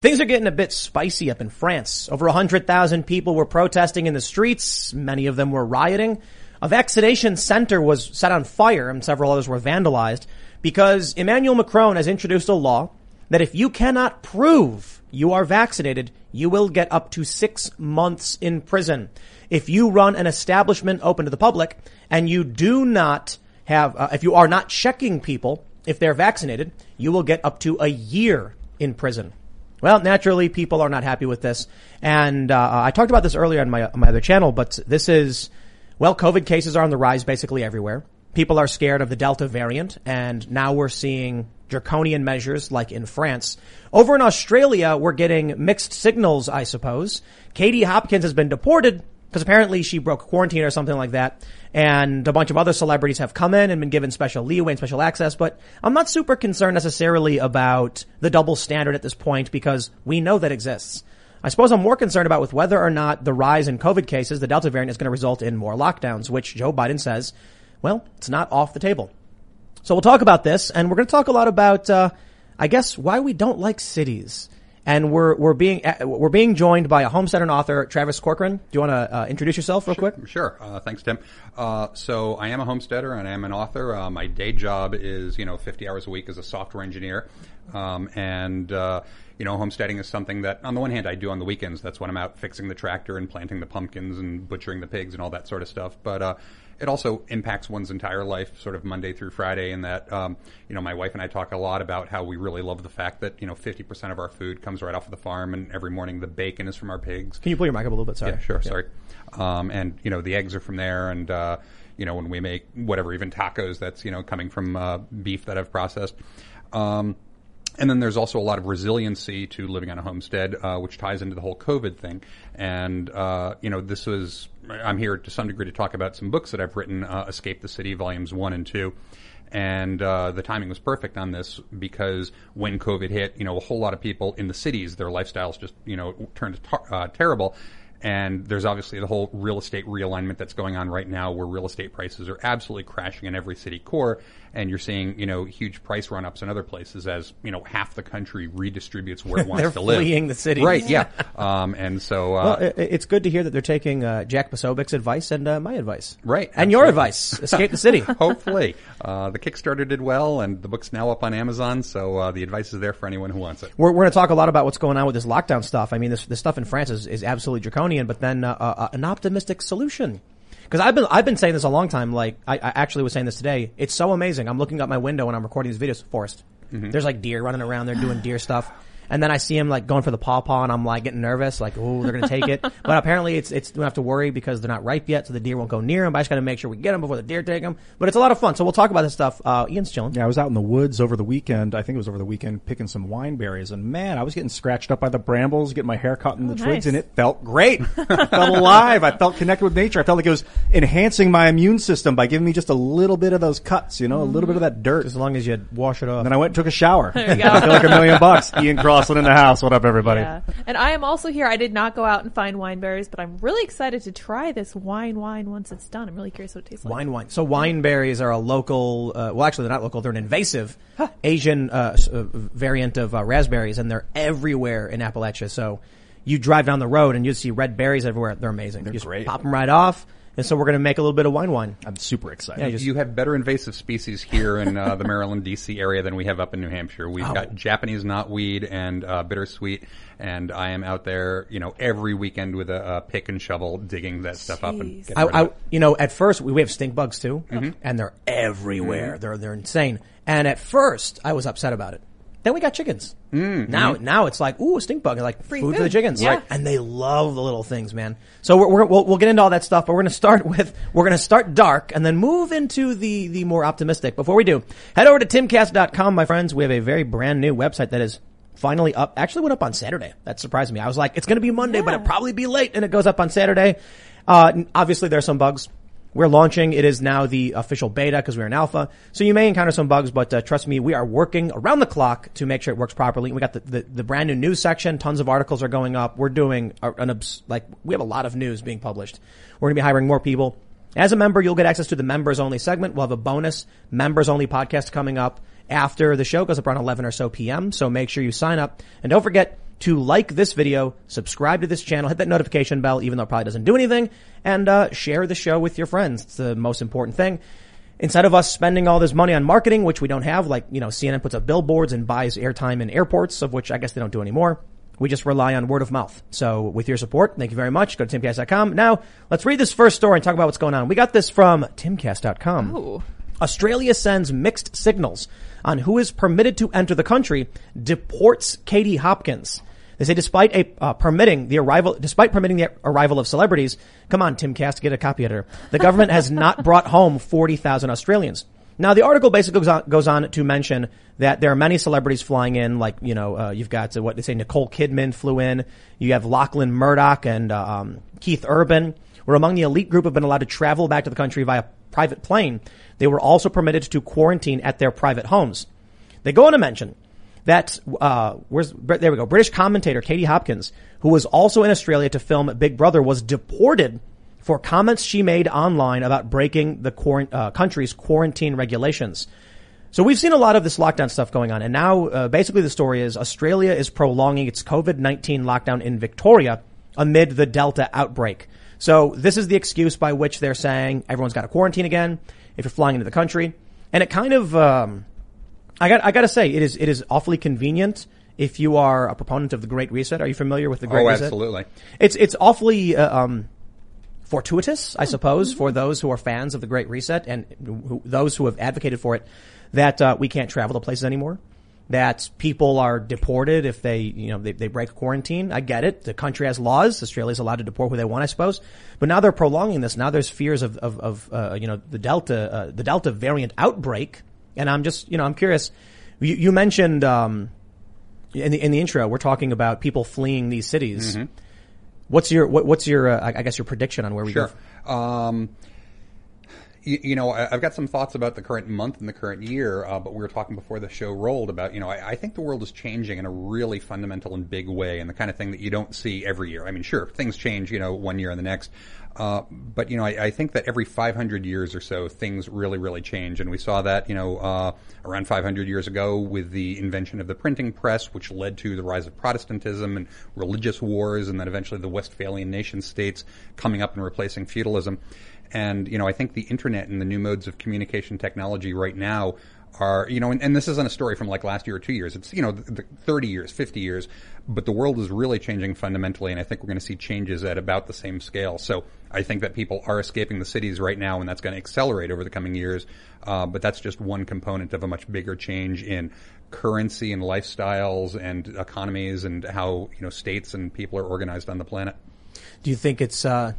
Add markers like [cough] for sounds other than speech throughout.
Things are getting a bit spicy up in France. Over 100,000 people were protesting in the streets. Many of them were rioting. A vaccination center was set on fire and several others were vandalized because Emmanuel Macron has introduced a law that if you cannot prove you are vaccinated, you will get up to six months in prison. If you run an establishment open to the public and you do not have, uh, if you are not checking people if they're vaccinated, you will get up to a year in prison. Well, naturally, people are not happy with this, and uh, I talked about this earlier on my on my other channel. But this is, well, COVID cases are on the rise basically everywhere. People are scared of the Delta variant, and now we're seeing draconian measures like in France. Over in Australia, we're getting mixed signals, I suppose. Katie Hopkins has been deported because apparently she broke quarantine or something like that. And a bunch of other celebrities have come in and been given special leeway and special access, but I'm not super concerned necessarily about the double standard at this point because we know that exists. I suppose I'm more concerned about with whether or not the rise in COVID cases, the Delta variant is going to result in more lockdowns, which Joe Biden says, well, it's not off the table. So we'll talk about this and we're going to talk a lot about, uh, I guess why we don't like cities and we're we're being uh, we're being joined by a homesteader and author, Travis Corcoran. Do you want to uh, introduce yourself real sure, quick? Sure. Uh, thanks, Tim. Uh, so I am a homesteader and I am an author. Uh, my day job is you know 50 hours a week as a software engineer, um, and uh, you know homesteading is something that on the one hand I do on the weekends. That's when I'm out fixing the tractor and planting the pumpkins and butchering the pigs and all that sort of stuff. But it also impacts one's entire life, sort of Monday through Friday. In that, um, you know, my wife and I talk a lot about how we really love the fact that you know 50% of our food comes right off of the farm, and every morning the bacon is from our pigs. Can you pull your mic up a little bit? Sorry. Yeah, sure. Yeah. Sorry. Um, and you know, the eggs are from there, and uh, you know, when we make whatever, even tacos, that's you know coming from uh, beef that I've processed. Um, and then there's also a lot of resiliency to living on a homestead, uh, which ties into the whole COVID thing. And, uh, you know, this was, I'm here to some degree to talk about some books that I've written, uh, Escape the City, volumes one and two. And uh, the timing was perfect on this because when COVID hit, you know, a whole lot of people in the cities, their lifestyles just, you know, turned tar- uh, terrible. And there's obviously the whole real estate realignment that's going on right now where real estate prices are absolutely crashing in every city core and you're seeing, you know, huge price run-ups in other places as, you know, half the country redistributes where it [laughs] wants to live. fleeing the city. Right, yeah. [laughs] um, and so... Uh, well, it's good to hear that they're taking uh, Jack Posobiec's advice and uh, my advice. Right. And absolutely. your advice, Escape the City. [laughs] Hopefully. Uh, the Kickstarter did well, and the book's now up on Amazon, so uh, the advice is there for anyone who wants it. We're, we're going to talk a lot about what's going on with this lockdown stuff. I mean, this, this stuff in France is, is absolutely draconian, but then uh, an optimistic solution because I've been I've been saying this a long time. Like I, I, actually was saying this today. It's so amazing. I'm looking out my window when I'm recording these videos. Forest. Mm-hmm. There's like deer running around. They're doing deer stuff. And then I see him like going for the pawpaw and I'm like getting nervous, like, oh, they're going to take it. [laughs] but apparently it's, it's, we don't have to worry because they're not ripe yet, so the deer won't go near them. But I just got to make sure we get them before the deer take them. But it's a lot of fun. So we'll talk about this stuff. Uh, Ian's chilling. Yeah, I was out in the woods over the weekend. I think it was over the weekend picking some wine berries and man, I was getting scratched up by the brambles, getting my hair caught in the oh, twigs nice. and it felt great. [laughs] I felt alive. I felt connected with nature. I felt like it was enhancing my immune system by giving me just a little bit of those cuts, you know, a little bit of that dirt. As long as you wash it off. And then I went and took a shower. There you go. I feel like a million bucks. Ian [laughs] Crossland in the house. What up, everybody? Yeah. And I am also here. I did not go out and find wine berries, but I'm really excited to try this wine wine once it's done. I'm really curious what it tastes like. Wine wine. So wine berries are a local, uh, well actually they're not local, they're an invasive huh. Asian uh, uh, variant of uh, raspberries and they're everywhere in Appalachia. So you drive down the road and you see red berries everywhere. They're amazing. They're you great. pop them right off and so we're going to make a little bit of wine wine. I'm super excited. Yeah, just, you have better invasive species here in uh, the Maryland, D.C. area than we have up in New Hampshire. We've oh. got Japanese knotweed and uh, bittersweet, and I am out there, you know, every weekend with a, a pick and shovel digging that Jeez. stuff up and I, I, you know, at first we, we have stink bugs too, mm-hmm. and they're everywhere. Mm-hmm. They're they're insane. And at first I was upset about it. Then we got chickens. Mm, now, mm. now it's like, ooh, stink bug, like Free food, food for the chickens, yeah. right? And they love the little things, man. So we're, we're we'll, we'll get into all that stuff, but we're going to start [laughs] with we're going to start dark and then move into the the more optimistic. Before we do, head over to timcast.com, my friends. We have a very brand new website that is finally up. Actually, went up on Saturday. That surprised me. I was like, it's going to be Monday, yeah. but it'll probably be late, and it goes up on Saturday. Uh, obviously, there's some bugs. We're launching. It is now the official beta because we're in alpha. So you may encounter some bugs, but uh, trust me, we are working around the clock to make sure it works properly. We got the, the, the brand new news section. Tons of articles are going up. We're doing an obs- like we have a lot of news being published. We're going to be hiring more people. As a member, you'll get access to the members only segment. We'll have a bonus members only podcast coming up after the show goes up around 11 or so p.m. So make sure you sign up and don't forget to like this video, subscribe to this channel, hit that notification bell, even though it probably doesn't do anything, and uh, share the show with your friends. It's the most important thing. Instead of us spending all this money on marketing, which we don't have, like, you know, CNN puts up billboards and buys airtime in airports, of which I guess they don't do anymore. We just rely on word of mouth. So with your support, thank you very much. Go to timcast.com. Now, let's read this first story and talk about what's going on. We got this from timcast.com. Ooh. Australia sends mixed signals on who is permitted to enter the country, deports Katie Hopkins. They say despite a uh, permitting the arrival, despite permitting the arrival of celebrities, come on, Tim Cast, get a copy editor. The government has not [laughs] brought home 40,000 Australians. Now, the article basically goes on, goes on, to mention that there are many celebrities flying in, like, you know, uh, you've got uh, what they say Nicole Kidman flew in. You have Lachlan Murdoch and uh, um, Keith Urban were among the elite group who have been allowed to travel back to the country via private plane. They were also permitted to quarantine at their private homes. They go on to mention that uh, where's there we go. British commentator Katie Hopkins, who was also in Australia to film Big Brother, was deported for comments she made online about breaking the quar- uh, country's quarantine regulations. So we've seen a lot of this lockdown stuff going on, and now uh, basically the story is Australia is prolonging its COVID-19 lockdown in Victoria amid the Delta outbreak. So this is the excuse by which they're saying everyone's got to quarantine again if you're flying into the country, and it kind of um, I got I got to say it is it is awfully convenient if you are a proponent of the Great Reset. Are you familiar with the Great Oh, Reset? absolutely. It's it's awfully uh, um, fortuitous, I suppose, for those who are fans of the Great Reset and who, those who have advocated for it, that uh, we can't travel to places anymore. That people are deported if they, you know, they, they break quarantine. I get it. The country has laws. Australia's allowed to deport who they want, I suppose. But now they're prolonging this. Now there's fears of, of, of uh, you know, the Delta, uh, the Delta variant outbreak. And I'm just, you know, I'm curious. You, you mentioned, um, in the, in the intro, we're talking about people fleeing these cities. What's your what, what's your uh, I guess your prediction on where we Sure. go? Um, you, you know, I've got some thoughts about the current month and the current year, uh, but we were talking before the show rolled about, you know, I, I think the world is changing in a really fundamental and big way and the kind of thing that you don't see every year. I mean, sure, things change, you know, one year and the next. Uh, but, you know, I, I think that every 500 years or so, things really, really change. And we saw that, you know, uh, around 500 years ago with the invention of the printing press, which led to the rise of Protestantism and religious wars, and then eventually the Westphalian nation states coming up and replacing feudalism. And, you know, I think the internet and the new modes of communication technology right now are, you know, and, and this isn't a story from like last year or two years. It's, you know, the, the 30 years, 50 years, but the world is really changing fundamentally. And I think we're going to see changes at about the same scale. So I think that people are escaping the cities right now and that's going to accelerate over the coming years. Uh, but that's just one component of a much bigger change in currency and lifestyles and economies and how, you know, states and people are organized on the planet. Do you think it's uh,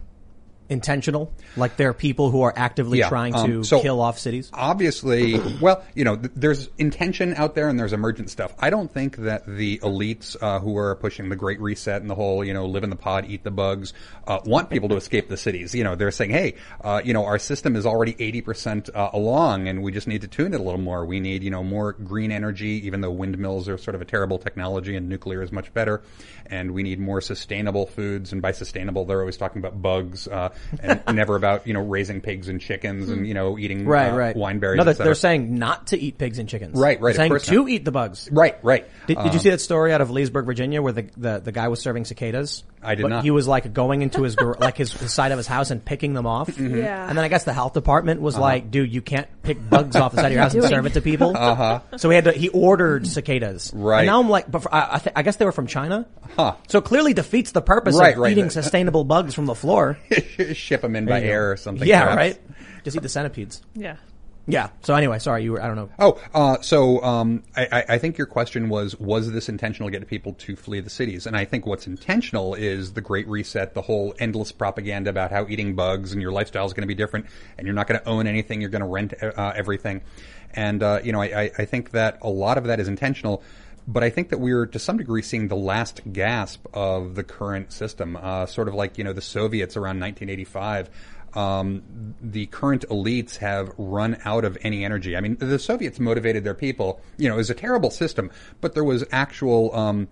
intentional? Like there are people who are actively Yeah, trying um, to so- kill off cities? obviously, well, you know, th- there's intention out there and there's emergent stuff. I don't think that the elites uh, who are pushing the Great Reset and the whole, you know, live in the pod, eat the bugs, uh, want people to escape the cities. You know, they're saying, hey, uh, you know, our system is already 80% uh, along and we just need to tune it a little more. We need, you know, more green energy, even though windmills are sort of a terrible technology and nuclear is much better. And we need more sustainable foods. And by sustainable, they're always talking about bugs uh, and [laughs] never about, you know, raising pigs and chickens and, you know, eating Right, uh, right. wine berries. No, they're, they're saying not to eat pigs and chickens. Right, right, of Saying to not. eat the bugs. Right, right. Did, did you Um, see that story out of Leesburg, Virginia, where the, the, the guy was serving cicadas? I did but not. He was like going into his gar- like his, his side of his house and picking them off. Mm-hmm. Yeah. And then I guess the health department was Uh-huh. like, "Dude, you can't pick bugs off the side of your house and serve it to people." Uh-huh. So he had to. He ordered cicadas. Right. And now I'm like, but for, I, I, th- I guess they were from China. Huh. So clearly defeats the purpose Right, of right. eating The- sustainable bugs from the floor. [laughs] ship them in by you go. air or something. yeah, perhaps. right. Just eat the centipedes. yeah. Yeah. So anyway, sorry, you were. I don't know. Oh, uh, so um, I, I- think your question was: Was this intentional to get people to flee the cities? And I think what's intentional is the Great Reset, the whole endless propaganda about how eating bugs and your lifestyle is going to be different, and you're not going to own anything, you're going to rent uh, everything. And uh, you know, I, I- I think that a lot of that is intentional. But I think that we're to some degree seeing the last gasp of the current system, uh, sort of like you know the Soviets around 1985 um, the current elites have run out of any energy. I mean, the Soviets motivated their people. You know, it was a terrible system, but there was actual um,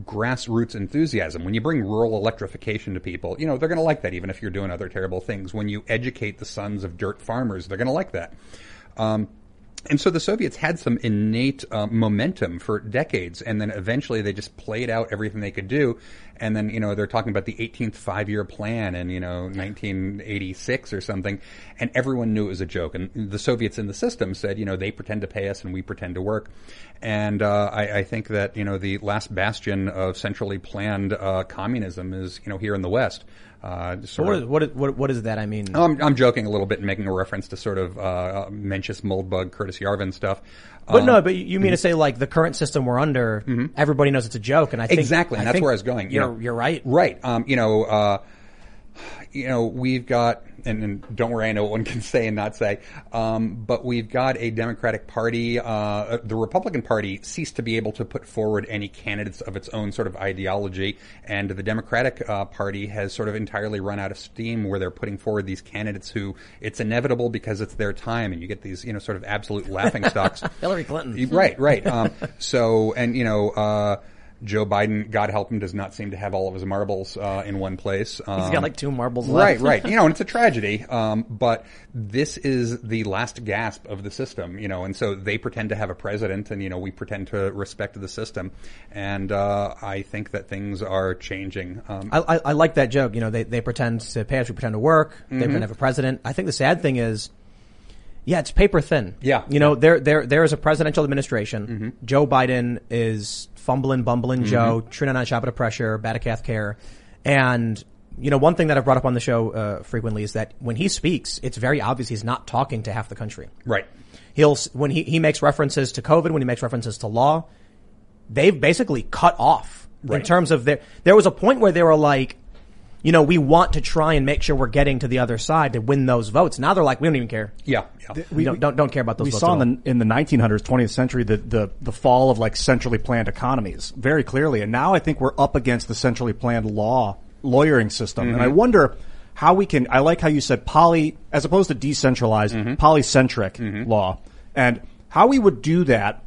grassroots enthusiasm. When you bring rural electrification to people, you know, they're going to like that, even if you're doing other terrible things. When you educate the sons of dirt farmers, they're going to like that. Um, and so the Soviets had some innate uh, momentum for decades, and then eventually they just played out everything they could do. And then, you know, they're talking about the 18th five-year plan in, you know, 1986 or something, and everyone knew it was a joke. And the Soviets in the system said, you know, they pretend to pay us and we pretend to work. And uh, I, I think that, you know, the last bastion of centrally planned uh, communism is, you know, here in the West. Uh, sort What of- is, what, is, what, what is that? I mean, I'm, I'm joking a little bit and making a reference to sort of uh, Mencius, Moldbug, Curtis Yarvin stuff. but Um, no, but you mean to say like the current system we're under, everybody knows it's a joke, and I think Exactly, and I that's where I was going. you You're know. you're right. Right. Um, you know, uh, you know, we've got, and, and don't worry, I know what one can [laughs] say and not say, um, but we've got a Democratic Party. Uh, the Republican Party ceased to be able to put forward any candidates of its own sort of ideology, and the Democratic uh, Party has sort of entirely run out of steam, where they're putting forward these candidates who it's inevitable because it's their time, and you get these, you know, sort of absolute laughing [laughs] stocks. Hillary Clinton. Right, right. Um, so, and you know, uh, Joe Biden, God help him, does not seem to have all of his marbles uh, in one place. Um, He's got like two marbles Right, right. You know, and [laughs] it's a tragedy. Um, but this is the last gasp of the system, you know, and so they pretend to have a president and, you know, we pretend to respect the system. And, uh, I think that things are changing. Um, I, I, I like that joke. You know, they, they pretend to pay us, we pretend to work. They Mm-hmm. pretend to have a president. I think the sad thing is, yeah, it's paper thin. Yeah. You know, there, there, there is a presidential administration. Mm-hmm. Joe Biden is fumbling, bumbling Joe, Trina on shop at a pressure, Batacath care. And, you know, one thing that I've brought up on the show, uh, frequently is that when he speaks, it's very obvious he's not talking to half the country. right. He'll, when he, he makes references to COVID, when he makes references to law, they've basically cut off in terms of their, there was a point where they were like, you know, we want to try and make sure we're getting to the other side to win those votes. Now they're like, we don't even care. Yeah, yeah. We, don't, don't, don't care about those we votes. saw at all. in the in the 1900s, 20th century, the, the the fall of like centrally planned economies very clearly, and now I think we're up against the centrally planned law lawyering system, and I Mm-hmm. wonder how we can. I like how you said poly as opposed to decentralized, Mm-hmm. polycentric law, and how we would do that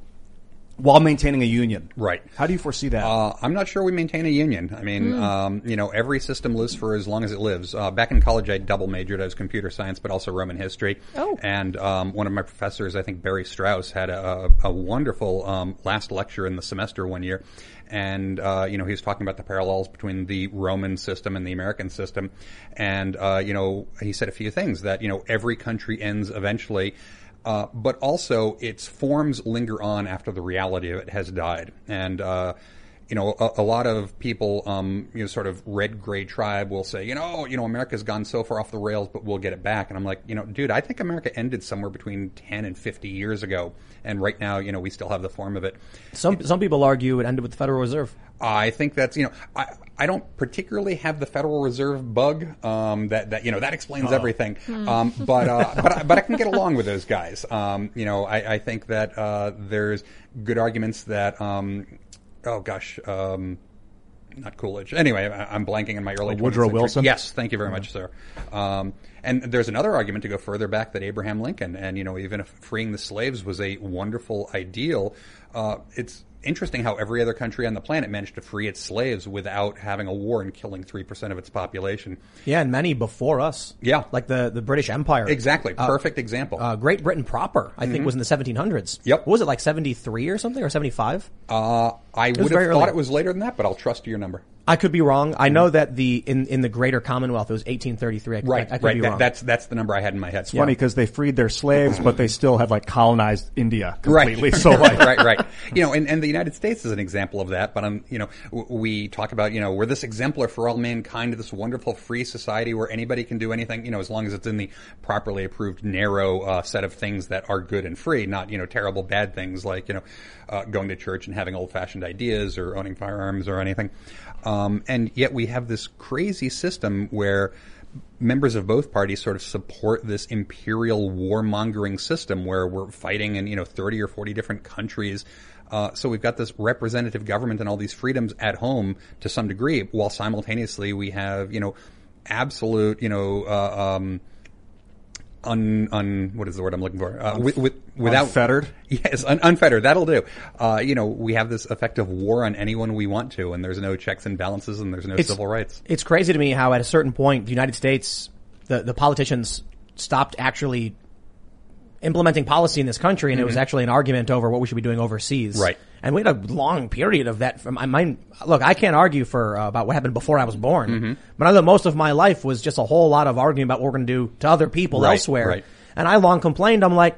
while maintaining a union. Right. How do you foresee that? Uh, I'm not sure we maintain a union. I mean, Hmm. um, you know, every system lives for as long as it lives. Uh, back in college, I double majored. I was computer science, but also Roman history. Oh. And um, one of my professors, I think Barry Strauss, had a, a wonderful um, last lecture in the semester one year. And, uh, you know, he was talking about the parallels between the Roman system and the American system. And, uh, you know, he said a few things that, you know, every country ends eventually. Uh, but also its forms linger on after the reality of it has died. And, uh, you know, a, a lot of people, um, you know, sort of red gray tribe will say, you know, you know, America's gone so far off the rails, but we'll get it back. And I'm like, you know, dude, I think America ended somewhere between 10 and 50 years ago. And right now, you know, we still have the form of it. Some, some people argue it ended with the Federal Reserve. I think that's you know I I don't particularly have the Federal Reserve bug um, that that you know that explains everything, um, [laughs] but uh, but I, but I can get along with those guys. Um, you know I, I think that uh, there's good arguments that um, oh gosh. Um, not Coolidge. Anyway, I- I'm blanking in my early Oh, Woodrow 20th. Wilson? Yes, thank you very much, sir. Um, and there's another argument to go further back that Abraham Lincoln, and you know, even if freeing the slaves was a wonderful ideal, uh, it's interesting how every other country on the planet managed to free its slaves without having a war and killing three percent of its population. Yeah, and many before us. Yeah. Like the, the British Empire. Exactly, perfect example. Uh, Great Britain proper, I think, was in the 1700s. Mm-hmm. Yep. What was it, like 73 or something, or 75? Uh, I would have thought early. it was later than that, but I'll trust your number. I could be wrong. Mm-hmm. I know that the in, in the Greater Commonwealth it was 1833. I, could- Right, I, I could right. be That- wrong. that's that's the number I had in my head. It's Funny because they freed their slaves, but they still had like colonized India completely. Right. [laughs] So like, right, right. You know, and, and the United States is an example of that. But um, you know, we talk about you know we're this exemplar for all mankind, this wonderful free society where anybody can do anything. You know, as long as it's in the properly approved narrow uh, set of things that are good and free, not you know terrible bad things like you know uh, going to church and having old fashioned ideas or owning firearms or anything. Um, and yet we have this crazy system where members of both parties sort of support this imperial warmongering system where we're fighting in you know 30 or 40 different countries. Uh, so we've got this representative government and all these freedoms at home to some degree, while simultaneously we have you know absolute you know uh, um, un, un what is the word I'm looking for uh, with, with, without Unfettered? [laughs] Yes, un- unfettered. That'll do. Uh, you know, we have this effective war on anyone we want to, and there's no checks and balances, and there's no It's- civil rights. It's crazy to me how at a certain point the United States, the, the politicians stopped actually implementing policy in this country, and it was actually an argument over what we should be doing overseas. Right. And we had a long period of that. From I mind, look, I can't argue for uh, about what happened before I was born, but I know most of my life was just a whole lot of arguing about what we're going to do to other people Right, elsewhere. right. And I long complained. I'm like,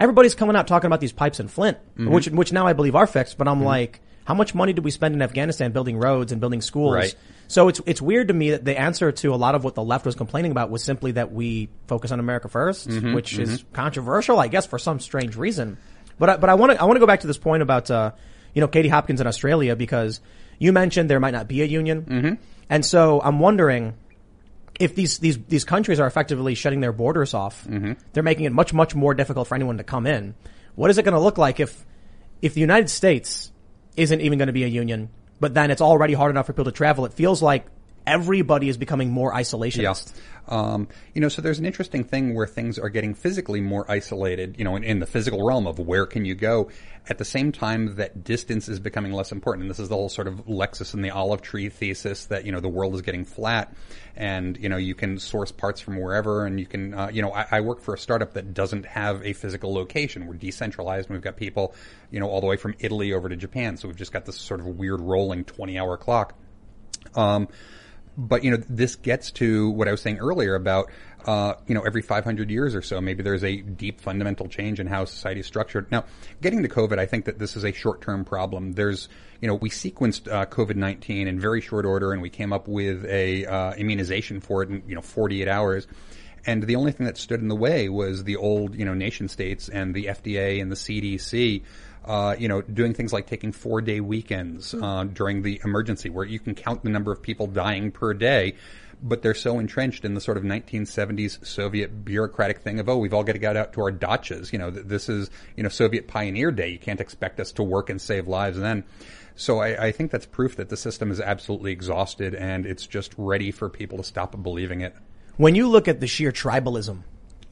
everybody's coming out talking about these pipes in Flint, Mm-hmm. which which now I believe are fixed. But I'm like, how much money did we spend in Afghanistan building roads and building schools? Right. So it's it's weird to me that the answer to a lot of what the left was complaining about was simply that we focus on America 1st Mm-hmm, which is controversial, I guess, for some strange reason. But I, but I want to I want to go back to this point about uh, you know Katie Hopkins in Australia because you mentioned there might not be a union, mm-hmm. and so I'm wondering if these these these countries are effectively shutting their borders off, they're making it much much more difficult for anyone to come in. What is it going to look like if if the United States isn't even going to be a union, but then it's already hard enough for people to travel? It feels like everybody is becoming more isolationist. Yeah. Um, you know, so there's an interesting thing where things are getting physically more isolated, you know, in, in the physical realm of where can you go at the same time that distance is becoming less important. And this is the whole sort of Lexus and the olive tree thesis that, you know, the world is getting flat and, you know, you can source parts from wherever and you can, uh, you know, I, I work for a startup that doesn't have a physical location. We're decentralized and we've got people, you know, all the way from Italy over to Japan. So we've just got this sort of weird rolling 20 hour clock. Um, but you know, this gets to what I was saying earlier about uh, you know every 500 years or so, maybe there's a deep fundamental change in how society is structured. Now, getting to COVID, I think that this is a short-term problem. There's you know we sequenced uh, COVID-19 in very short order, and we came up with a uh, immunization for it in you know 48 hours. And the only thing that stood in the way was the old, you know, nation states and the FDA and the CDC, uh, you know, doing things like taking four day weekends uh, during the emergency, where you can count the number of people dying per day. But they're so entrenched in the sort of 1970s Soviet bureaucratic thing of, oh, we've all got to get out to our dachas. You know, th- this is, you know, Soviet pioneer day. You can't expect us to work and save lives then. So I, I think that's proof that the system is absolutely exhausted and it's just ready for people to stop believing it. When you look at the sheer tribalism,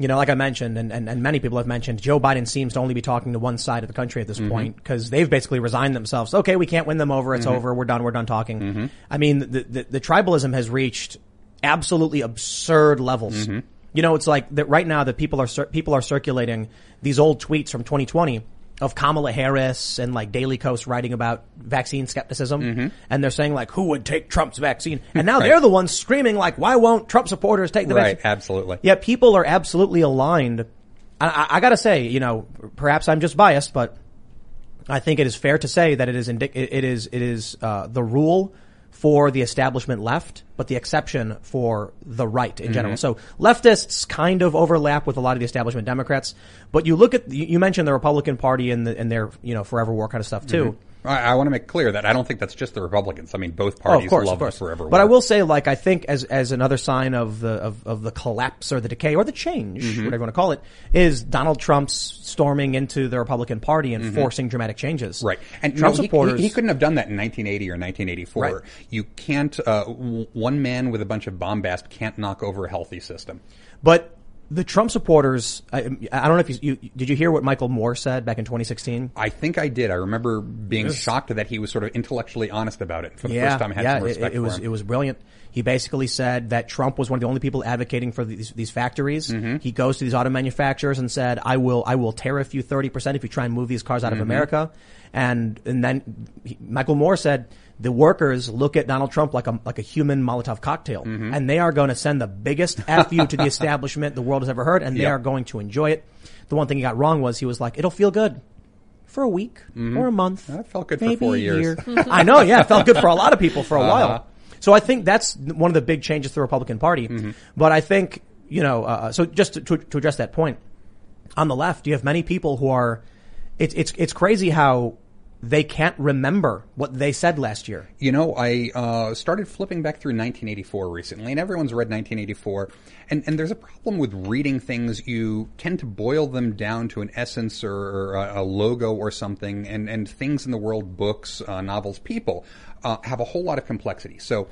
you know, like I mentioned, and, and, and many people have mentioned, Joe Biden seems to only be talking to one side of the country at this mm-hmm. point because they've basically resigned themselves. Okay, we can't win them over. It's mm-hmm. over. We're done. We're done talking. Mm-hmm. I mean, the, the, the tribalism has reached absolutely absurd levels. You know, it's like that right now that people are people are circulating these old tweets from 2020 of Kamala Harris and like Daily Kos writing about vaccine skepticism, and they're saying like, "Who would take Trump's vaccine?" And [laughs] now Right. they're the ones screaming like, "Why won't Trump supporters take the Right, vaccine?" absolutely. Yeah, people are absolutely aligned. I, I, I gotta say, you know, perhaps I'm just biased, but I think it is fair to say that it is indic- it is it is uh, the rule for the establishment left, but the exception for the right in mm-hmm. general. So leftists kind of overlap with a lot of the establishment Democrats, but you look at you mentioned the Republican Party and the, and their you know forever war kind of stuff too. Mm-hmm. I, I want to make clear that I don't think that's just the Republicans. I mean, both Oh, parties of course, love the forever. But I will say, like, I think as as another sign of the of, of the collapse or the decay or the change, Mm-hmm. whatever you want to call it, is Donald Trump's storming into the Republican Party and forcing dramatic changes. Mm-hmm. Right. And Trump no, he- supporters. he, he couldn't have done that in 1980 or 1984. Right. You can't, uh, w- one man with a bunch of bombast can't knock over a healthy system. but the Trump supporters, I, I don't know if you, you did you hear what Michael Moore said back in 2016. I think I did. I remember being shocked that he was sort of intellectually honest about it for the yeah, first time. I had yeah, some it, respect it was for him. it was brilliant. He basically said that Trump was one of the only people advocating for these these factories. Mm-hmm. He goes to these auto manufacturers and said, "I will I will tariff you thirty percent if you try and move these cars out Mm-hmm. of America." And and then he, Michael Moore said. The workers look at Donald Trump like a like a human Molotov cocktail, Mm-hmm. and they are going to send the biggest fu to the [laughs] establishment the world has ever heard, and they Yep. are going to enjoy it. The one thing he got wrong was he was like, "It'll feel good for a week or a month." That felt good for four years. year. [laughs] I know, yeah, it felt good for a lot of people for a Uh-huh. while. So I think that's one of the big changes to the Republican Party. Mm-hmm. But I think, you know, uh, so just to, to, to address that point, on the left, you have many people who are, it's, it's, it's crazy how they can't remember what they said last year. You know, I uh, started flipping back through 1984 recently, and everyone's read 1984. And, and there's a problem with reading things. You tend to boil them down to an essence or, or a, a logo or something, and, and things in the world, books, uh, novels, people, uh, have a whole lot of complexity. So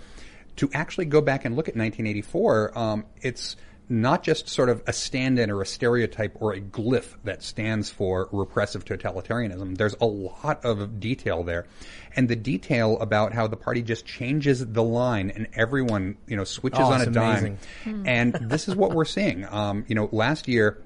to actually go back and look at 1984, um, it's not just sort of a stand-in or a stereotype or a glyph that stands for repressive totalitarianism. There's a lot of detail there. And the detail about how the party just changes the line and everyone, you know, switches Oh, on a it's dime. amazing. And this is what we're seeing. Um, you know, last year,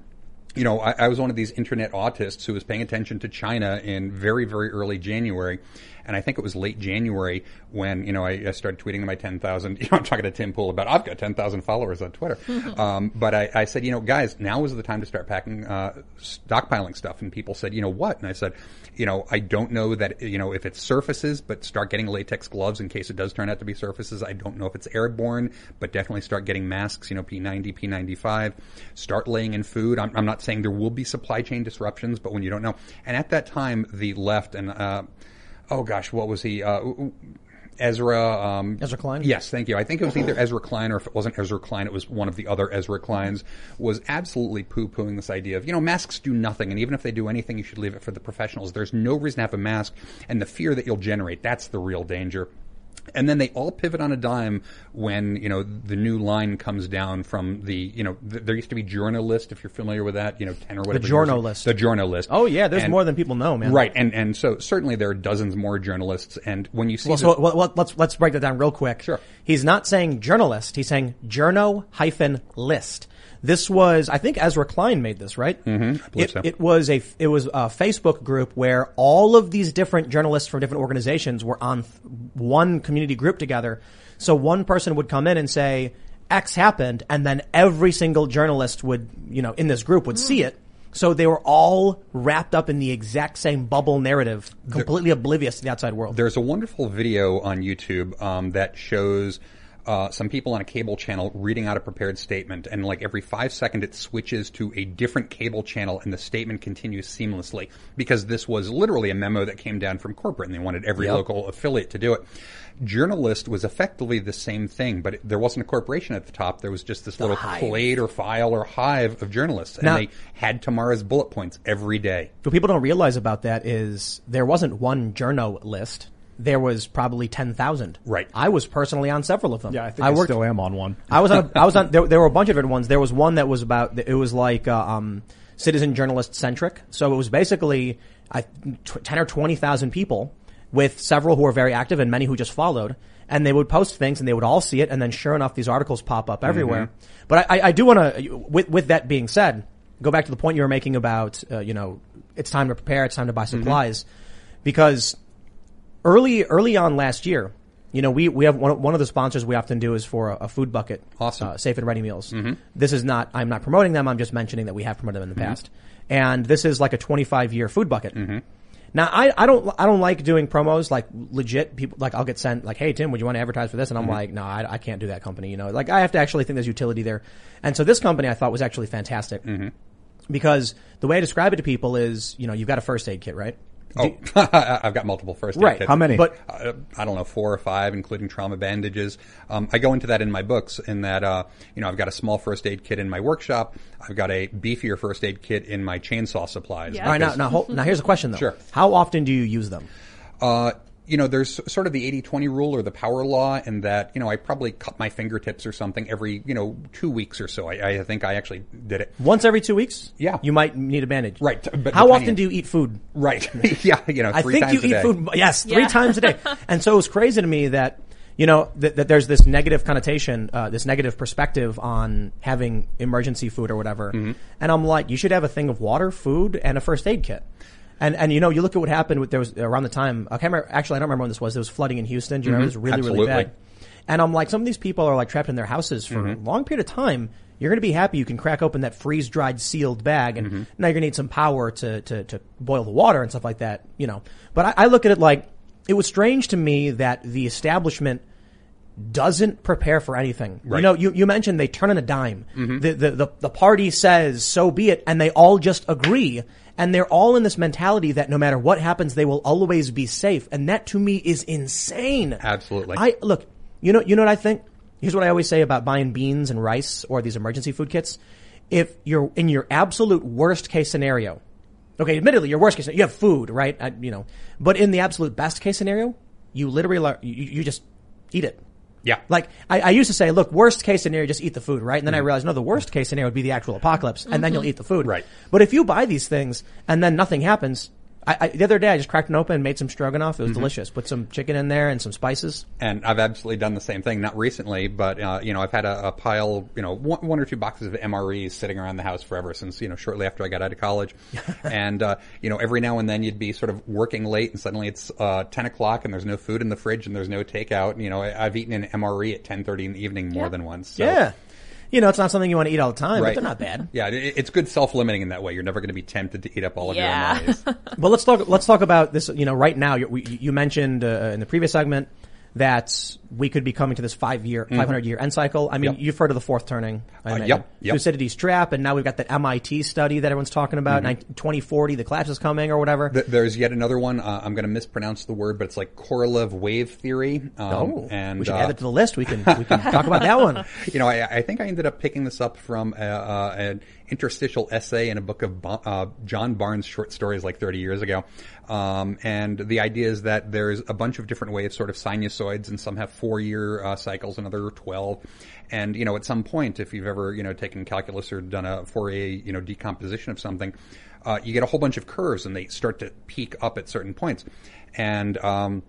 you know, I, I was one of these internet autists who was paying attention to China in very, very early January. And I think it was late January when, you know, I, I started tweeting my 10,000, [laughs] you know, I'm talking to Tim Pool about, I've got 10,000 followers on Twitter. [laughs] um, but I, I said, you know, guys, now is the time to start packing, uh, stockpiling stuff. And people said, you know what? And I said, you know, I don't know that, you know, if it's surfaces, but start getting latex gloves in case it does turn out to be surfaces. I don't know if it's airborne, but definitely start getting masks, you know, P90, P95. Start laying in food. I'm, I'm not saying there will be supply chain disruptions, but when you don't know. And at that time, the left and, uh, oh gosh, what was he? Uh, Ezra. Um, Ezra Klein? Yes, thank you. I think it was either Ezra Klein or if it wasn't Ezra Klein, it was one of the other Ezra Kleins. Was absolutely poo-pooing this idea of you know masks do nothing, and even if they do anything, you should leave it for the professionals. There's no reason to have a mask, and the fear that you'll generate that's the real danger. And then they all pivot on a dime when, you know, the new line comes down from the, you know, th- there used to be journalist, if you're familiar with that, you know, 10 or whatever. Journo years- list. The journal list. Oh yeah, there's And- more than people know, man. Right. And, and so certainly there are dozens more journalists. And when you see Well, the- so well, let's let's break that down real quick. Sure. He's not saying journalist. He's saying journo hyphen list. This was, I think, Ezra Klein made this, right? Mm-hmm. It, so. it was a it was a Facebook group where all of these different journalists from different organizations were on th- one community group together. So one person would come in and say X happened, and then every single journalist would, you know, in this group would see it. So they were all wrapped up in the exact same bubble narrative, completely oblivious to the outside world. There's a wonderful video on YouTube um, that shows uh, some people on a cable channel reading out a prepared statement, and like every five seconds, it switches to a different cable channel, and the statement continues seamlessly because this was literally a memo that came down from corporate, and they wanted every Yep. local affiliate to do it. JournoList was effectively the same thing, but it, there wasn't a corporation at the top. There was just this little hive. clade or file or hive of journalists, and Now- they had tomorrow's bullet points every day. What people don't realize about that is there wasn't one journo list. There was probably 10,000. Right. I was personally on several of them. Yeah, I think I, worked, still am on one. I was on, a, [laughs] I was on, there, there were a bunch of different ones. There was one that was about, it was like, uh, um, citizen journalist centric. So it was basically, I, tw- 10 or 20,000 people with several who were very active and many who just followed. And they would post things and they would all see it. And then sure enough, these articles pop up everywhere. But I, I, I do want to, with, with that being said, go back to the point you were making about, uh, you know, it's time to prepare, it's time to buy supplies. Because early early on last year, you know, we, we have one, one of the sponsors we often do is for a, a food bucket. Awesome. Uh, safe and ready meals. Mm-hmm. This is not, I'm not promoting them. I'm just mentioning that we have promoted them in the mm-hmm. past. And this is like a 25 year food bucket. Mm-hmm. Now, I, I don't, I don't like doing promos like legit people, like I'll get sent like, Hey, Tim, would you want to advertise for this? And I'm like, no, I, I can't do that company. You know, like I have to actually think there's utility there. And so this company I thought was actually fantastic because the way I describe it to people is, you know, you've got a first aid kit, right? Oh, [laughs] I've got multiple first aid Right. kits. How many? But uh, I don't know, four or five, including trauma bandages. Um, I go into that in my books in that, uh, you know, I've got a small first aid kit in my workshop. I've got a beefier first aid kit in my chainsaw supplies. Yeah. all right, now, now, hold, now here's a question though. Sure. How often do you use them? Uh, you know, there's sort of the 80-20 rule or the power law in that, you know, I probably cut my fingertips or something every, you know, two weeks or so. I, I think I actually did it. Once every two weeks? Yeah. You might need a bandage. Right, but How often do you eat food? Right. [laughs] yeah, you know, I think you eat day. food, yes, three Yeah. times a day. [laughs] and so it's crazy to me that, you know, that, that there's this negative connotation, uh, this negative perspective on having emergency food or whatever. Mm-hmm. And I'm like, you should have a thing of water, food, and a first aid kit. And, and you know, you look at what happened with, there was around the time, I can't remember, actually I don't remember when this was, there was flooding in Houston. Do you remember? It was really, really Mm-hmm. Bad. And I'm like, some of these people are like trapped in their houses for Mm-hmm. a long period of time. You're going to be happy you can crack open that freeze dried sealed bag and Mm-hmm. now you're going to need some power to, to, to boil the water and stuff like that, you know. But I, I look at it like it was strange to me that the establishment doesn't prepare for anything. You know, you, you mentioned they turn on a dime. The, the, the, the party says, so be it, and they all just agree. And they're all in this mentality that no matter what happens, they will always be safe. And that to me is insane. Absolutely. I, look, you know, you know what I think? Here's what I always say about buying beans and rice or these emergency food kits. If you're in your absolute worst case scenario, okay, admittedly, your worst case, you have food, right? I, you know, but in the absolute best case scenario, you literally, you, you just eat it. Yeah. Like I, I used to say, look, worst case scenario, just eat the food, right? And then I mm-hmm. realized, no, the worst case scenario would be the actual apocalypse, and then you'll mm-hmm. eat the food. Right. But if you buy these things and then nothing happens, I, I, the other day I just cracked it open and made some stroganoff. It Mm-hmm. was delicious. Put some chicken in there and some spices. And I've absolutely done the same thing. Not recently, but uh, you know, I've had a, a pile, you know, one, one or two boxes of MREs sitting around the house forever since you know shortly after I got out of college. [laughs] and uh, you know, every now and then you'd be sort of working late, and suddenly it's uh, ten o'clock, and there's no food in the fridge, and there's no takeout. You know, I, I've eaten an MRE at ten thirty in the evening more Yeah. than once. So, Yeah. You know, it's not something you want to eat all the time, but Right. they're not bad. Yeah, it's good self-limiting in that way. You're never going to be tempted to eat up all of Yeah. your MREs. [laughs] But let's talk. Let's talk about this. You know, right now, you, you mentioned uh, in the previous segment that we could be coming to this five year, five hundred year end cycle. I mean, Mm-hmm. Yep. you've heard of the fourth turning. I Uh, yep, yep. Thucydides trap, and now we've got that MIT study that everyone's talking about. Mm-hmm. 19 2040, the collapse is coming, or whatever. Th- There's yet another one. Uh, I'm going to mispronounce the word, but it's like Korolev wave theory. Um, oh, and we should uh, add it to the list. We can we can talk about that one. [laughs] you know, I, I think I ended up picking this up from uh, uh, an interstitial essay in a book of uh, John Barnes' short stories like 30 years ago. Um, and the idea is that there's a bunch of different waves, sort of sinusoids, and some have four-year uh, cycles, and other 12. And you know, at some point, if you've ever you know taken calculus or done a Fourier you know decomposition of something, uh, you get a whole bunch of curves, and they start to peak up at certain points. And um,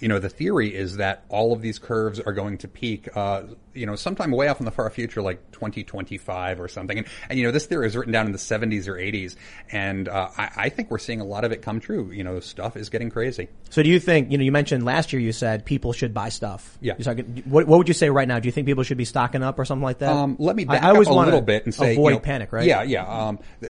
you know, the theory is that all of these curves are going to peak, uh, you know, sometime way off in the far future, like 2025 or something. And, and you know, this theory was written down in the 70s or 80s. And, uh, I, I think we're seeing a lot of it come true. You know, stuff is getting crazy. So, do you think you know? You mentioned last year. You said people should buy stuff. Yeah. You're talking- what, what would you say right now? Do you think people should be stocking up or something like that? Um, let me I- back I, always up a wanna little bit and say, avoid you know, panic. Right? Yeah, yeah. Um,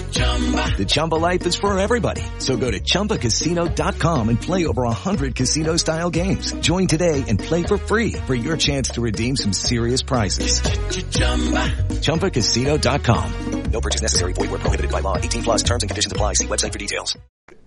The Chumba life is for everybody. So go to ChumbaCasino.com and play over 100 casino style games. Join today and play for free for your chance to redeem some serious prizes. ChumbaCasino.com. No purchase necessary. Void where prohibited by law. 18 plus terms and conditions apply. See website for details.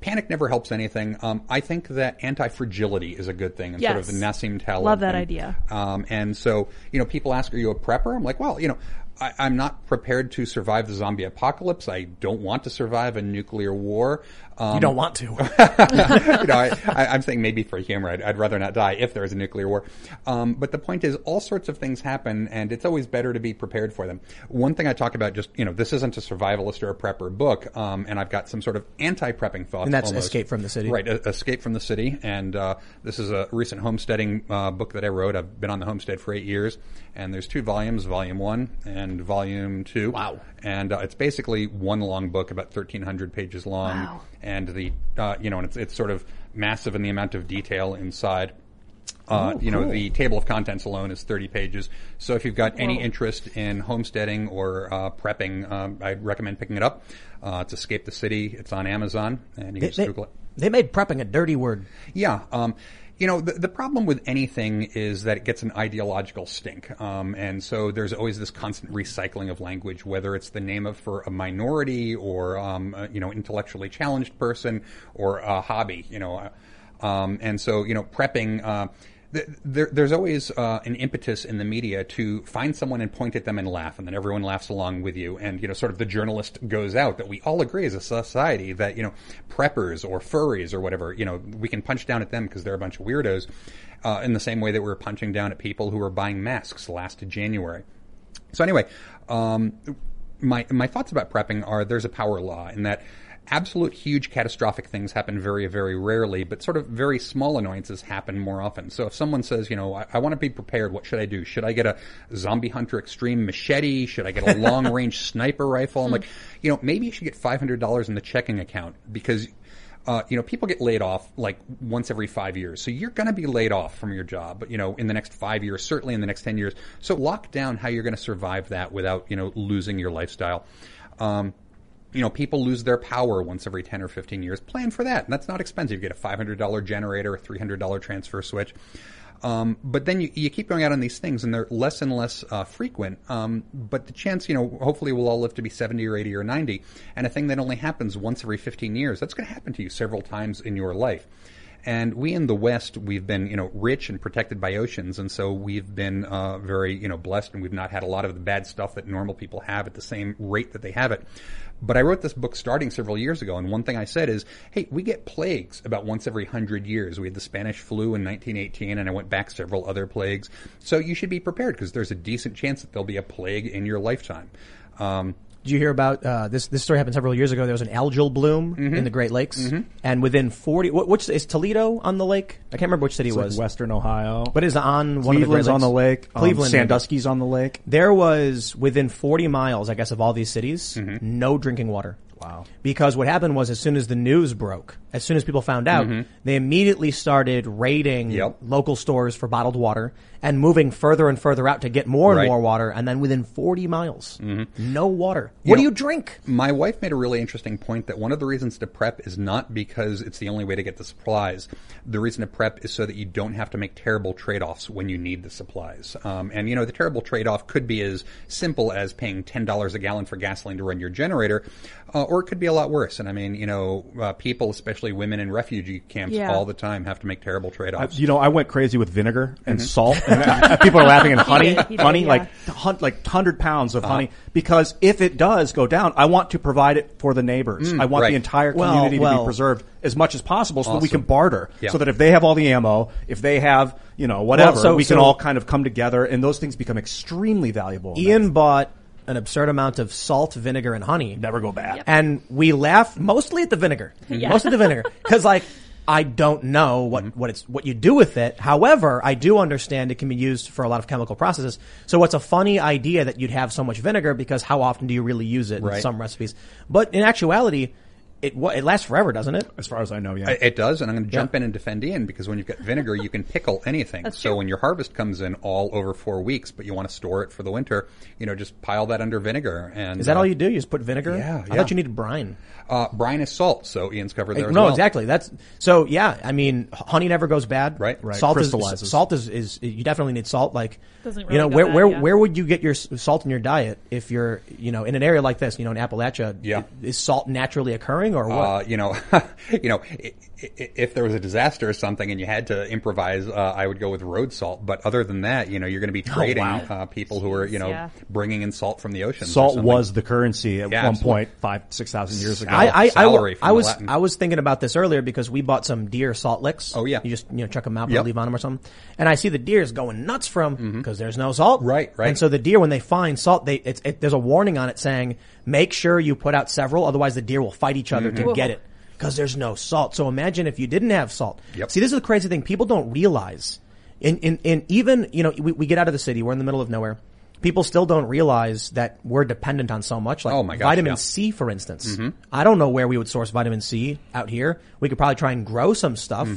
panic never helps anything. Um, I think that anti-fragility is a good thing, and sort of Yes. the Nassim Taleb. Love that thing. idea. Um, and so, you know, people ask, "Are you a prepper?" I'm like, "Well, you know, I, I'm not prepared to survive the zombie apocalypse. I don't want to survive a nuclear war. Um, You don't want to. [laughs] you know, I, I'm saying maybe for humor, I'd, I'd rather not die if there is a nuclear war. Um, but the point is, all sorts of things happen, and it's always better to be prepared for them. One thing I talk about, just you know, this isn't a survivalist or a prepper book, um, and I've got some sort of anti-prepping thoughts. And that's almost. Escape from the City. right? E- Escape from the City, and uh, this is a recent homesteading uh, book that I wrote. I've been on the homestead for eight years, and there's two volumes, Volume One and Volume Two. Wow. And uh, it's basically one long book, about 1,300 pages long, Wow. And the uh, you know, and it's it's sort of massive in the amount of detail inside. Uh, you know, the table of contents alone is 30 pages. So if you've got any interest in homesteading or uh, prepping, um, I'd recommend picking it up. Uh, it's Escape the City. It's on Amazon, and you can They, just they- Google it. they made prepping a dirty word. Yeah. Um, you know, the, the problem with anything is that it gets an ideological stink. Um, and so there's always this constant recycling of language, whether it's the name of for a minority or, um, a, you know, intellectually challenged person or a hobby, you know. uh, Um, and so, you know, prepping, uh, there, there's always uh, an impetus in the media to find someone and point at them and laugh, and then everyone laughs along with you. And you know, sort of the journalist goes out that we all agree as a society that you know, preppers or furries or whatever, you know, we can punch down at them because they're a bunch of weirdos. Uh, in the same way that we're punching down at people who were buying masks last January. So anyway, um, my my thoughts about prepping are there's a power law in that absolute huge catastrophic things happen very very rarely, but sort of very small annoyances happen more often. So if someone says, you know, I, I want to be prepared, what should I do? Should I get a zombie hunter extreme machete? Should I get a [laughs] long range sniper rifle? I'm like, you know, maybe you should get five hundred dollars in the checking account because uh, you know, people get laid off like once every five years. So you're going to be laid off from your job, you know, in the next five years, certainly in the next 10 years. So lock down how you're going to survive that without, you know, losing your lifestyle. Um, you know, people lose their power once every 10 or 15 years. Plan for that. And that's not expensive. You get a $500 generator, a $300 transfer switch. Um, but then you, you keep going out on these things and they're less and less uh, frequent. Um, but the chance, you know, hopefully we'll all live to be 70 or 80 or 90. And a thing that only happens once every 15 years, that's going to happen to you several times in your life. And we in the West, we've been, you know, rich and protected by oceans, and so we've been uh, very, you know, blessed, and we've not had a lot of the bad stuff that normal people have at the same rate that they have it. But I wrote this book starting several years ago, and one thing I said is, hey, we get plagues about once every hundred years. We had the Spanish flu in 1918, and I went back several other plagues. So you should be prepared because there's a decent chance that there'll be a plague in your lifetime. Um, Did you hear about uh, this? This story happened several years ago. There was an algal bloom Mm-hmm. in the Great Lakes, and within forty, what, which is Toledo on the lake? I can't remember which city It's it like was. Western Ohio. But is on one of the Great Lakes. on the lake. Um, Cleveland, maybe. Sandusky's on the lake. There was within 40 miles, I guess, of all these cities, Mm-hmm. no drinking water. Wow. Because what happened was, as soon as the news broke, as soon as people found out, they immediately started raiding Mm-hmm. Yep. local stores for bottled water and moving further and further out to get more and Right. Mm-hmm. more water. And then within 40 miles, no water. You what know- do you drink? My wife made a really interesting point that one of the reasons to prep is not because it's the only way to get the supplies. The reason to prep is so that you don't have to make terrible trade-offs when you need the supplies. Um, and you know, the terrible trade-off could be as simple as paying ten dollars a gallon for gasoline to run your generator, uh, or it could be a lot worse. And I mean, you know, uh, people, especially women in refugee camps, Yeah. all the time have to make terrible trade-offs. you know, I went crazy with vinegar and Mm-hmm. salt, [laughs] and uh, people are laughing. And honey, did, he did, honey, yeah. like hun- like hundred pounds Uh-huh. of honey, because if it does go down, I want to provide it for the neighbors. I want Mm, right. the entire Well, community to well- be preserved as much as possible, so that we can barter. Yeah. So that if they have all the ammo, if they have you know whatever, so- we can all kind of come together, and those things become extremely valuable. Ian bought an absurd amount of salt, vinegar, and honey. never go bad. And we laugh mostly at the vinegar. Yeah. Most of the vinegar. Cause like, I don't know what, mm-hmm. what it's, what you do with it. However, I do understand it can be used for a lot of chemical processes. So it's a funny idea that you'd have so much vinegar because how often do you really use it in some recipes? But in actuality, it, it lasts forever, doesn't it? As far as I know, yeah. It does, and I'm going to jump in and defend Ian because when you've got vinegar, you can pickle anything. That's so true. when your harvest comes in all over four weeks, but you want to store it for the winter, you know, just pile that under vinegar. And Is that uh, all you do? You just put vinegar? in? Yeah, I thought you needed brine. Uh, brine is salt, so Ian's covered there. as no, well. exactly. That's so. Yeah, I mean, honey never goes bad. Right. Right. Salt is Crystallizes. salt is, is you definitely need salt. Like Doesn't you know where bad, where yeah. where would you get your salt in your diet if you're you know in an area like this? You know, in Appalachia. Yeah. Is salt naturally occurring or what? Uh, you know, [laughs] you know, i- i- if there was a disaster or something and you had to improvise, uh, I would go with road salt. But other than that, you know, you're going to be trading wow. uh, people who are, you know, yeah. bringing in salt from the ocean. Salt was the currency at Yeah, one absolutely. point five six thousand years ago. I, I, I, salary I was I was thinking about this earlier because we bought some deer salt licks. Oh, yeah. you just you know chuck them out, Yep. leave on them or something. And I see the deers going nuts from because there's no salt. Mm-hmm. Right, right. And so the deer when they find salt, they it's, it, there's a warning on it saying make sure you put out several, otherwise the deer will fight each other Mm-hmm. to get it because there's no salt. So imagine if you didn't have salt. Yep. See, this is the crazy thing. People don't realize. In in, in even you know we, we get out of the city, we're in the middle of nowhere. People still don't realize that we're dependent on so much. Like Oh my gosh, vitamin yeah. C, for instance. I don't know where we would source vitamin C out here. We could probably try and grow some stuff.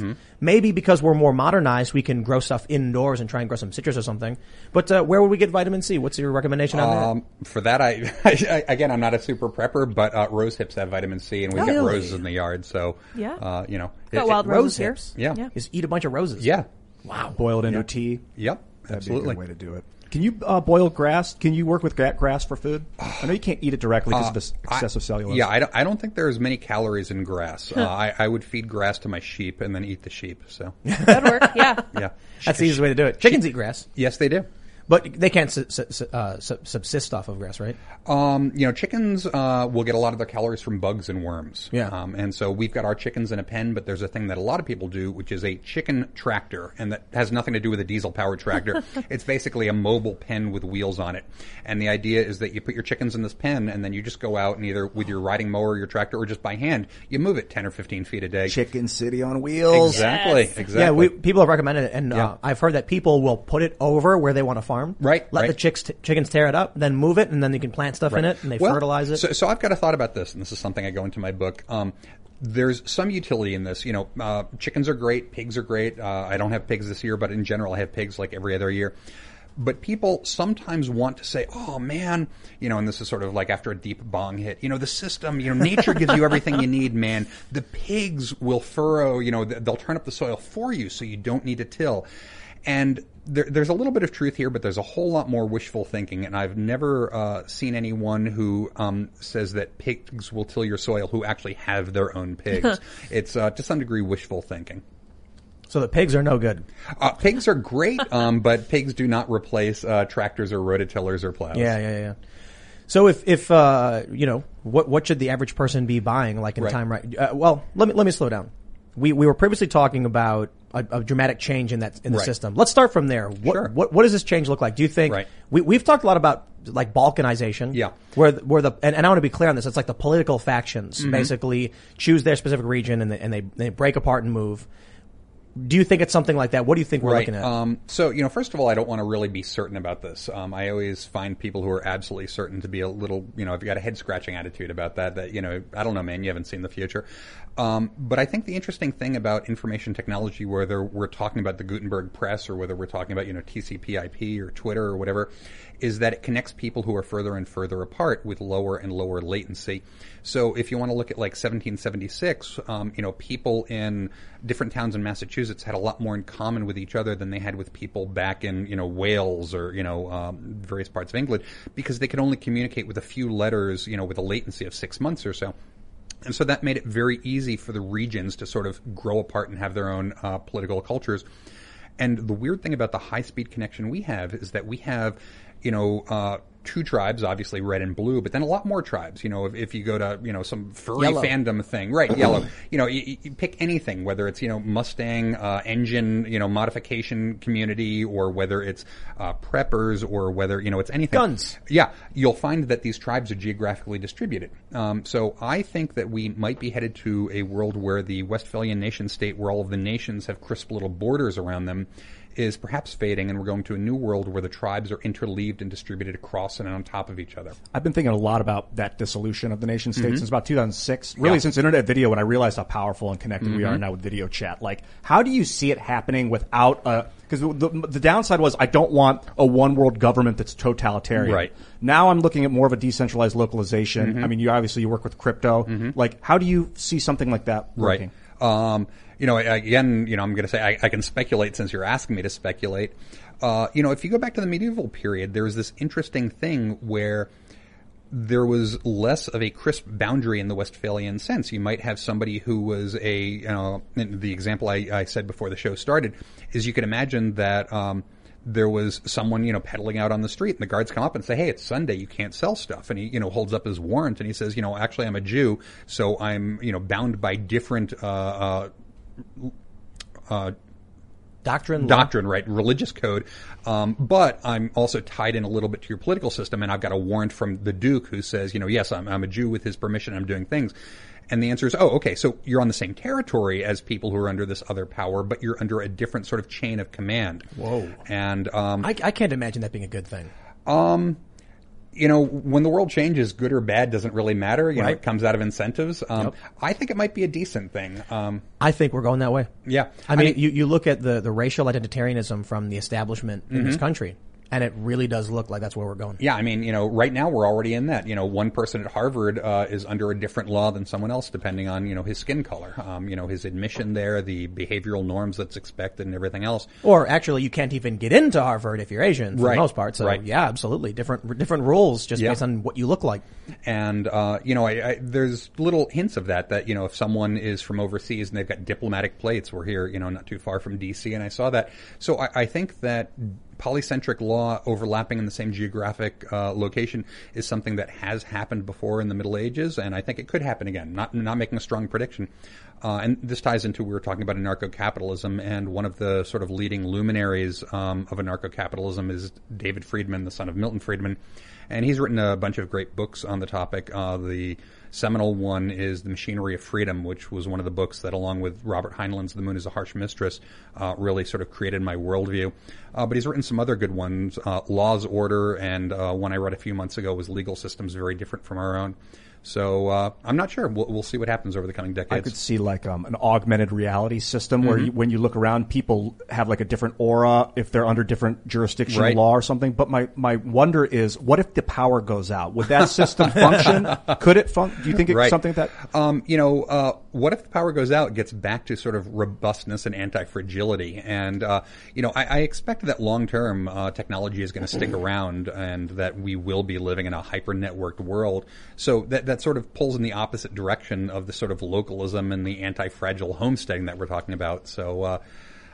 Maybe because we're more modernized, we can grow stuff indoors and try and grow some citrus or something. But uh, where would we get vitamin C? What's your recommendation on that? Um, for that, I, [laughs] I again, I'm not a super prepper, but uh, rose hips have vitamin C, and we've got Really? roses in the yard, so Yeah. uh, you know, Got it- wild it- Rose roses here. hips. Yeah. Yeah. Just eat a bunch of roses. yeah, Wow. boil it into tea. yep, That'd absolutely. be a good way to do it. Can you uh, boil grass? Can you work with grass for food? I know you can't eat it directly because of this I- excessive cellulose. Yeah, I don't, I don't think there's many calories in grass. uh, I, I would feed grass to my sheep and then eat the sheep. So, That'd work. Yeah. [laughs] yeah. That's the easiest way to do it. Chickens eat grass, Yes, they do. But they can't su- su- su- uh, subsist off of grass, right? Um, you know, chickens uh, will get a lot of their calories from bugs and worms. Yeah. Um, and so we've got our chickens in a pen, but there's a thing that a lot of people do, which is a chicken tractor, and that has nothing to do with a diesel-powered tractor. [laughs] it's basically a mobile pen with wheels on it. And the idea is that you put your chickens in this pen, and then you just go out and either with your riding mower, or your tractor, or just by hand, you move it 10 or 15 feet a day. Chicken City on wheels. Exactly. Yes. Exactly. Yeah, we, people have recommended it, and Yeah. uh, I've heard that people will put it over where they want to farm. Right, Let right. the chicks t- chickens tear it up, then move it, and then you can plant stuff in it, and they Well, fertilize it. So, so I've got a thought about this, and this is something I go into my book. Um, there's some utility in this. You know, uh, chickens are great, pigs are great. Uh, I don't have pigs this year, but in general, I have pigs like every other year. But people sometimes want to say, "Oh man," you know, and this is sort of like after a deep bong hit. You know, the system, you know, nature gives you everything you need, man. The pigs will furrow, you know, they'll turn up the soil for you, so you don't need to till. And there, there's a little bit of truth here, but there's a whole lot more wishful thinking. And I've never uh, seen anyone who um, says that pigs will till your soil who actually have their own pigs. [laughs] it's uh, to some degree wishful thinking. So the pigs are no good. Uh, pigs are great, [laughs] um, but pigs do not replace uh, tractors or rototillers or plows. Yeah, yeah, yeah. So if if uh, you know what what should the average person be buying like in Right. time right? Uh, well, let me let me slow down. We we were previously talking about a, a dramatic change in that in the Right. system. Let's start from there. What, Sure. what what does this change look like? Do you think Right. we we've talked a lot about like balkanization? Yeah. Where the- where the and, and I want to be clear on this. It's like the political factions Mm-hmm. basically choose their specific region and they, and they they break apart and move. Do you think it's something like that? What do you think we're Right. looking at? Um, so, you know, first of all, I don't want to really be certain about this. Um, I always find people who are absolutely certain to be a little, you know, if you got a head scratching attitude about that, that, you know, I don't know, man, you haven't seen the future. Um, but I think the interesting thing about information technology, whether we're talking about the Gutenberg press or whether we're talking about, you know, TCP IP or Twitter or whatever, is that it connects people who are further and further apart with lower and lower latency. So if you want to look at like 1776, um, you know, people in different towns in Massachusetts had a lot more in common with each other than they had with people back in, you know, Wales or, you know, um, various parts of England because they could only communicate with a few letters, you know, with a latency of six months or so. And so that made it very easy for the regions to sort of grow apart and have their own uh, political cultures. And the weird thing about the high speed connection we have is that we have, you know, uh, two tribes, obviously red and blue, but then a lot more tribes. You know, if, if you go to, you know, some furry Yellow. fandom thing, right, [clears throat] yellow, you know, you, you pick anything, whether it's, you know, Mustang, uh, engine, you know, modification community or whether it's, uh, preppers or whether, you know, it's anything. Guns. Yeah, you'll find that these tribes are geographically distributed. Um, so I think that we might be headed to a world where the Westphalian nation state, where all of the nations have crisp little borders around them, is perhaps fading, and we're going to a new world where the tribes are interleaved and distributed across and on top of each other. I've been thinking a lot about that dissolution of the nation state mm-hmm. since about 2006. Really, Yeah. since internet video, when I realized how powerful and connected we are mm-hmm. now with video chat. Like, how do you see it happening without a? Because the, the downside was I don't want a one world government that's totalitarian. Right. Now I'm looking at more of a decentralized localization. Mm-hmm. I mean, you obviously you work with crypto. Like, how do you see something like that working? Right. Um, you know, again, you know, I'm going to say I, I can speculate since you're asking me to speculate. Uh, you know, if you go back to the medieval period, there was this interesting thing where there was less of a crisp boundary in the Westphalian sense. You might have somebody who was a, you know, the example I, I said before the show started is you could imagine that, um, there was someone, you know, peddling out on the street and the guards come up and say, Hey, it's Sunday. You can't sell stuff. And he, you know, holds up his warrant and he says, you know, actually I'm a Jew. So I'm, you know, bound by different, uh, uh, Doctrine, law? doctrine, right? Religious code. Um, but I'm also tied in a little bit to your political system, and I've got a warrant from the Duke who says, you know, yes, I'm, I'm a Jew with his permission, I'm doing things. And the answer is, oh, okay, so you're on the same territory as people who are under this other power, but you're under a different sort of chain of command. Whoa. And, um, I, I can't imagine that being a good thing. You know, when the world changes, good or bad doesn't really matter. You know, it comes out of incentives. Um, Yep. I think it might be a decent thing. Um, I think we're going that way. yeah. I mean, you, you look at the, the racial identitarianism from the establishment in this country, and it really does look like that's where we're going. Yeah, I mean, you know, right now we're already in that. You know, one person at Harvard uh, is under a different law than someone else, depending on you know his skin color, um, you know, his admission there, the behavioral norms that's expected, and everything else. Or actually, you can't even get into Harvard if you're Asian for Right. the most part. So Right. yeah, absolutely different different rules just Yeah. based on what you look like. And uh, you know, I, I, there's little hints of that. That you know, if someone is from overseas and they've got diplomatic plates, we're here, you know, not too far from D.C., and I saw that. So I, I think that polycentric law overlapping in the same geographic uh, location is something that has happened before in the Middle Ages, and I think it could happen again. Not not making a strong prediction. Uh, and this ties into we were talking about anarcho-capitalism, and one of the sort of leading luminaries um, of anarcho-capitalism is David Friedman, the son of Milton Friedman, and he's written a bunch of great books on the topic. Uh, the seminal one is The Machinery of Freedom, which was one of the books that, along with Robert Heinlein's The Moon is a Harsh Mistress, uh, really sort of created my worldview. Uh, but he's written some other good ones, uh, Law's Order, and uh, one I read a few months ago was Legal Systems Very Different from Our Own. So uh, I'm not sure. We'll, we'll see what happens over the coming decades. I could see like um, an augmented reality system where you, when you look around, people have like a different aura if they're under different jurisdictional Right. law or something. But my, my wonder is, what if the power goes out? Would that system [laughs] function? Could it function? Do you think it's Right. something like that? Um, you know, uh, what if the power goes out, gets back to sort of robustness and anti-fragility? And, uh, you know, I, I expect that long term, uh, technology is going to stick around and that we will be living in a hyper-networked world. So that, that sort of pulls in the opposite direction of the sort of localism and the anti-fragile homesteading that we're talking about. So, uh,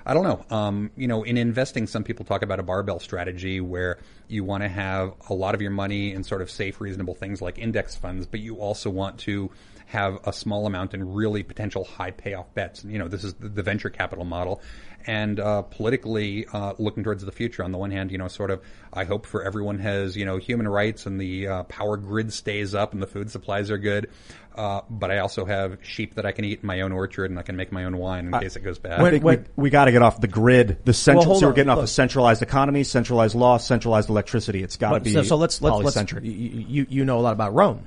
I don't know. Um, you know, in investing, some people talk about a barbell strategy where you want to have a lot of your money in sort of safe, reasonable things like index funds, but you also want to have a small amount in really potential high payoff bets. You know, this is the venture capital model. And uh, politically, uh, looking towards the future, on the one hand, you know, sort of, I hope for everyone has, you know, human rights and the uh, power grid stays up and the food supplies are good. Uh, but I also have sheep that I can eat in my own orchard and I can make my own wine in case it goes bad. I think we, we got to get off the grid. The central, hold so we're on. getting off a centralized economy, centralized law, centralized electricity. It's got to be so, so let's let's let's you, you you know a lot about Rome.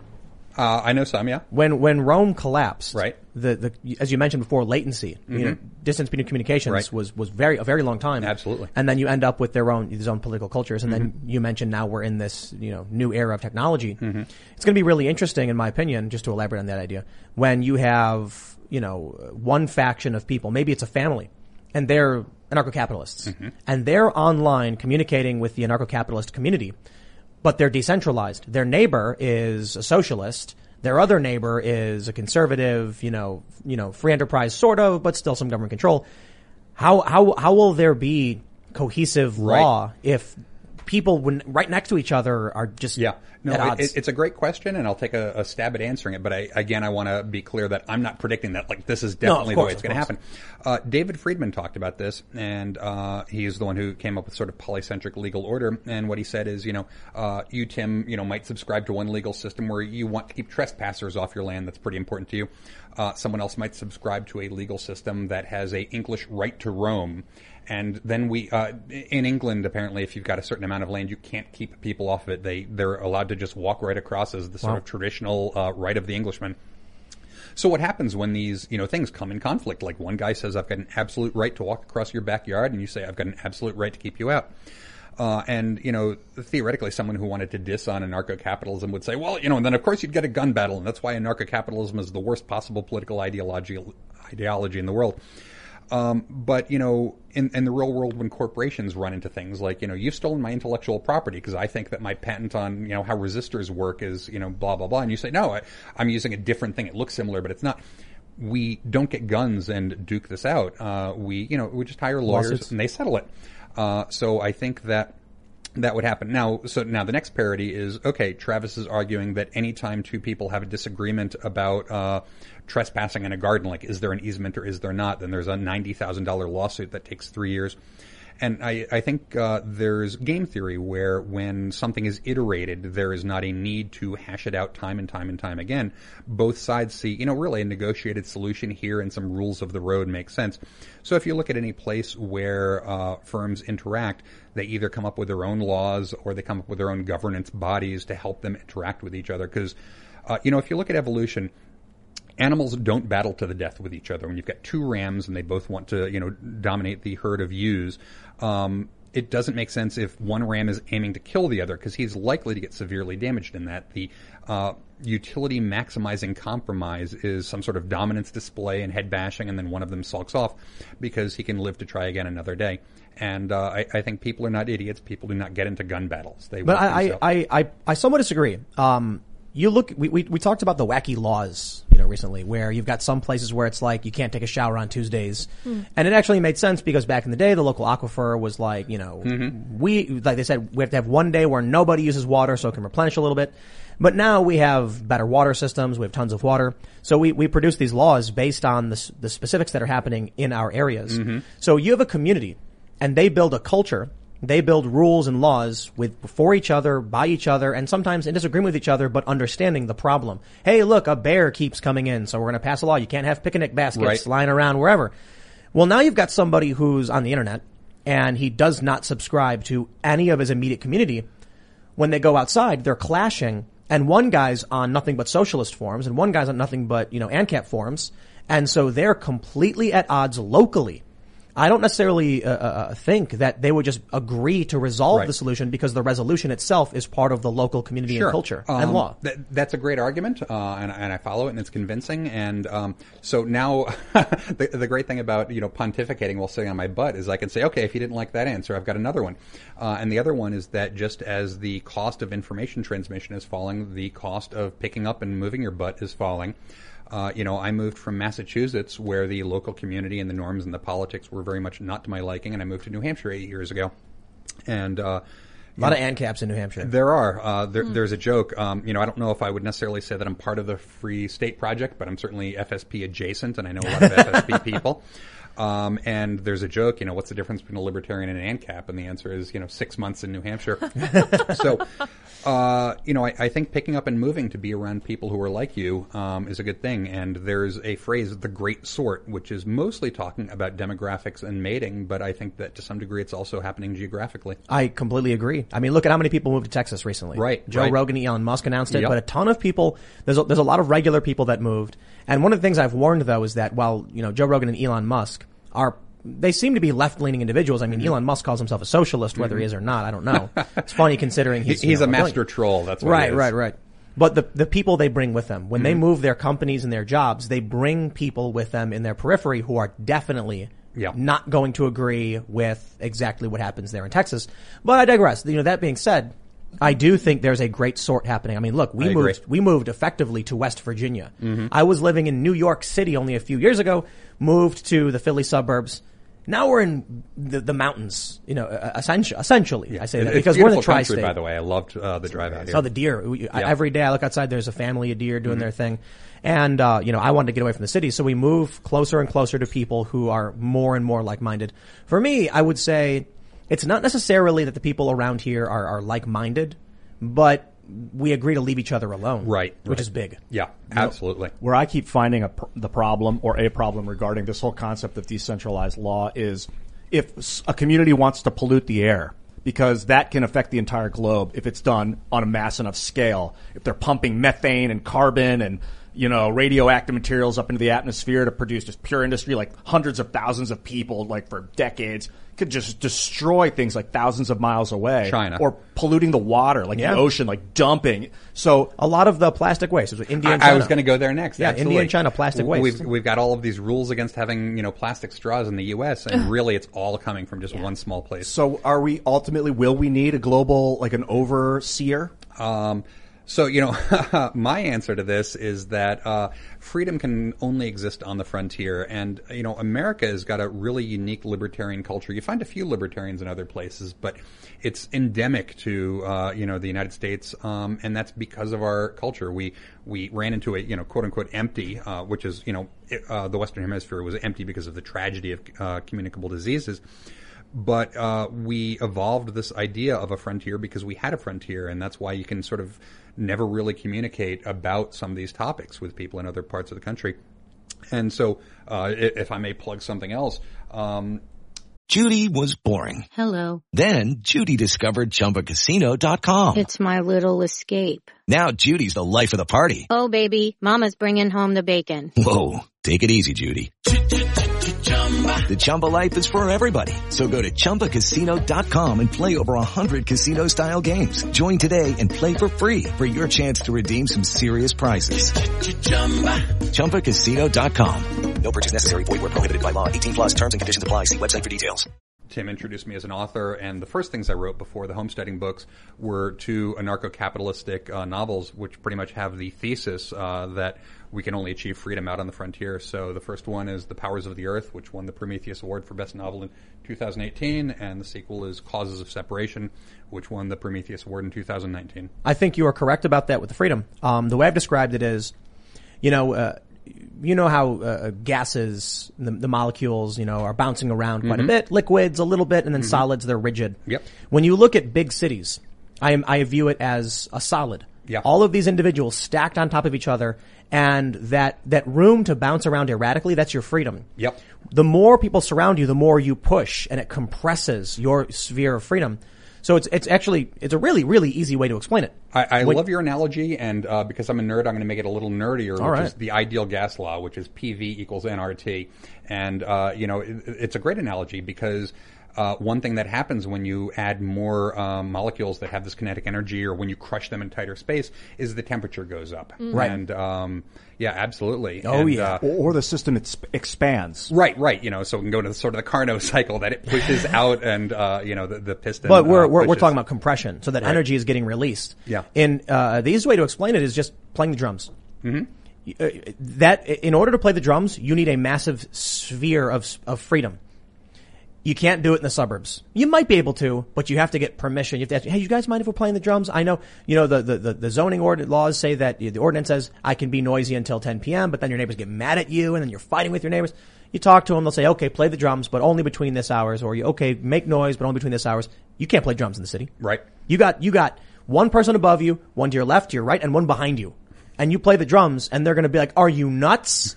Uh, I know some, yeah. When when Rome collapsed, Right. The the as you mentioned before, latency, you mm-hmm. know, distance between communications Right. was was very a very long time. Absolutely. And then you end up with their own these own political cultures, and then mm-hmm. you mentioned now we're in this you know new era of technology. Mm-hmm. It's going to be really interesting, in my opinion, just to elaborate on that idea. When you have you know one faction of people, maybe it's a family, and they're anarcho-capitalists, and they're online communicating with the anarcho-capitalist community but they're decentralized. Their neighbor is a socialist. Their other neighbor is a conservative, you know, you know, free enterprise sort of, but still some government control. How how how will there be cohesive law if people when right next to each other are just Yeah. No, it, it's a great question, and I'll take a, a stab at answering it. But I, again, I want to be clear that I'm not predicting that. Like this is No, definitely course, the way it's going to happen. Uh, David Friedman talked about this, and uh, he's the one who came up with sort of polycentric legal order. And what he said is, you know, uh, you Tim, you know, might subscribe to one legal system where you want to keep trespassers off your land. That's pretty important to you. Uh, someone else might subscribe to a legal system that has a English right to roam. And then we, uh, in England, apparently, if you've got a certain amount of land, you can't keep people off of it. They they're allowed to just walk right across as the sort of traditional uh, right of the Englishman. So what happens when these, you know, things come in conflict? Like one guy says, I've got an absolute right to walk across your backyard, and you say, I've got an absolute right to keep you out. Uh, and, you know, theoretically, someone who wanted to diss on anarcho-capitalism would say, well, you know, and then of course you'd get a gun battle, and that's why anarcho-capitalism is the worst possible political ideology, ideology in the world. Um, but you know, in, in the real world, when corporations run into things like, you know, you've stolen my intellectual property because I think that my patent on, you know, how resistors work is, you know, blah blah blah, and you say, no, I, I'm using a different thing. It looks similar, but it's not. We don't get guns and duke this out. Uh, we, you know, we just hire lawyers Lawsuits. and they settle it. Uh, so I think that that would happen. Now, so now the next parody is okay. Travis is arguing that anytime two people have a disagreement about uh, trespassing in a garden, like is there an easement or is there not, then there's a ninety thousand dollar lawsuit that takes three years. And I, I think uh, there's game theory where when something is iterated, there is not a need to hash it out time and time and time again. Both sides see, you know, really a negotiated solution here and some rules of the road make sense. So if you look at any place where uh, firms interact, they either come up with their own laws or they come up with their own governance bodies to help them interact with each other. Because, uh, you know, if you look at evolution, animals don't battle to the death with each other. When you've got two rams and they both want to, you know, dominate the herd of ewes, um, it doesn't make sense if one ram is aiming to kill the other because he's likely to get severely damaged in that. The uh, utility maximizing compromise is some sort of dominance display and head bashing, and then one of them sulks off because he can live to try again another day. And uh, I, I think people are not idiots. People do not get into gun battles. They But I, I. I, I, I somewhat disagree. Um, you look, we, we, we talked about the wacky laws, you know, recently where you've got some places where it's like you can't take a shower on Tuesdays. Hmm. And it actually made sense because back in the day, the local aquifer was like, you know, mm-hmm. we, like they said, we have to have one day where nobody uses water so it can replenish a little bit. But now we have better water systems. We have tons of water. So we, we produce these laws based on the, the specifics that are happening in our areas. Mm-hmm. So you have a community and they build a culture they build rules and laws with for each other, by each other, and sometimes in disagreement with each other, but understanding the problem. Hey, look, a bear keeps coming in, so we're going to pass a law. You can't have picnic baskets Right. lying around wherever. Well, now you've got somebody who's on the internet and he does not subscribe to any of his immediate community. When they go outside, they're clashing, and one guy's on nothing but socialist forums, and one guy's on nothing but you know ANCAP forums, and so they're completely at odds locally. I don't necessarily uh, uh, think that they would just agree to resolve Right. the solution because the resolution itself is part of the local community and culture and Um, law. That, that's a great argument, uh, and, and I follow it, and it's convincing. And um, so now, [laughs] the, the great thing about you know pontificating while sitting on my butt is I can say, okay, if you didn't like that answer, I've got another one. Uh, and the other one is that just as the cost of information transmission is falling, the cost of picking up and moving your butt is falling. Uh, you know, I moved from Massachusetts, where the local community and the norms and the politics were very much not to my liking, and I moved to New Hampshire eight years ago. And uh, A lot of ANCAPs in New Hampshire. there are. Uh, there, There's a joke. Um, you know, I don't know if I would necessarily say that I'm part of the Free State Project, but I'm certainly FSP adjacent, and I know a lot of FSP [laughs] people. Um, and there's a joke. You know, what's the difference between a libertarian and an ANCAP? And the answer is, you know, six months in New Hampshire. [laughs] so, uh, you know, I, I think picking up and moving to be around people who are like you um, is a good thing. And there's a phrase, "the great sort," which is mostly talking about demographics and mating, but I think that to some degree it's also happening geographically. I completely agree. I mean, look at how many people moved to Texas recently. Right, Joe right. Rogan, Elon Musk announced it, Yep. but a ton of people. There's a, there's a lot of regular people that moved. And one of the things I've warned though is that while you know Joe Rogan and Elon Musk are they seem to be left leaning individuals. I Mm-hmm. mean, Elon Musk calls himself a socialist, whether he is or not. I don't know. it's funny considering he's [laughs] he's you a master troll. That's what right, he is. right, right. But the the people they bring with them when Mm-hmm. they move their companies and their jobs, they bring people with them in their periphery who are definitely Yeah. not going to agree with exactly what happens there in Texas. But I digress. You know, that being said, I do think there's a great sort happening. I mean, look, we I agree. moved we moved effectively to West Virginia. Mm-hmm. I was living in New York City only a few years ago, moved to the Philly suburbs. Now we're in the, the mountains, you know, essentially, essentially. I say that because we're in the tri-state. by the way. I loved uh, the drive out here. Oh, the deer. We- Yeah. Every day I look outside, there's a family of deer doing their thing. And, uh, you know, I wanted to get away from the city. So we move closer and closer to people who are more and more like-minded. For me, I would say it's not necessarily that the people around here are, are like-minded, but we agree to leave each other alone. Right, Which right. is big. yeah, absolutely. where I keep finding a pr- the problem or a problem regarding this whole concept of decentralized law is if a community wants to pollute the air because that can affect the entire globe if it's done on a mass enough scale. If they're pumping methane and carbon and you know radioactive materials up into the atmosphere to produce just pure industry, like hundreds of thousands of people, like for decades, could just destroy things like thousands of miles away. China. or polluting the water, like Yeah. the ocean, like dumping. So A lot of the plastic waste is India and I, I was going to go there next. Yeah, absolutely. India and China plastic waste. We've we've got all of these rules against having you know plastic straws in the U.S. and [sighs] really it's all coming from just one small place. So are we ultimately, will we need a global, like an overseer? Um, so you know, [laughs] my answer to this is that uh, freedom can only exist on the frontier, and you know, America has got a really unique libertarian culture. You find a few libertarians in other places, but it's endemic to uh, you know the United States, um, and that's because of our culture. We we ran into a you know quote unquote empty, uh, which is you know it, uh, the Western Hemisphere was empty because of the tragedy of uh, communicable diseases but uh, we evolved this idea of a frontier because we had a frontier, and that's why you can sort of never really communicate about some of these topics with people in other parts of the country. And so, uh, if I may plug something else, um, Judy was boring. Hello. Then Judy discovered ChumbaCasino.com. It's my little escape. Now Judy's the life of the party. Oh, baby, Mama's bringing home the bacon. Whoa, take it easy, Judy. The Chumba life is for everybody. So go to ChumbaCasino.com and play over 100 casino-style games. Join today and play for free for your chance to redeem some serious prizes. ChumbaCasino.com. No purchase necessary. Void where prohibited by law. 18 plus terms and conditions apply. See website for details. Tim introduced me as an author, and the first things I wrote before the homesteading books were two anarcho-capitalistic uh, novels, which pretty much have the thesis uh, that we can only achieve freedom out on the frontier. So the first one is *The Powers of the Earth*, which won the Prometheus Award for Best Novel in 2018, and the sequel is *Causes of Separation*, which won the Prometheus Award in 2019. I think you are correct about that with the freedom. Um, the way I've described it is, you know, uh, you know how uh, gases, the, the molecules, you know, are bouncing around quite a bit. Liquids a little bit, and then solids they're rigid. Yep. When you look at big cities, I am I view it as a solid. Yeah. All of these individuals stacked on top of each other, and that that room to bounce around erratically, that's your freedom. Yep. The more people surround you, the more you push, and it compresses your sphere of freedom. So it's it's actually it's a really really easy way to explain it. I, I When- love your analogy, and uh, because I'm a nerd, I'm going to make it a little nerdier, which right. is the ideal gas law, which is PV equals nRT. And uh, you know, it, it's a great analogy because uh, one thing that happens when you add more um, molecules that have this kinetic energy, or when you crush them in tighter space, is the temperature goes up. Right. And um, yeah, absolutely. Oh, And, yeah. uh, Or, or the system ex- expands. Right, right. You know, so we can go to the, sort of the Carnot [laughs] cycle that it pushes [laughs] out, and uh, you know, the, the piston. But we're, uh, we're, we're talking about compression, so that energy is getting released. Yeah. And uh, the easiest way to explain it is just playing the drums. Mm-hmm. uh, that in order to play the drums, you need a massive sphere of of freedom. You can't do it in the suburbs. You might be able to, but you have to get permission. You have to ask, hey, you guys mind if we're playing the drums? I know, you know, the, the, the, the zoning ordinance laws say that the ordinance says I can be noisy until 10 p.m., but then your neighbors get mad at you and then you're fighting with your neighbors. You talk to them, they'll say, okay, play the drums, but only between this hours, or you, okay, make noise, but only between this hours. You can't play drums in the city. Right. You got, you got one person above you, one to your left, to your right, and one behind you. And you play the drums and they're going to be like, are you nuts?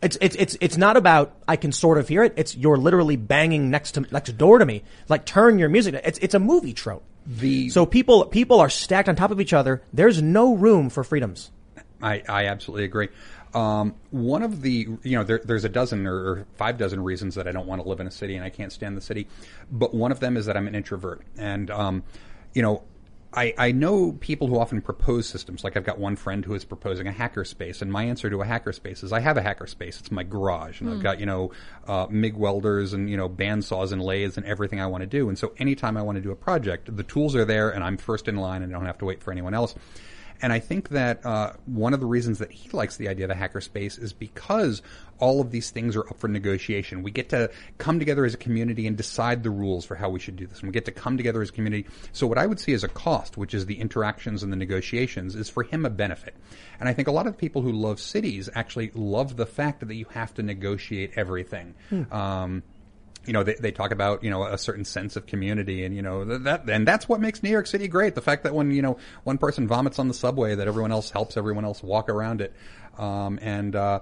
It's, it's, it's, it's not about, I can sort of hear it. It's, you're literally banging next to, next door to me. Like, turn your music. It's, it's a movie trope. The So people, people are stacked on top of each other. There's no room for freedoms. I, I absolutely agree. Um, one of the, you know, there, there's a dozen or, or five dozen reasons that I don't want to live in a city and I can't stand the city, but one of them is that I'm an introvert, and um, you know, I, I know people who often propose systems. Like I've got one friend who is proposing a hackerspace, and my answer to a hackerspace is I have a hackerspace. It's my garage, and I've got you know uh, MIG welders and you know bandsaws and lathes and everything I want to do. And so anytime I want to do a project, the tools are there, and I'm first in line, and I don't have to wait for anyone else. And I think that uh, one of the reasons that he likes the idea of a hackerspace is because all of these things are up for negotiation. We get to come together as a community and decide the rules for how we should do this. And we get to come together as a community. So what I would see as a cost, which is the interactions and the negotiations, is for him a benefit. And I think a lot of people who love cities actually love the fact that you have to negotiate everything. Um, you know, they, they talk about, you know, a certain sense of community and, you know, th- that, and that's what makes New York City great. The fact that when, you know, one person vomits on the subway, that everyone else helps everyone else walk around it. Um, and, uh,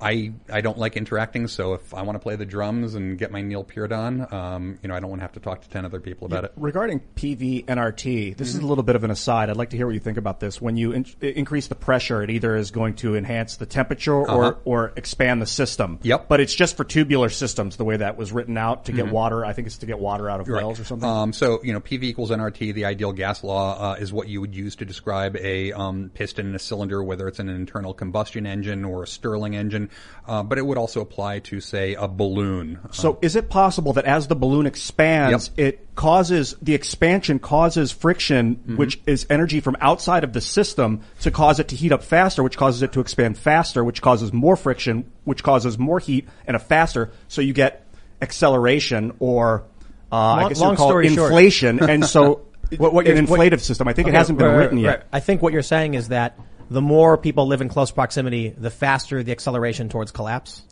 I, I don't like interacting, so if I want to play the drums and get my Neil Peart on, um, you know, I don't want to have to talk to 10 other people about it. Regarding PVNRT, this Mm-hmm. is a little bit of an aside. I'd like to hear what you think about this. When you in- increase the pressure, it either is going to enhance the temperature or, Uh-huh. or expand the system. Yep. But it's just for tubular systems, the way that was written out to get water. I think it's to get water out of wells or something. Um, so, you know, PV equals NRT, the ideal gas law, uh, is what you would use to describe a um, piston in a cylinder, whether it's an internal combustion engine or a Stirling engine. Uh, but it would also apply to, say, a balloon. So is it possible that as the balloon expands, Yep. it causes the expansion causes friction, Mm-hmm. which is energy from outside of the system to cause it to heat up faster, which causes it to expand faster, which causes more friction, which causes more heat and a faster. So you get acceleration or uh, I guess long you call story short. inflation. and so [laughs] What- what an you're- what- inflative system. I think Okay, it hasn't been right, written right, yet. right. I think what you're saying is that the more people live in close proximity, the faster the acceleration towards collapse.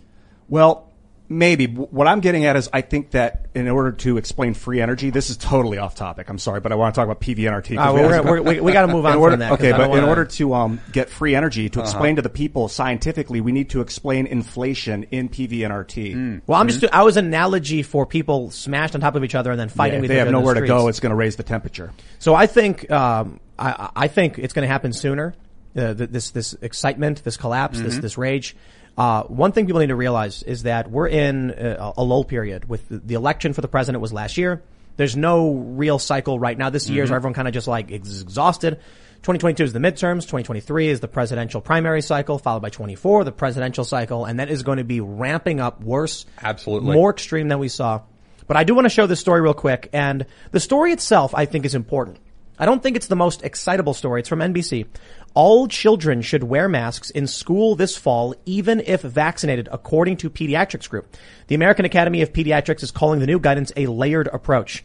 Well, maybe. What I'm getting at is I think that in order to explain free energy, this is totally off topic. I'm sorry, but I want to talk about PVNRT. 'cause Uh, we we're, haven't- we're, we we got to move on in order, from that. 'cause okay, but in wanna- order to um, get free energy, to explain to the people scientifically, we need to explain inflation in PVNRT. well, I'm just I was an analogy for people smashed on top of each other and then fighting Yeah, if with they each have other in the nowhere to go, it's going to raise the temperature. So I think um, I, I think it's going to happen sooner. Uh, this this excitement, this collapse, this this rage. Uh, one thing people need to realize is that we're in a, a lull period. With the, the election for the president was last year. There's no real cycle right now. This year year's everyone kind of just like ex- exhausted. 2022 is the midterms. 2023 is the presidential primary cycle, followed by 24, the presidential cycle, and that is going to be ramping up worse, Absolutely. more extreme than we saw. But I do want to show this story real quick, and the story itself I think is important. I don't think it's the most excitable story. It's from NBC. All children should wear masks in school this fall, even if vaccinated, according to Pediatrics Group. The American Academy of Pediatrics is calling the new guidance a layered approach.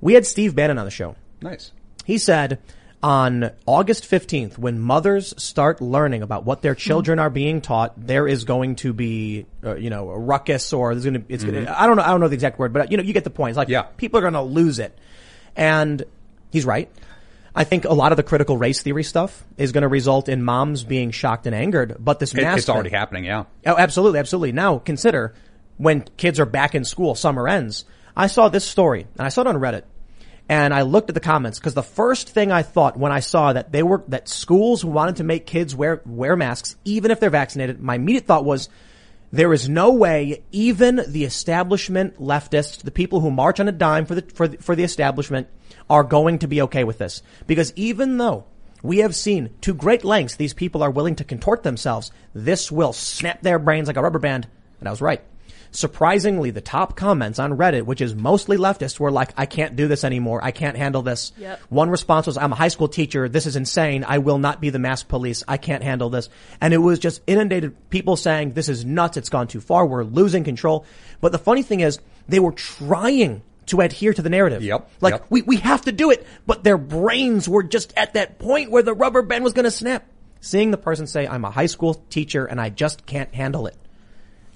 We had Steve Bannon on the show. Nice. He said on August 15th, when mothers start learning about what their children are being taught, there is going to be, uh, you know, a ruckus or there's going to, it's going to, I don't know, I don't know the exact word, but you know, you get the point. It's like, Yeah. people are going to lose it. And he's right. I think a lot of the critical race theory stuff is going to result in moms being shocked and angered, but this It, mask it's already happening, yeah. Oh, absolutely, absolutely. Now consider when kids are back in school, summer ends. I saw this story and I saw it on Reddit and I looked at the comments because the first thing I thought when I saw that they were, that schools wanted to make kids wear, wear masks, even if they're vaccinated, my immediate thought was, there is no way even the establishment leftists, the people who march on a dime for the, for the, for the establishment are going to be okay with this. Because even though we have seen to great lengths these people are willing to contort themselves, this will snap their brains like a rubber band. And I was right. Surprisingly, the top comments on Reddit, which is mostly leftists, were like, I can't do this anymore. I can't handle this. Yep. One response was, I'm a high school teacher. This is insane. I will not be the mask police. I can't handle this. And it was just inundated people saying, this is nuts. It's gone too far. We're losing control. But the funny thing is, they were trying to adhere to the narrative. Yep, Like, yep. we, we have to do it. But their brains were just at that point where the rubber band was going to snap. Seeing the person say, I'm a high school teacher and I just can't handle it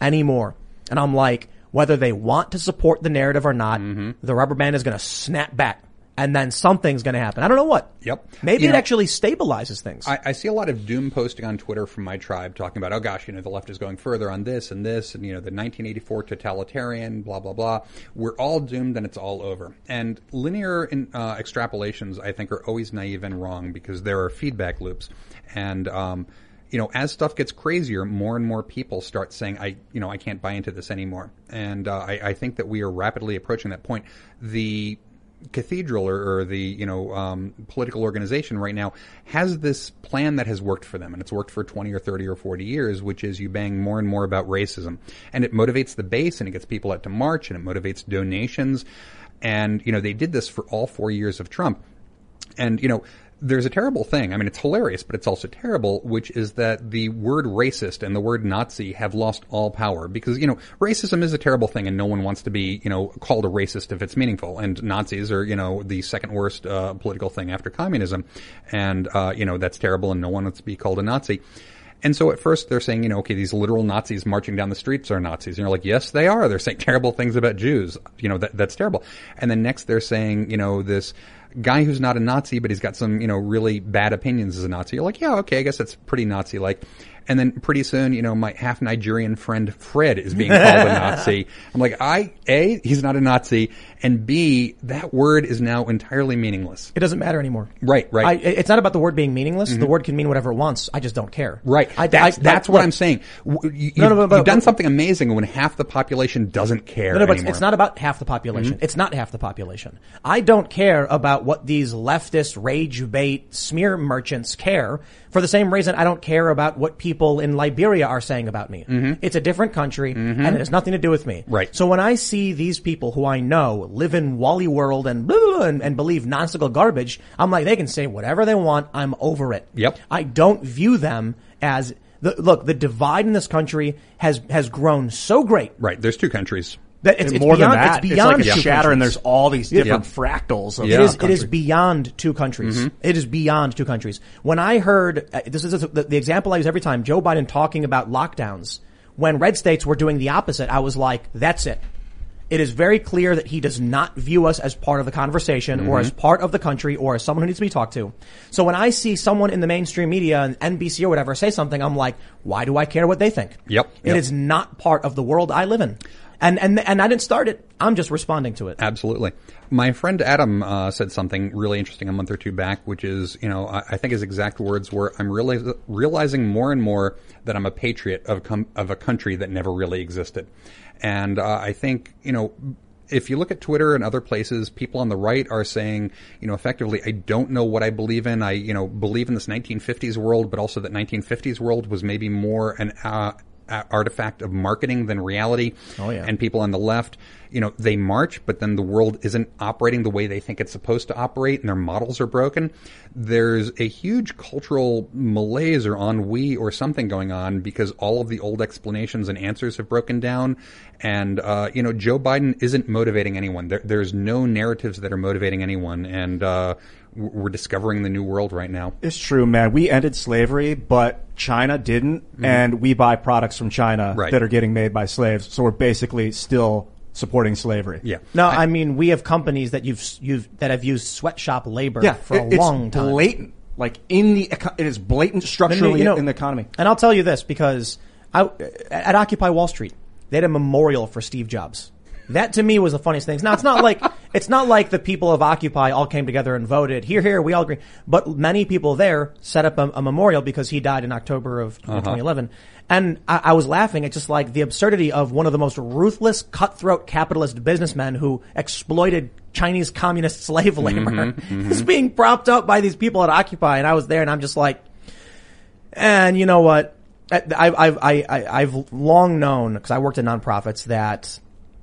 anymore. And I'm like, whether they want to support the narrative or not, Mm-hmm. the rubber band is going to snap back. And then something's going to happen. I don't know what. Yep. Maybe You it know- actually stabilizes things. I, I see a lot of doom posting on Twitter from my tribe talking about, oh gosh, you know, the left is going further on this and this and, you know, the 1984 totalitarian, blah, blah, blah. We're all doomed and it's all over. And linear in, uh, extrapolations, I think, are always naive and wrong because there are feedback loops. And, um, you know, as stuff gets crazier, more and more people start saying, I, you know, I can't buy into this anymore. And, uh, I, I think that we are rapidly approaching that point. The, cathedral or, or the you know um, political organization right now has this plan that has worked for them, and it's worked for twenty or thirty or forty years, which is you bang more and more about racism, and it motivates the base, and it gets people out to march, and it motivates donations, and you know they did this for all four years of Trump, and you know there's a terrible thing. I mean, it's hilarious, but it's also terrible, which is that the word racist and the word Nazi have lost all power because, you know, racism is a terrible thing and no one wants to be, you know, called a racist if it's meaningful. And Nazis are, you know, the second worst, uh, political thing after communism. And, uh, you know, that's terrible and no one wants to be called a Nazi. And so at first they're saying, you know, okay, these literal Nazis marching down the streets are Nazis. And you're like, yes, they are. They're saying [laughs] terrible things about Jews. You know, that, that's terrible. And then next they're saying, you know, this guy who's not a Nazi, but he's got some, you know, really bad opinions as a Nazi. You're like, yeah, okay, I guess that's pretty Nazi-like. And then pretty soon, you know, my half Nigerian friend Fred is being called a [laughs] Nazi. I'm like, I, A, he's not a Nazi, and B, that word is now entirely meaningless. it doesn't matter anymore. Right, right. I, it's not about the word being meaningless. The word can mean whatever it wants. I just don't care. Right. I, that's I- that's what look, I'm saying. You, No, no, but- but- have done something amazing when half the population doesn't care No, no, but anymore. it's not about half the population. Mm-hmm. It's not half the population. I don't care about what these leftist rage bait smear merchants care for the same reason I don't care about what people in Liberia are saying about me. It's a different country and it has nothing to do with me. Mm-hmm. Right. So when I see these people who I know live in Wally World and blah, blah, blah, and, and believe nonsensical garbage, I'm like, they can say whatever they want. I'm over it. Yep. I don't view them as the, look, the divide in this country has, has grown so great Right. There's two countries. That it's, it's more beyond, than that, it's beyond like a two shatter, and countries. there's all these different Yeah. fractals. Of Yeah. It the is, it is beyond two countries. It is beyond two countries. When I heard, uh, this is the, the example I use every time, Joe Biden talking about lockdowns, when red states were doing the opposite, I was like, that's it. It is very clear that he does not view us as part of the conversation or as part of the country or as someone who needs to be talked to. So when I see someone in the mainstream media and NBC or whatever say something, I'm like, why do I care what they think? Yep, It yep. is not part of the world I live in. And, and, and I didn't start it. I'm just responding to it. Absolutely. My friend Adam uh, said something really interesting a month or two back, which is, you know, I, I think his exact words were, "I'm realizing more and more that I'm a patriot of com- of a country that never really existed," and uh, I think, you know. If you look at Twitter and other places, people on the right are saying, you know, effectively, I don't know what I believe in. I, you know, believe in this 1950s world, but also that 1950s world was maybe more an uh, artifact of marketing than reality. Oh, yeah. And people on the left, you know, they march, but then the world isn't operating the way they think it's supposed to operate and their models are broken. There's a huge cultural malaise or ennui or something going on because all of the old explanations and answers have broken down. And, uh, you know, Joe Biden isn't motivating anyone. There, there's no narratives that are motivating anyone. And, uh, we're discovering the new world right now. It's true, man. We ended slavery, but China didn't, and we buy products from China Mm-hmm. Right. that are getting made by slaves. So we're basically still supporting slavery. Yeah. No, I, mean we have companies that you've you've that have used sweatshop labor Yeah, for a it- it's long time. blatant. Like in the, it is blatant structurally You know- in the economy. And I'll tell you this because I, at Occupy Wall Street, they had a memorial for Steve Jobs. That to me was the funniest thing. Now it's not like [laughs] it's not like the people of Occupy all came together and voted here, here, we all agree. But many people there set up a, a memorial because he died in October of uh-huh. 2011. And I, I was laughing at just like the absurdity of one of the most ruthless, cutthroat capitalist businessmen who exploited Chinese communist [laughs] slave labor mm-hmm, [laughs] mm-hmm. is being propped up by these people at Occupy. And I was there and I'm just like, and you know what? I've, I've, I, I, I've long known, because I worked in nonprofits, that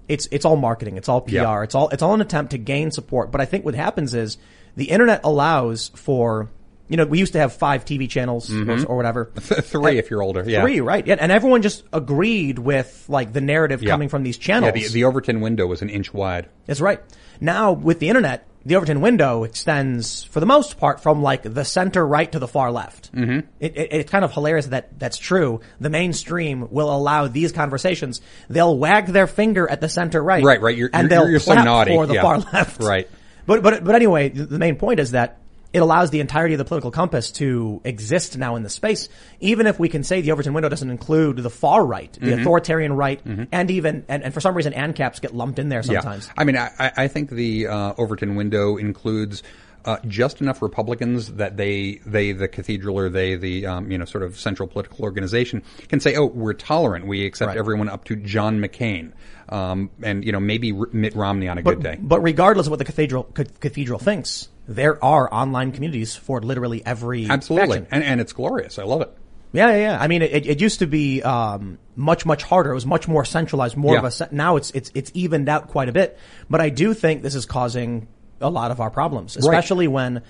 it's, it's all marketing. It's all PR. Yeah. It's all, it's all an attempt to gain support. But I think what happens is the internet allows for, you know, we used to have five TV channels or, mm-hmm. or whatever. [laughs] Three if you're older. Yeah. Three, right? Yeah, and everyone just agreed with like the narrative Yeah. coming from these Yeah, channels. the, the Overton window was an inch wide. That's right. Now with the internet, the Overton window extends for the most part from like the center right to the far left. Mm-hmm. It, it, it's kind of hilarious that that's true. The mainstream will allow these conversations. They'll wag their finger at the center right. Right, right. You're- and you're- they'll you're so naughty. for the Yeah. far [laughs] left. Right. But but but anyway, the main point is that it allows the entirety of the political compass to exist now in the space, even if we can say the Overton window doesn't include the far right, the Mm-hmm. authoritarian right, and even and, and for some reason ANCAPs get lumped in there sometimes. Yeah. I mean, I, I think the uh, Overton window includes uh, just enough Republicans that they, they, the cathedral or they, the, um, you know, sort of central political organization can say, oh, we're tolerant. We accept Right. everyone up to John McCain. Um, and, you know, maybe R- Mitt Romney on a But, good day. but regardless of what the cathedral ca- cathedral thinks, there are online communities for literally every Absolutely. faction. And, and it's glorious. I love it. Yeah, yeah, yeah. I mean, it, it used to be um, much, much harder. It was much more centralized, more of Yeah. a. se- Now it's it's it's evened out quite a bit. But I do think this is causing a lot of our problems, especially when,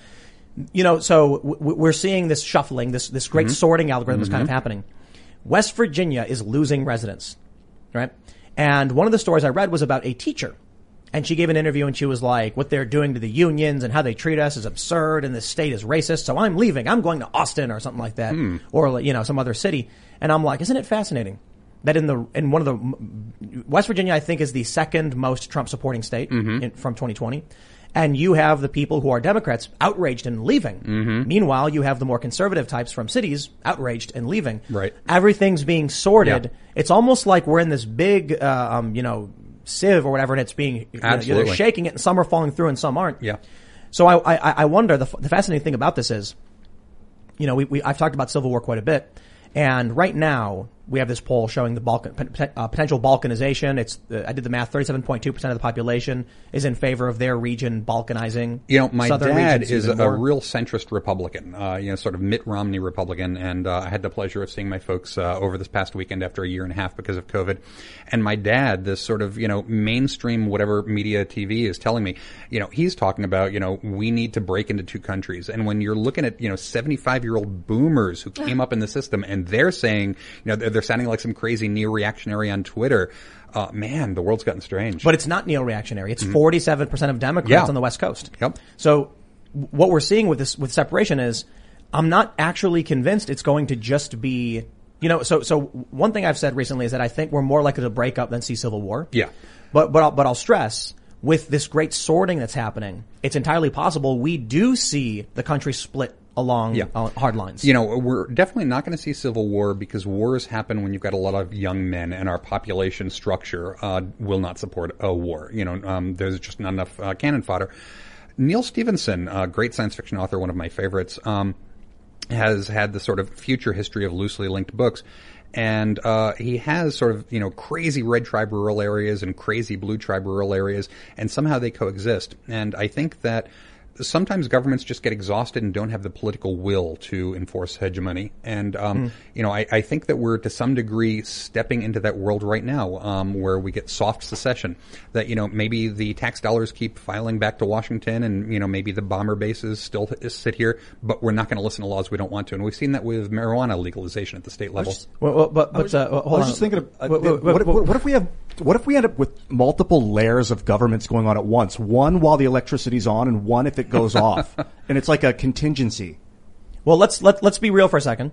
you know. So w- we're seeing this shuffling, this this Mm-hmm. great sorting algorithm is kind of happening. West Virginia is losing residents, right? And one of the stories I read was about a teacher. And she gave an interview and she was like, what they're doing to the unions and how they treat us is absurd and this state is racist. So I'm leaving. I'm going to Austin or something like that. Or, you know, some other city. And I'm like, isn't it fascinating that in the, in one of the, West Virginia, I think is the second most Trump supporting state in, from 2020. And you have the people who are Democrats outraged and leaving. Meanwhile, you have the more conservative types from cities outraged and leaving. Right. Everything's being sorted. Yeah. It's almost like we're in this big, uh, um, you know, sieve or whatever, and it's being you know, they're shaking it, and some are falling through, and some aren't. Yeah. So I, I, I wonder the, the fascinating thing about this is, you know, we, we I've talked about civil war quite a bit, and right now we have this poll showing the Balkan uh, potential Balkanization. It's uh, I did the math: thirty-seven point two percent of the population is in favor of their region Balkanizing. You know, my Southern dad is a more. real centrist Republican, uh, you know, sort of Mitt Romney Republican, and uh, I had the pleasure of seeing my folks uh, over this past weekend after a year and a half because of COVID. And my dad, this sort of, you know, mainstream whatever media TV is telling me, you know, he's talking about, you know, we need to break into two countries. And when you're looking at, you know, 75 year old boomers who came up in the system and they're saying, you know, they're, they're sounding like some crazy neo-reactionary on Twitter, uh, man, the world's gotten strange. But it's not neo-reactionary. It's 47% of Democrats Yeah. on the West Coast. Yep. So what we're seeing with this, with separation is I'm not actually convinced it's going to just be, you know, so, so one thing I've said recently is that I think we're more likely to break up than see civil war. Yeah. But, but I'll, but I'll stress with this great sorting that's happening, it's entirely possible we do see the country split along Yeah. uh, hard lines. You know, we're definitely not going to see civil war because wars happen when you've got a lot of young men, and our population structure uh, will not support a war. You know, um, there's just not enough uh, cannon fodder. Neal Stephenson, a great science fiction author, one of my favorites, um, has had the sort of future history of loosely linked books. And uh, he has sort of you know crazy red tribe rural areas and crazy blue tribe rural areas, and somehow they coexist. And I think that sometimes governments just get exhausted and don't have the political will to enforce hegemony. And um, you know, I, I think that we're to some degree stepping into that world right now, um, where we get soft secession. That you know maybe the tax dollars keep filing back to Washington, and you know maybe the bomber bases still sit here, but we're not going to listen to laws we don't want to. And we've seen that with marijuana legalization at the state level. Well, well, but, but, uh, I hold was on. just thinking of uh, Wait, wait, what, wait, what- what if we have what if we end up with multiple layers of governments going on at once? One while the electricity's on, and one if it goes off, [laughs] and it's like a contingency. Well, let's let let's be real for a second.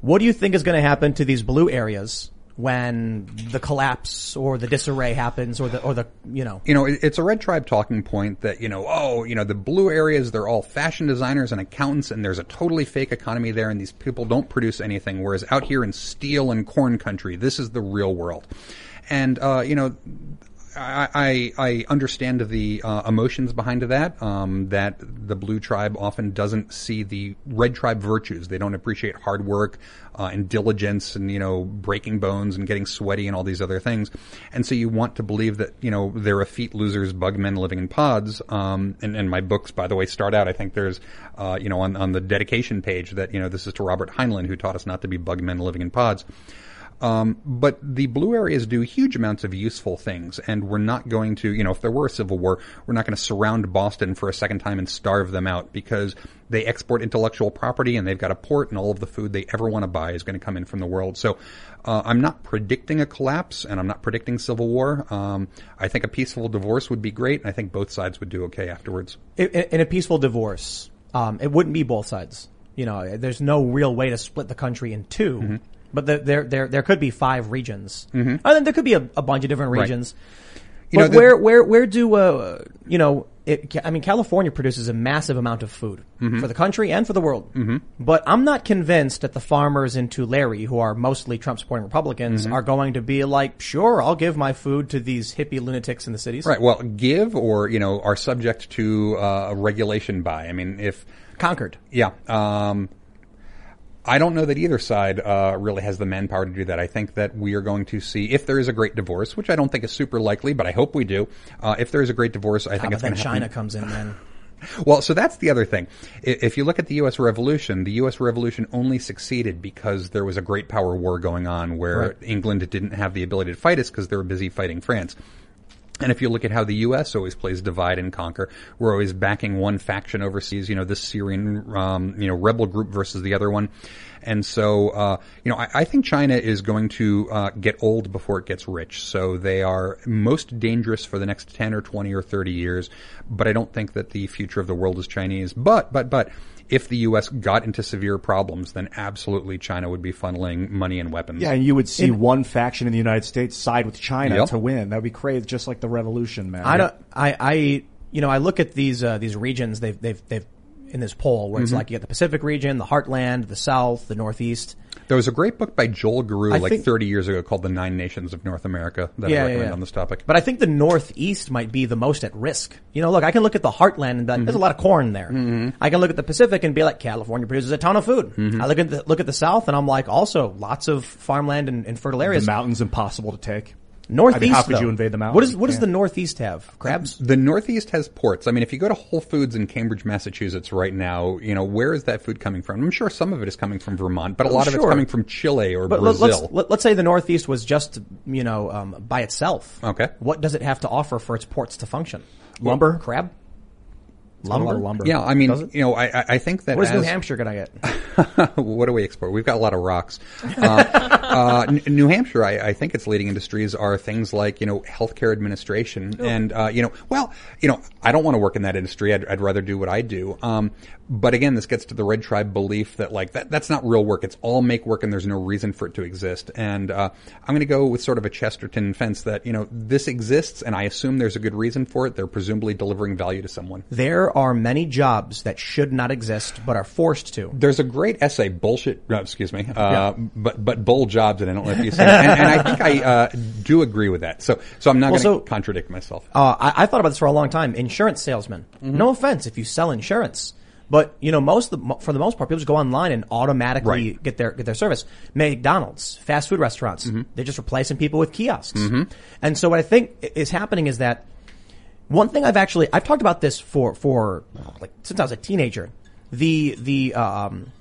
What do you think is going to happen to these blue areas when the collapse or the disarray happens, or the or the you know? you know, it's a red tribe talking point that, you know, oh, you know, the blue areas, they're all fashion designers and accountants and there's a totally fake economy there and these people don't produce anything. Whereas out here in steel and corn country, this is the real world. And, uh, you know, I, I, understand the uh, emotions behind that. Um, that the blue tribe often doesn't see the red tribe virtues. They don't appreciate hard work uh, and diligence, and you know breaking bones and getting sweaty and all these other things. And so you want to believe that you know they're effete losers, bug men living in pods. Um, and, and my books, by the way, start out. I think there's uh, you know on on the dedication page that you know this is to Robert Heinlein who taught us not to be bug men living in pods. Um, but the blue areas do huge amounts of useful things, and we're not going to, you know, if there were a civil war, we're not going to surround Boston for a second time and starve them out because they export intellectual property and they've got a port, and all of the food they ever want to buy is going to come in from the world. So, uh, I'm not predicting a collapse, and I'm not predicting civil war. Um, I think a peaceful divorce would be great, and I think both sides would do okay afterwards. In, a peaceful divorce, um, it wouldn't be both sides. You know, there's no real way to split the country in 2 but the, there, there, there could be five regions. Mm-hmm. And then there could be a, a bunch of different Right. regions. You but know, the- where, where, where do, uh, you know, it, I mean, California produces a massive amount of food Mm-hmm. for the country and for the world. Mm-hmm. But I'm not convinced that the farmers in Tulare, who are mostly Trump supporting Republicans, Mm-hmm. are going to be like, sure, I'll give my food to these hippie lunatics in the cities. Right. Well, give or you know are subject to uh, a regulation by. I mean, if Conquered. Yeah. Um, I don't know that either side uh, really has the manpower to do that. I think that we are going to see, if there is a great divorce, which I don't think is super likely, but I hope we do. Uh, if there is a great divorce, I think it's going to China happen. comes in, then. [laughs] Well, so that's the other thing. If you look at the U.S. Revolution, the U.S. Revolution only succeeded because there was a great power war going on where Right. England didn't have the ability to fight us because they were busy fighting France. And if you look at how the U.S. always plays divide and conquer, we're always backing one faction overseas, you know, this Syrian, um, you know, rebel group versus the other one. And so, uh, you know, I, I think China is going to uh, get old before it gets rich. So they are most dangerous for the next 10 or 20 or 30 years. But I don't think that the future of the world is Chinese. But, but, but, if the U.S. got into severe problems, then absolutely China would be funneling money and weapons. Yeah, and you would see one faction in the United States side with China Yep. to win. That would be crazy, just like the revolution, man. I don't. I. I. You know, I look at these uh, these regions. They've they've they've in this poll where it's like you get the Pacific region, the Heartland, the South, the Northeast. There was a great book by Joel Garreau I like think- 30 years ago called The Nine Nations of North America that I Yeah, yeah, recommend yeah. on this topic. But I think the Northeast might be the most at risk. You know, look, I can look at the Heartland and be like, mm-hmm. there's a lot of corn there. Mm-hmm. I can look at the Pacific and be like, California produces a ton of food. Mm-hmm. I look at the, look at the South and I'm like, also lots of farmland and, and fertile The areas. mountains impossible to take. Northeast. I mean, how could though, you invade the mountains? What, is, what does the can't. Northeast have? Crabs? the Northeast has ports. I mean, if you go to Whole Foods in Cambridge, Massachusetts right now, you know, where is that food coming from? I'm sure some of it is coming from Vermont, but a lot of it's coming from Chile or But let- Brazil. let's let, let's say the Northeast was just you know um, by itself. Okay. What does it have to offer for its ports to function? Lumber? crab, A lot of lumber. yeah, I mean, you know, I, I- think that What is New Hampshire going to get? [laughs] what do we export? We've got a lot of rocks. Uh, uh, New Hampshire, I, I think its leading industries are things like you know healthcare administration, and uh, you know, well, you know, I don't want to work in that industry. I'd, I'd rather do what I do. Um, but again, this gets to the red tribe belief that like that that's not real work. It's all make work, and there's no reason for it to exist. And uh, I'm going to go with sort of a Chesterton fence that you know this exists, and I assume there's a good reason for it. They're presumably delivering value to someone. There are many jobs that should not exist but are forced to. There's a great essay, bullshit. Uh, excuse me, uh, but but bull jobs, and I don't know if you said, it. and, and I think I uh, do agree with that. So so I'm not Well, going so- to contradict myself. Uh, I, I thought about this for a long time. Insurance salesmen. Mm-hmm. No offense if you sell insurance, but you know most of the, for the most part, people just go online and automatically Right. get their get their service. McDonald's, fast food restaurants, Mm-hmm. they're just replacing people with kiosks. And so what I think is happening is that one thing I've actually I've talked about this for for like since I was a teenager. The the um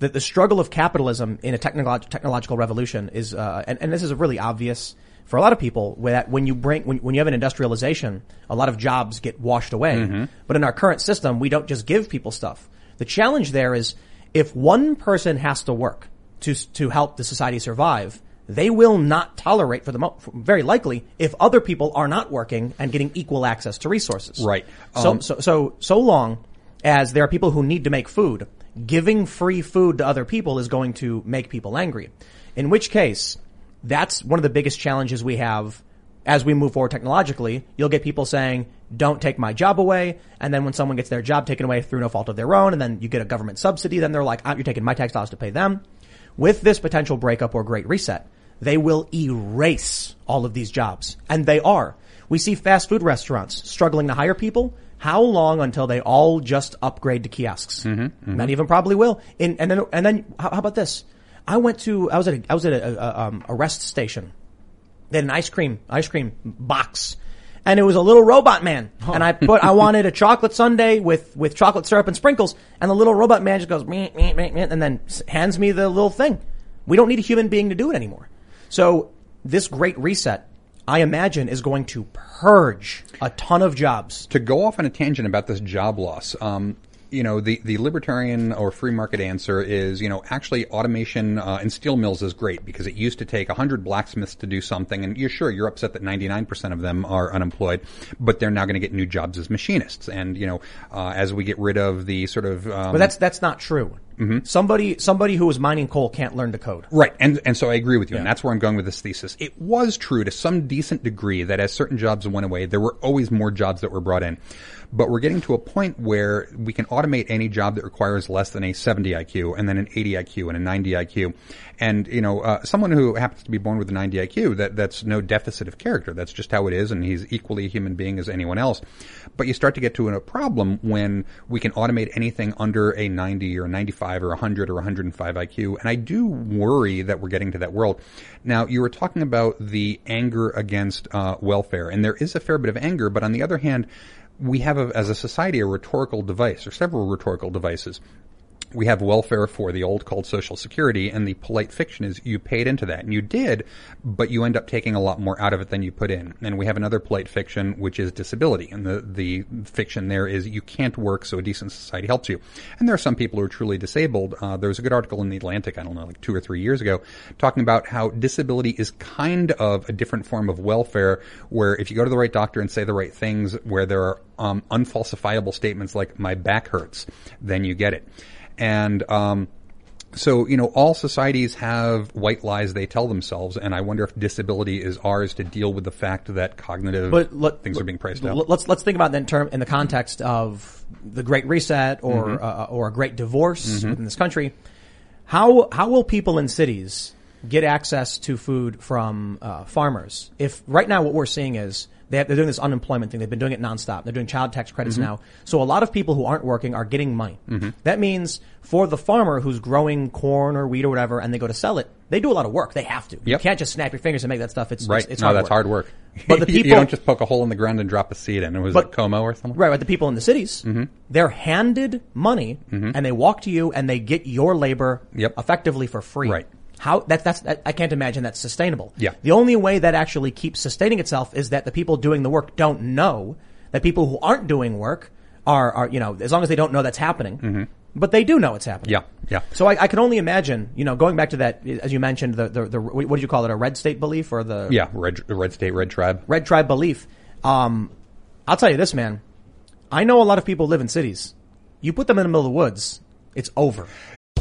the, the struggle of capitalism in a technolog- technological revolution is uh, and, and this is a really obvious for a lot of people that when you bring when, when you have an industrialization a lot of jobs get washed away but in our current system we don't just give people stuff the challenge there is if one person has to work to to help the society survive they will not tolerate for the mo- very likely if other people are not working and getting equal access to resources Right. so Um, so so so long as there are people who need to make food, giving free food to other people is going to make people angry. In which case, that's one of the biggest challenges we have as we move forward technologically. You'll get people saying, "Don't take my job away," and then when someone gets their job taken away through no fault of their own, and then you get a government subsidy, then they're like, ah, "You're taking my tax dollars to pay them." With this potential breakup or great reset, they will erase all of these jobs, and they are. We see fast food restaurants struggling to hire people. How long until they all just upgrade to kiosks? Mm-hmm, Many of them probably will. In, and then, and then, how, how about this? I went to, I was at a, I was at a, a, um, a rest station. They had an ice cream, ice cream box. And it was a little robot man. And I put, I wanted a chocolate sundae with, with chocolate syrup and sprinkles. And the little robot man just goes, meh, meh, meh, meh, and then hands me the little thing. We don't need a human being to do it anymore. So this great reset, I imagine, is going to purge a ton of jobs. to go off on a tangent about this job loss, um, you know, the, the libertarian or free market answer is, you know, actually automation uh, in steel mills is great because it used to take 100 blacksmiths to do something, and you're sure you're upset that 99% of them are unemployed, but they're now going to get new jobs as machinists. And, you know, uh, as we get rid of the sort of. Um, But that's, that's not true. Somebody, somebody who was mining coal can't learn to code. Right, and and so I agree with you, and that's where I'm going with this thesis. It was true to some decent degree that as certain jobs went away, there were always more jobs that were brought in. But we're getting to a point where we can automate any job that requires less than a 70 IQ, and then an 80 IQ, and a 90 IQ. And you know, uh, someone who happens to be born with a 90 IQ, that that's no deficit of character. That's just how it is, and he's equally a human being as anyone else. But you start to get to a problem when we can automate anything under a 90 or a 95 or 100 or 105 IQ. And I do worry that we're getting to that world. Now, you were talking about the anger against uh, welfare, and there is a fair bit of anger, but on the other hand, we have, a, as a society, a rhetorical device, or several rhetorical devices we have welfare for the old called social security and the polite fiction is you paid into that. And you did but you end up taking a lot more out of it than you put in. And we have another polite fiction which is disability. And the the fiction there is you can't work so a decent society helps you. And there are some people who are truly disabled. Uh, there was a good article in the atlantic i don't know like two or three years ago talking about how disability is kind of a different form of welfare where if you go to the right doctor and say the right things where there are um, unfalsifiable statements like my back hurts then you get it and um, so, you know, all societies have white lies they tell themselves, and I wonder if disability is ours to deal with the fact that cognitive But let, things are being priced out. Let's let's think about that in term in the context of the Great Reset or Mm-hmm. uh, or a Great Divorce within this country. How how will people in cities get access to food from uh, farmers if right now what we're seeing is they they're doing this unemployment thing. They've been doing it nonstop. They're doing child tax credits Mm-hmm. now. So a lot of people who aren't working are getting money. That means for the farmer who's growing corn or wheat or whatever, and they go to sell it, they do a lot of work. They have to. You can't just snap your fingers and make that stuff. It's right? It's, it's no, hard that's work. hard work. [laughs] But the [laughs] people- you don't just poke a hole in the ground and drop a seed in. It was But- it Como or something. Right, but the people in the cities, Mm-hmm. they're handed money and they walk to you and they get your labor Yep. effectively for free. Right. How that's that's that, I can't imagine that's sustainable. Yeah. The only way that actually keeps sustaining itself is that the people doing the work don't know that people who aren't doing work are are you know as long as they don't know that's happening, but they do know it's happening. Mm-hmm. Yeah, yeah. So I, I can only imagine, you know, going back to that as you mentioned the the, the what did you call it a red state belief or the Yeah, red, red state, red tribe. red tribe belief. Um, I'll tell you this, man. I know a lot of people live in cities. You put them in the middle of the woods, it's over.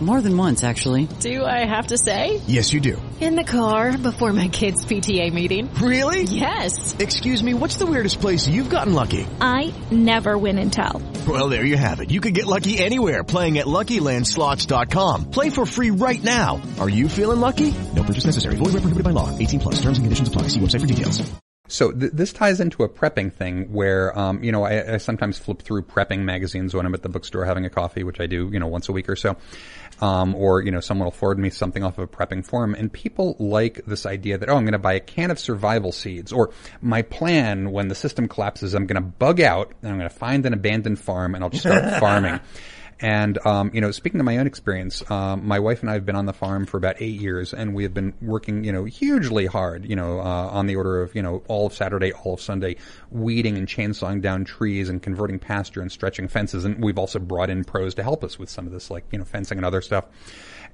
More than once, actually. Do I have to say? Yes, you do. In the car before my kids' PTA meeting. Really? Yes. Excuse me, what's the weirdest place you've gotten lucky? I never win and tell. Well, there you have it. You can get lucky anywhere playing at LuckyLandSlots.com. Play for free right now. Are you feeling lucky? No purchase necessary. Void where prohibited by law. 18 plus. Terms and conditions apply. See website for details. So th- this ties into a prepping thing where, um, you know, I, I sometimes flip through prepping magazines when I'm at the bookstore having a coffee, which I do, you know, once a week or so. Um, or, you know, someone will forward me something off of a prepping forum and people like this idea that, oh, I'm going to buy a can of survival seeds or my plan when the system collapses, I'm going to bug out and I'm going to find an abandoned farm and I'll just start [laughs] farming. And um, you know, speaking to my own experience, um, my wife and I have been on the farm for about eight years, and we have been working, you know, hugely hard. You know, uh, on the order of you know all of Saturday, all of Sunday, weeding and chainsawing down trees and converting pasture and stretching fences. And we've also brought in pros to help us with some of this, like you know, fencing and other stuff.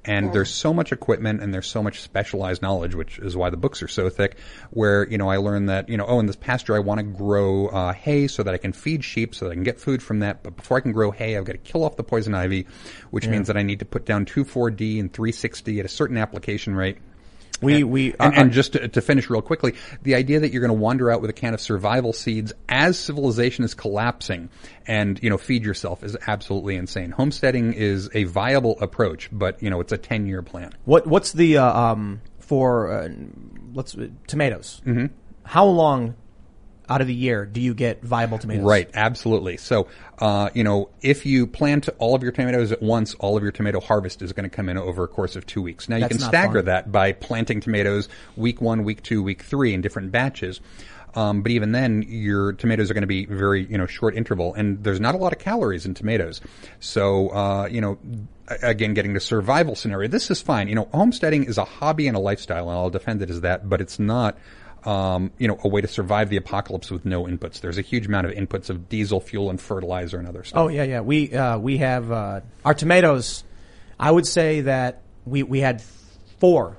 And there's so much equipment and there's so much specialized knowledge, which is why the books are so thick. Where you know I learned that you know oh in this pasture I want to grow uh, hay so that I can feed sheep so that I can get food from that. But before I can grow hay, I've got to kill off the poison ivy, which means that I need to put down 2,4-D and 360 at a certain application rate. We we And, uh, and just to, to finish real quickly, the idea that you're going to wander out with a can of survival seeds as civilization is collapsing and, you know, feed yourself is absolutely insane. Homesteading is a viable approach, but, you know, it's a 10 year plan. what what's the uh, um for uh, let's tomatoes? Mm-hmm. How long out of the year do you get viable tomatoes? Right, absolutely. So, uh, you know, if you plant all of your tomatoes at once, all of your tomato harvest is going to come in over a course of two weeks. Now, you That's can stagger fun. that by planting tomatoes week one, week two, week three in different batches. Um, but even then, your tomatoes are going to be very, you know, short interval, and there's not a lot of calories in tomatoes. So, uh, you know, again, getting to survival scenario, this is fine. You know, homesteading is a hobby and a lifestyle, and I'll defend it as that, but it's not um, you know, a way to survive the apocalypse with no inputs. There's a huge amount of inputs of diesel fuel and fertilizer and other stuff. Oh yeah, yeah. We uh, we have uh, our tomatoes. I would say that we we had four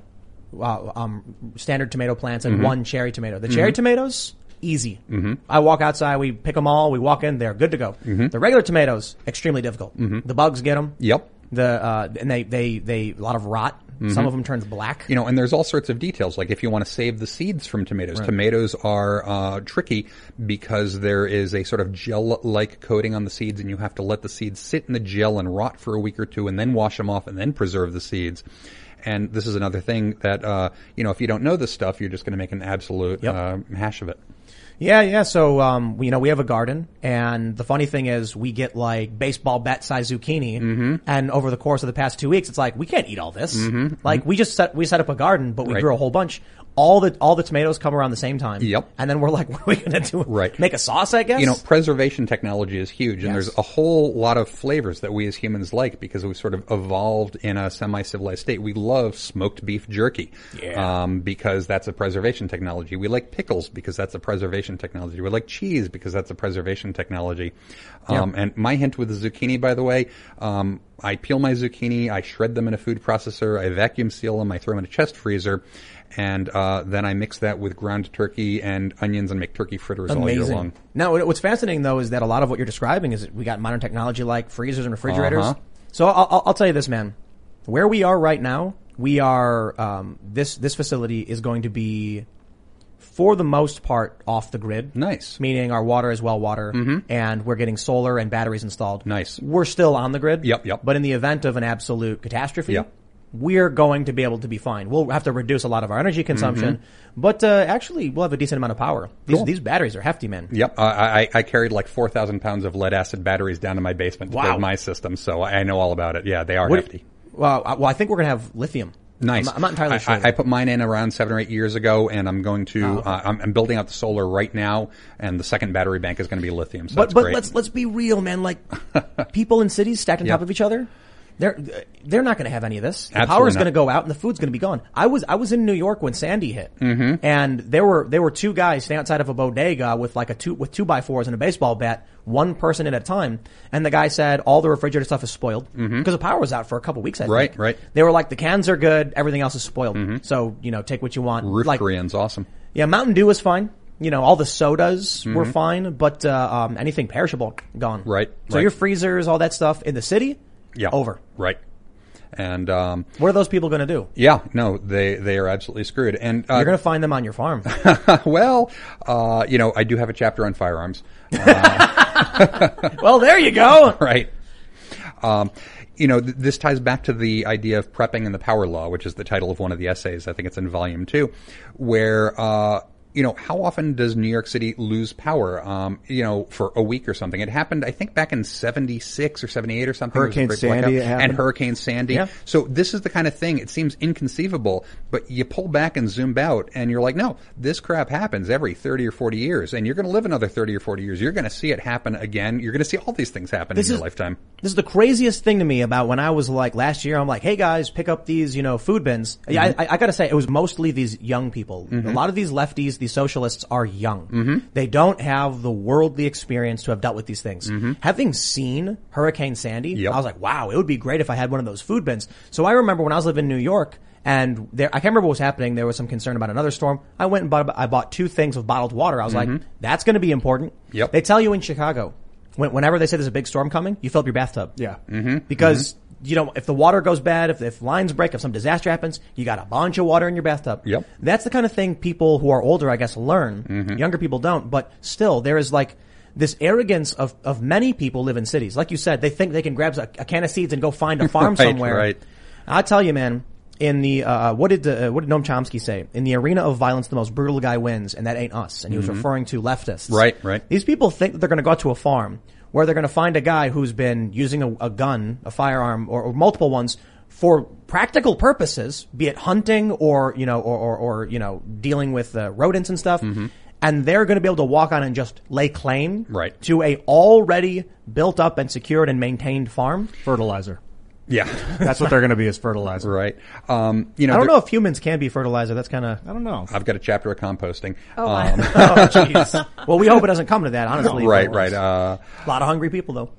uh, um, standard tomato plants and one cherry tomato. The cherry tomatoes easy. Mm-hmm. I walk outside, we pick them all, we walk in, they're good to go. The regular tomatoes extremely difficult. The bugs get them. Yep. The uh, and they they they a lot of rot. Some of them turns black. You know, and there's all sorts of details. Like if you want to save the seeds from tomatoes, tomatoes are uh, tricky because there is a sort of gel-like coating on the seeds, and you have to let the seeds sit in the gel and rot for a week or two, and then wash them off, and then preserve the seeds. And this is another thing that uh, you know, if you don't know this stuff, you're just going to make an absolute Yep. uh, hash of it. Yeah, yeah. So, um, we- you know, we have a garden, and the funny thing is, we get like baseball bat size zucchini, Mm-hmm. and over the course of the past two weeks, it's like we can't eat all this. Like we just set we set up a garden, but we Right. grew a whole bunch. All the all the tomatoes come around the same time. Yep. And then we're like, [laughs] what are we gonna do? Right. Make a sauce, I guess. you know, preservation technology is huge, and there's a whole lot of flavors that we as humans like because we sort of evolved in a semi-civilized state. We love smoked beef jerky, Yeah. um, because that's a preservation technology. We like pickles because that's a preservation technology. We like cheese because that's a preservation technology. Um, And my hint with the zucchini, by the way, um, I peel my zucchini, I shred them in a food processor, I vacuum seal them, I throw them in a chest freezer. And uh, then I mix that with ground turkey and onions and make turkey fritters all year long. Now, what's fascinating though is that a lot of what you're describing is that we got modern technology like freezers and refrigerators. Uh-huh. So I'll, I'll, tell you this, man. Where we are right now, we are um, this this facility is going to be, for the most part, off the grid. Nice. Meaning our water is well water, and we're getting solar and batteries installed. Nice. We're still on the grid. Yep, yep. But in the event of an absolute catastrophe, Yep. We're going to be able to be fine. We'll have to reduce a lot of our energy consumption, but uh, actually, we'll have a decent amount of power. These Cool. these batteries are hefty, man. Yep, I, I, I carried like four thousand pounds of lead acid batteries down to my basement to Wow. build my system, so I know all about it. Yeah, they are What- hefty. Well, I- well, I think we're going to have lithium. Nice. I'm not, I'm not entirely sure. I, I put mine in around seven or eight years ago, and I'm going to. Oh, okay. uh, I'm, I'm building out the solar right now, and the second battery bank is going to be lithium. So but that's but great. let's let's be real, man. Like [laughs] people in cities stacked on Yeah. top of each other. They're they're not going to have any of this. The Absolutely power's not. going to go out, and the food's going to be gone. I was I was in New York when Sandy hit, mm-hmm. and there were there were two guys standing outside of a bodega with like a two with two by fours and a baseball bat, one person at a time. And the guy said all the refrigerator stuff is spoiled because the power was out for a couple weeks. I Mm-hmm. Right, think. right. Mm-hmm. They were like the cans are good, everything else is spoiled. So you know, take what you want. Roof like, Korean's awesome. Yeah, Mountain Dew was fine. You know, all the sodas were Mm-hmm. fine, but uh, um, anything perishable gone. Right, So right. your freezers, all that stuff in the city, Yeah, over. Right, and um, What are those people going to do? yeah, no, they they are absolutely screwed. And uh, You're going to find them on your farm. [laughs] well, uh, you know, I do have a chapter on firearms. [laughs] well, there you go. [laughs] right? Um, you know, th- this ties back to the idea of prepping and the power law, which is the title of one of the essays. I think it's in volume two, where, uh, you know, how often does New York City lose power? Um, you know, for a week or something. It happened, I think, back in '76 or '78 or something. There was a Hurricane Sandy, and Hurricane Sandy. Yeah. So this is the kind of thing. It seems inconceivable, but you pull back and zoom out, and you're like, no, this crap happens every 30 or 40 years, and you're going to live another 30 or 40 years. You're going to see it happen again. You're going to see all these things happen This in your lifetime. This is the craziest thing to me about when I was like last year. I'm like, hey guys, pick up these, you know, food bins. Yeah, Mm-hmm. I, I got to say, it was mostly these young people. A lot of these lefties, these socialists, are young. Mm-hmm. They don't have the worldly experience to have dealt with these things. Having seen Hurricane Sandy, Mm-hmm. Yep. I was like, wow, it would be great if I had one of those food bins. So I remember when I was living in New York. And there, I can't remember what was happening. There was some concern about another storm. I went and bought, I bought two things of bottled water. I was like, that's going to be important. Mm-hmm. Yep. They tell you in Chicago, when, whenever they say there's a big storm coming, you fill up your bathtub. Yeah. Mm-hmm. Because you know, if the water goes bad, if, if lines break, if some disaster happens, you got a bunch of water in your bathtub. Yep. That's the kind of thing people who are older, I guess, learn. Mm-hmm. Younger people don't, but still, there is like this arrogance of, of many people live in cities. Like you said, they think they can grab a, a can of seeds and go find a [laughs] farm Right, somewhere. right. I tell you, man, in the, uh, what did, uh, what did Noam Chomsky say? In the arena of violence, the most brutal guy wins, and that ain't us. And he was referring to leftists. Mm-hmm. Right, right. These people think that they're going to go out to a farm where they're going to find a guy who's been using a, a gun, a firearm, or, or multiple ones for practical purposes, be it hunting or you know, or or, or you know, dealing with uh, rodents and stuff. And they're going to be able to walk on and just lay claim Right. to a already built up and secured and maintained farm. Fertilizer. Yeah. That's what they're going to be as fertilizer. right. Um, you know, I don't know if humans can be fertilizer. That's kind of I don't know. I've got a chapter of composting. Oh, Um, [laughs] oh jeez. well, we hope it doesn't come to that. Honestly, [laughs] right, right. Uh, a lot of hungry people though.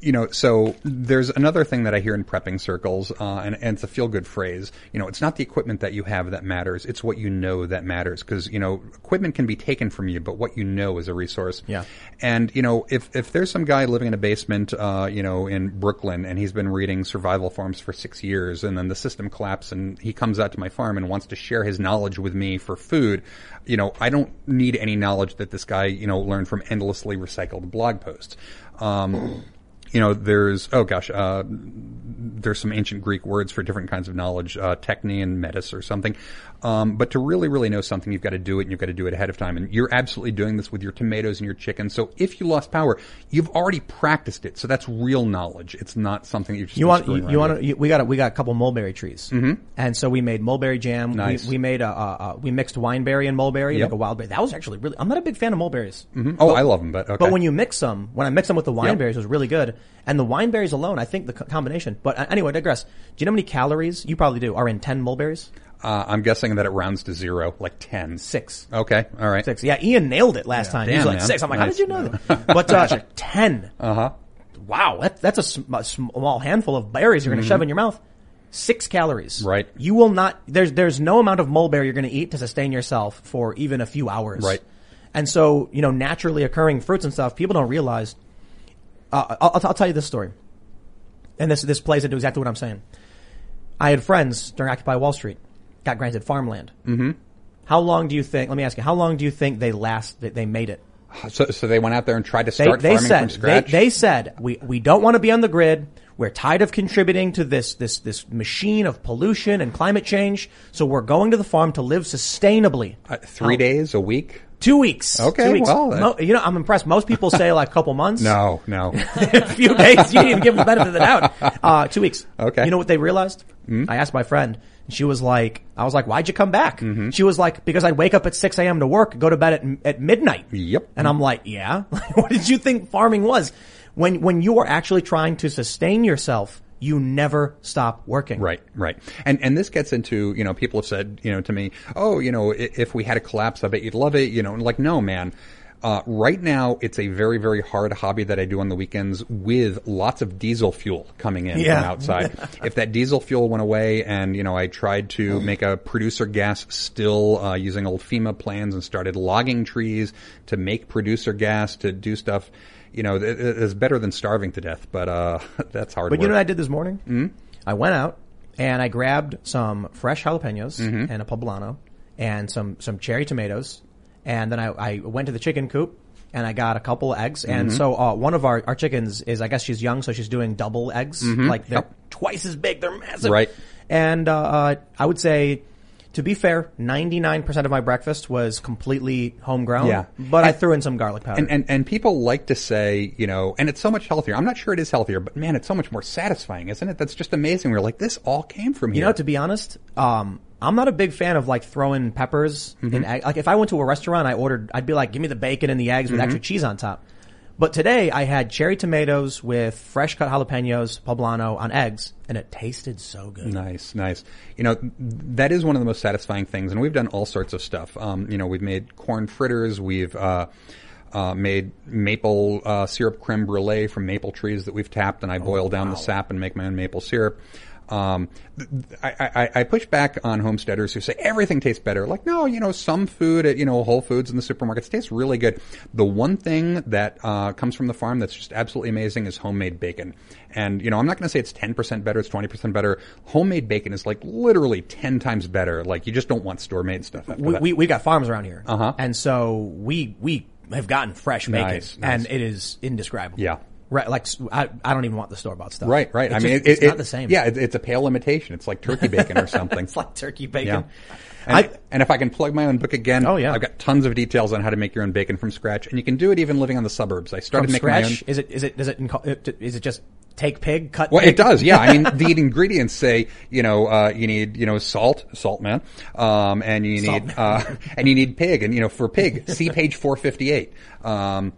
You know, so there's another thing that I hear in prepping circles, uh, and, and it's a feel good phrase. You know, it's not the equipment that you have that matters; it's what you know that matters. Because you know, equipment can be taken from you, but what you know is a resource. Yeah. And you know, if if there's some guy living in a basement, uh, you know, in Brooklyn, and he's been reading survival forms for six years, and then the system collapses, and he comes out to my farm and wants to share his knowledge with me for food, you know, I don't need any knowledge that this guy, you know, learned from endlessly recycled blog posts. Um, you know, there's oh gosh, uh, there's some ancient Greek words for different kinds of knowledge, uh, techne and metis or something. Um, but to really, really know something, you've got to do it, and you've got to do it ahead of time. And you're absolutely doing this with your tomatoes and your chicken. So if you lost power, you've already practiced it. So that's real knowledge. It's not something that you're just You want you, you want to, we got a, we got a couple mulberry trees, mm-hmm. and so we made mulberry jam. Nice. We, we made a, a, a we mixed wineberry and mulberry, Yep. like a wild berry. That was actually really. I'm not a big fan of mulberries. Mhm. Oh, I love them, but okay. But when you mix them, when I mix them with the wineberries, it was really good. And the wineberries alone, I think the combination. But uh, anyway, I digress. Do you know how many calories you probably do are in ten mulberries? Uh, I'm guessing that it rounds to zero, like ten. Six. Okay, all right. Six. Yeah, Ian nailed it last time. he was damn, like man. six. I'm like, Nice. how did you know that? [laughs] But uh, ten. Uh huh. Wow, that, that's a, sm- a small handful of berries you're going to shove in your mouth. Six calories. Mm-hmm. Right. You will not. There's there's no amount of mulberry you're going to eat to sustain yourself for even a few hours. Right. And so you know naturally occurring fruits and stuff people don't realize. Uh, I'll, I'll tell you this story, and this this plays into exactly what I'm saying. I had friends during Occupy Wall Street, got granted farmland. Mm-hmm. How long do you think? Let me ask you. How long do you think they last? That they made it? So, so they went out there and tried to They, start they farming said from scratch. they said we we don't want to be on the grid. We're tired of contributing to this this this machine of pollution and climate change. So we're going to the farm to live sustainably. uh, three How- days, a week. Two weeks. Okay, Two weeks. well, Mo- you know, I'm impressed. Most people say like a couple months. No, no. [laughs] a few days. You didn't even give them the benefit of the doubt. [laughs] Uh, two weeks. Okay. You know what they realized? I asked my friend, and she was like, I was like, why'd you come back? Mm-hmm. She was like, because I'd wake up at 6 a.m. to work, go to bed at, at midnight. Yep. And I'm like, yeah? [laughs] what did you think farming was? When, when you are actually trying to sustain yourself, you never stop working. Right, right. And and this gets into, you know, people have said, you know, to me, oh, you know, if we had a collapse, I bet you'd love it, you know, and like, no, man. Uh, right now, it's a very, very hard hobby that I do on the weekends with lots of diesel fuel coming in Yeah. from outside. [laughs] if that diesel fuel went away and, you know, I tried to make a producer gas still, uh, using old FEMA plans and started logging trees to make producer gas to do stuff, you know, it, it's better than starving to death, but, uh, [laughs] that's hard But work. you know what I did this morning? Mm-hmm. I went out and I grabbed some fresh jalapenos Mm-hmm. and a poblano and some, some cherry tomatoes. And then I, I went to the chicken coop and I got a couple of eggs. Mm-hmm. And so, uh, one of our, our chickens is, I guess she's young, so she's doing double eggs. Like they're Mm-hmm. Yep. twice as big. They're massive. Right. And, uh, uh, I would say, to be fair, 99% of my breakfast was completely homegrown. Yeah. But I threw in some garlic powder. And, and and people like to say, you know, and it's so much healthier. I'm not sure it is healthier, but man, it's so much more satisfying, isn't it? That's just amazing. We're like, this all came from You know, to be honest, um, I'm not a big fan of like throwing peppers Mm-hmm. in egg. Like if I went to a restaurant, I ordered, I'd be like, give me the bacon and the eggs Mm-hmm. with extra cheese on top. But today I had cherry tomatoes with fresh cut jalapenos, poblano on eggs, and it tasted so good. Nice, nice. You know, that is one of the most satisfying things, and we've done all sorts of stuff. Um, you know, we've made corn fritters, we've uh, uh, made maple uh, syrup creme brulee from maple trees that we've tapped, and I boil down the sap and make my own maple syrup. Um, I, I, I push back on homesteaders who say everything tastes better. Like, no, you know, some food at, you know, Whole Foods in the supermarkets tastes really good. The one thing that, uh, comes from the farm that's just absolutely amazing is homemade bacon. And, you know, I'm not going to say it's 10% better, it's 20% better. Homemade bacon is like literally 10 times better. Like, you just don't want store made stuff. We, we, we got farms around here. Uh-huh. And so we, we have gotten fresh bacon Nice, nice. and it is indescribable. Yeah. Right. Like, I, I don't even want the store bought stuff. Right, right. It's I mean, just- it, it's it- not the same. Yeah, it, it's a pale imitation. It's like turkey bacon or [laughs] something. it's like turkey bacon. Yeah. And, I- and if I can plug my own book again, Oh, yeah. I've got tons of details on how to make your own bacon from scratch, and you can do it even living on the suburbs. I started From making my own. Is it, is it, does it, it just take pig, cut Well, pig? it does, yeah. I mean, [laughs] the ingredients say, you know, uh, you need, you know, salt, salt man, um, and you Salt need, uh, and you need pig, and you know, for pig, see page 458. Um,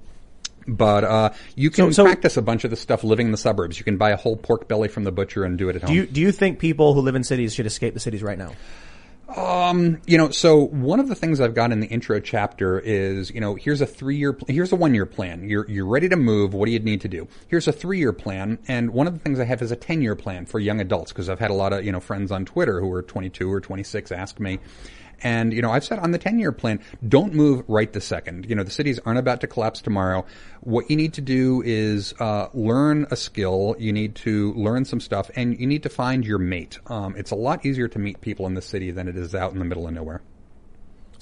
but, uh, you can So- so- practice a bunch of the stuff living in the suburbs. You can buy a whole pork belly from the butcher and do it at home. Do you, do you think people who live in cities should escape the cities right now? Um, you know, so one of the things I've got in the intro chapter is, you know, here's a three year, here's a one year plan. You're, you're ready to move. What do you need to do? Here's a three year plan. And one of the things I have is a 10 year plan for young adults because I've had a lot of, you know, friends on Twitter who are 22 or 26 ask me. And, you know, I've said on the 10 year plan, don't move right the second. You know, the cities aren't about to collapse tomorrow. What you need to do is, uh, learn a skill. You need to learn some stuff and you need to find your mate. Um, it's a lot easier to meet people in the city than it is out in the middle of nowhere.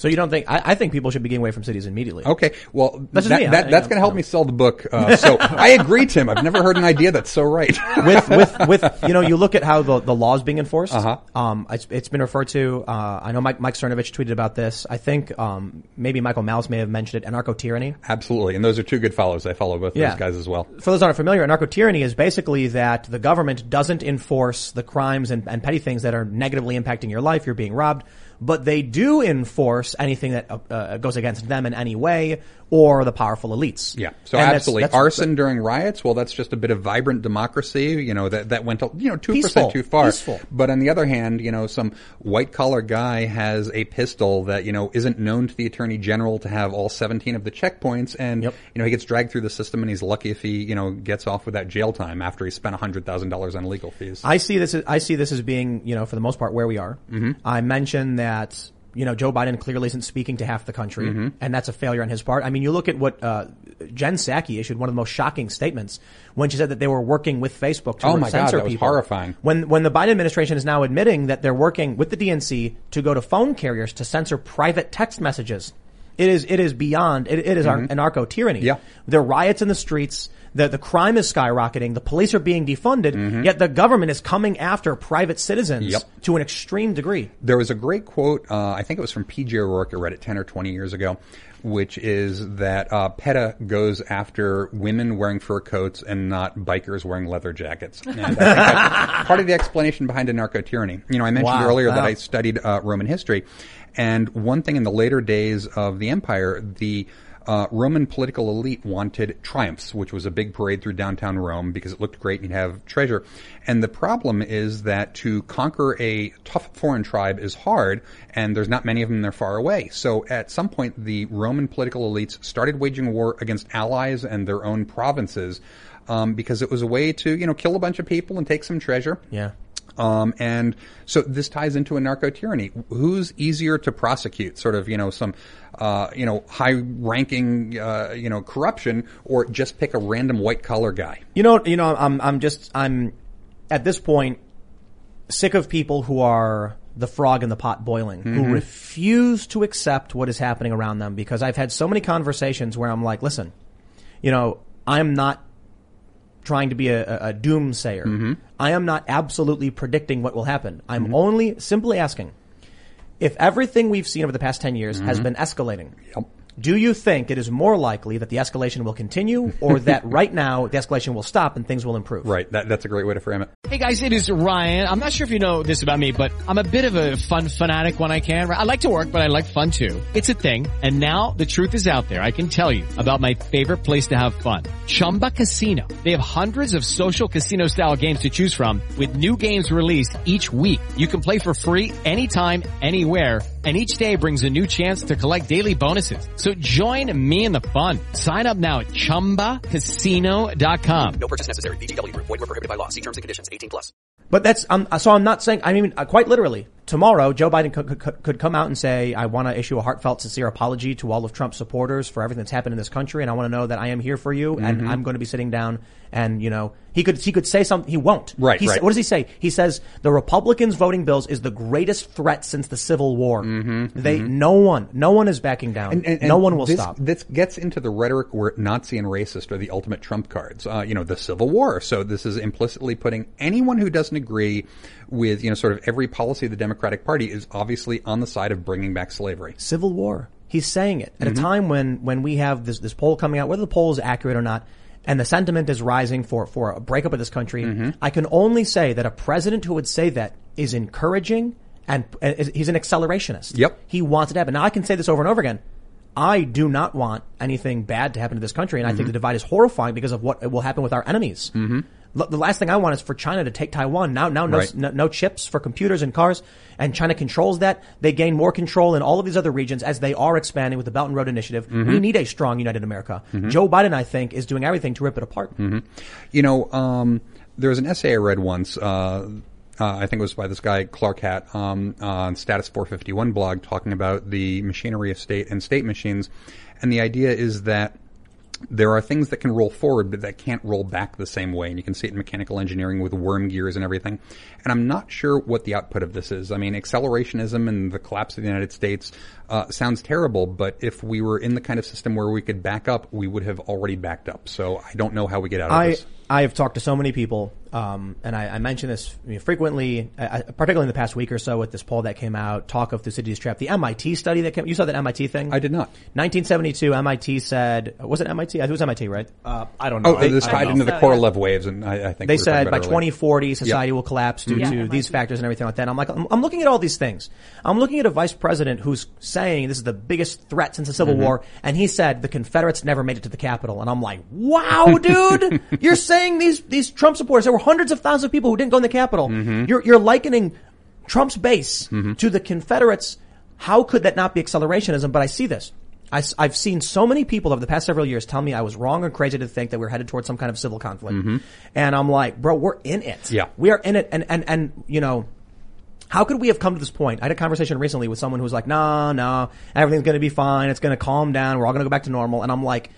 So you don't think, I, I think people should be getting away from cities immediately. Okay, well, That's that, me. That, I- that's going to help me sell the book. Uh, so I agree, Tim. I've never heard an idea that's so right. [laughs] with with with you know you look at how the the law is being enforced. Uh-huh. Um, it's, it's been referred to. Uh, I know Mike Mike Cernovich tweeted about this. I think um, maybe Michael Malice may have mentioned it. Anarcho tyranny. Absolutely, and those are two good follows. I follow both Yeah. those guys as well. For those aren't familiar, anarcho tyranny is basically that the government doesn't enforce the crimes and, and petty things that are negatively impacting your life. You're being robbed, but they do enforce anything that uh, uh, goes against them in any way or the powerful elites. Yeah. So And absolutely, that's- arson during riots. Well, that's just a bit of vibrant democracy. You know that that went you know two Peaceful. percent too far. Peaceful. But on the other hand, you know some white collar guy has a pistol that you know isn't known to the attorney general to have all seventeen of the checkpoints, and Yep. you know he gets dragged through the system, and he's lucky if he you know gets off with that jail time after he spent hundred thousand dollars on legal fees. I see this. As, I see this as being, you know, for the most part, where we are. Mm-hmm. I mentioned that, you know, Joe Biden clearly isn't speaking to half the country, Mm-hmm. and that's a failure on his part. I mean, you look at what uh, Jen Psaki issued one of the most shocking statements when she said that they were working with Facebook to Oh my God, that was people. horrifying. When when the Biden administration is now admitting that they're working with the DNC to go to phone carriers to censor private text messages. It is it is beyond it, it is our anarcho tyranny. Mm-hmm. Yeah. There are riots in the streets. The, the crime is skyrocketing. The police are being defunded. Yet the government is coming after private citizens Mm-hmm. Yep. to an extreme degree. There was a great quote, uh, I think it was from P.J. O'Rourke, I read it 10 or 20 years ago, which is that uh, PETA goes after women wearing fur coats and not bikers wearing leather jackets. And I think [laughs] part of the explanation behind anarcho tyranny. You know, I mentioned Wow. earlier that I studied uh, Roman history, and one thing in the later days of the empire, the uh, Roman political elite wanted triumphs, which was a big parade through downtown Rome because it looked great and you'd have treasure. And the problem is that to conquer a tough foreign tribe is hard, and there's not many of them. They're far away. So at some point, the Roman political elites started waging war against allies and their own provinces. Um, because it was a way to, you know, kill a bunch of people and take some treasure. Yeah. Um, and so this ties into anarcho tyranny. Who's easier to prosecute? Sort of, you know, some, uh, you know, high ranking, uh, you know, corruption or just pick a random white collar guy? You know, you know, I'm, I'm just, I'm at this point sick of people who are the frog in the pot boiling, who refuse to accept what is happening around them because I've had so many conversations where I'm like, listen, you know, I'm not trying to be a, a, doomsayer. Mm-hmm. I am not absolutely predicting what will happen. I'm mm-hmm. only simply asking if everything we've seen over the past 10 years has mm-hmm. been escalating. Yep. Do you think it is more likely that the escalation will continue or [laughs] that right now the escalation will stop and things will improve? Right. That, that's a great way to frame it. Hey guys, it is Ryan. I'm not sure if you know this about me, but I'm a bit of a fun fanatic when I can. I like to work, but I like fun too. It's a thing. And now the truth is out there. I can tell you about my favorite place to have fun. Chumba Casino. They have hundreds of social casino style games to choose from with new games released each week. You can play for free anytime, anywhere and each day brings a new chance to collect daily bonuses. So join me in the fun. Sign up now at ChumbaCasino.com. No purchase necessary. VGW Group. Void were prohibited by law. See terms and conditions. 18 plus. But that's um, so. I'm not saying. I mean, uh, quite literally, tomorrow Joe Biden could, could, could come out and say, "I want to issue a heartfelt, sincere apology to all of Trump's supporters for everything that's happened in this country, and I want to know that I am here for you, and Mhm. I'm going to be sitting down." And you know, he could he could say something. He won't. Right, He right. what does he say? He says the Republicans voting bills is the greatest threat since the Civil War. They mhm. no one no one is backing down. And, and- no one will this, stop. This gets into the rhetoric where Nazi and racist are the ultimate trump cards. Uh, you know, the Civil War. So this is implicitly putting anyone who doesn't agree with, you know, sort of every policy of the Democratic Party is obviously on the side of bringing back slavery. Civil War. He's saying it at Mhm. a time when when we have this this poll coming out, whether the poll is accurate or not, and the sentiment is rising for for a breakup of this country. Mm-hmm. I can only say that a president who would say that is encouraging and, is- he's an accelerationist. Yep. He wants it to happen. Now I can say this over and over again. I do not want anything bad to happen to this country, and I think the divide is horrifying because of what will happen with our enemies. Mm-hmm. The last thing I want is for China to take Taiwan. Now, now, no, Right. no, no chips for computers and cars, and China controls that. They gain more control in all of these other regions as they are expanding with the Belt and Road Initiative. Mhm. We need a strong, united America. Mhm. Joe Biden, I think, is doing everything to rip it apart. hmm You know, um, there was an essay I read once. Uh, uh, I think it was by this guy Clark Hat um, on Status 451 blog, talking about the machinery of state and state machines, and the idea is that there are things that can roll forward, but that can't roll back the same way. And you can see it in mechanical engineering with worm gears and everything. And I'm not sure what the output of this is. I mean, accelerationism and the collapse of the United States uh, sounds terrible, but if we were in the kind of system where we could back up, we would have already backed up. So I don't know how we get out of I this. I have talked to so many people, um, and I, I mention this you know, frequently, I, I- particularly in the past week or so with this poll that came out, talk of Thucydides trap, the MIT study that came. You saw that MIT thing? I did not. 1972, MIT said, was it MIT? I think it was MIT, right? Uh, I don't Oh, know. I- this tied don't into know. the Korolev waves, and I, I think They we said by about it earlier. 2040 society Yep. will collapse due Mhm. to Yeah. these factors and everything like that. And I'm like, I'm, I'm looking at all these things. I'm looking at a vice president who's saying this is the biggest threat since the Civil Mhm. War, and he said the Confederates never made it to the Capitol. And I'm like, wow, [laughs] dude, you're saying these these Trump supporters. There were hundreds of thousands of people who didn't go in the Capitol. Mhm. You're you're likening Trump's base Mm-hmm. to the Confederates. How could that not be accelerationism? But I see this. I, have seen so many people over the past several years tell me I was wrong or crazy to think that we're headed towards some kind of civil conflict. Mhm. And I'm like, bro, we're in it. Yeah. We are in it. And, and, and, you know, how could we have come to this point? I had a conversation recently with someone who was like, no, no, everything's going to be fine. It's going to calm down. We're all going to go back to normal. And I'm like,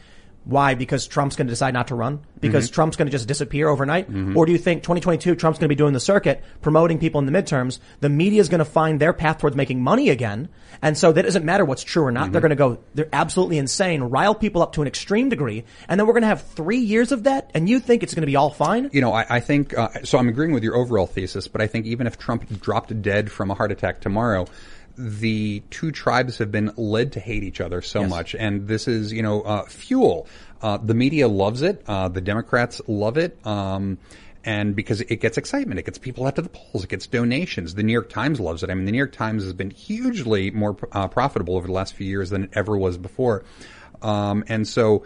why? Because Trump's going to decide not to run? Because Mhm. Trump's going to just disappear overnight? Mhm. Or do you think 2022 Trump's going to be doing the circuit, promoting people in the midterms? The media is going to find their path towards making money again. And so that doesn't matter what's true or not. They're Mhm. going to go, they're absolutely insane, rile people up to an extreme degree. And then we're going to have three years of that. And you think it's going to be all fine? You know, I, I think, uh, so I'm agreeing with your overall thesis, but I think even if Trump dropped dead from a heart attack tomorrow, the two tribes have been led to hate each other so Yes. much. And this is, you know, uh, fuel. Uh, the media loves it. Uh, the Democrats love it. Um, and because it gets excitement, it gets people out to the polls, it gets donations. The New York Times loves it. I mean, the New York Times has been hugely more uh, profitable over the last few years than it ever was before. Um, and so,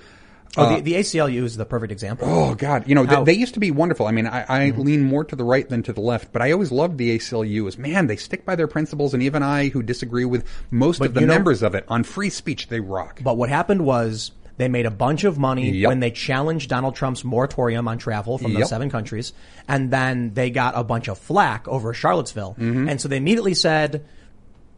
Oh, uh, the, the ACLU is the perfect example. Oh God, you know How- they, they used to be wonderful. I mean, I, I Mm-hmm. lean more to the right than to the left, but I always loved the ACLU. As man, they stick by their principles, and even I, who disagree with most of the know- members of it on free speech, they rock. But what happened was they made a bunch of money Yep. when they challenged Donald Trump's moratorium on travel from Yep. those seven countries. And then they got a bunch of flack over Charlottesville. Mhm. And so they immediately said,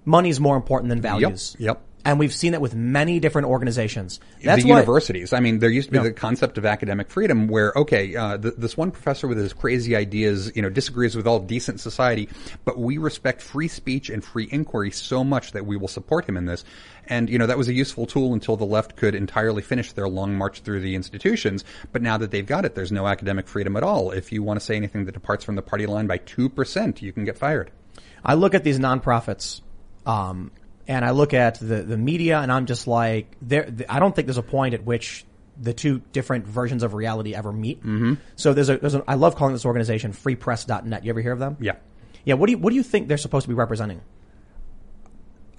money's more important than values. Yep. And we've seen it with many different organizations. That's the why, universities. I mean, there used to be Yeah. the concept of academic freedom where, okay, uh, th- this one professor with his crazy ideas, you know, disagrees with all decent society, but we respect free speech and free inquiry so much that we will support him in this. And, you know, that was a useful tool until the left could entirely finish their long march through the institutions. But now that they've got it, there's no academic freedom at all. If you want to say anything that departs from the party line by 2%, you can get fired. I look at these nonprofits, um, and I look at the, the media and I'm just like, there, I don't think there's a point at which the two different versions of reality ever meet. Mhm. So there's a, there's a, I love calling this organization freepress.net. You ever hear of them? Yeah. Yeah. What do you, what do you think they're supposed to be representing?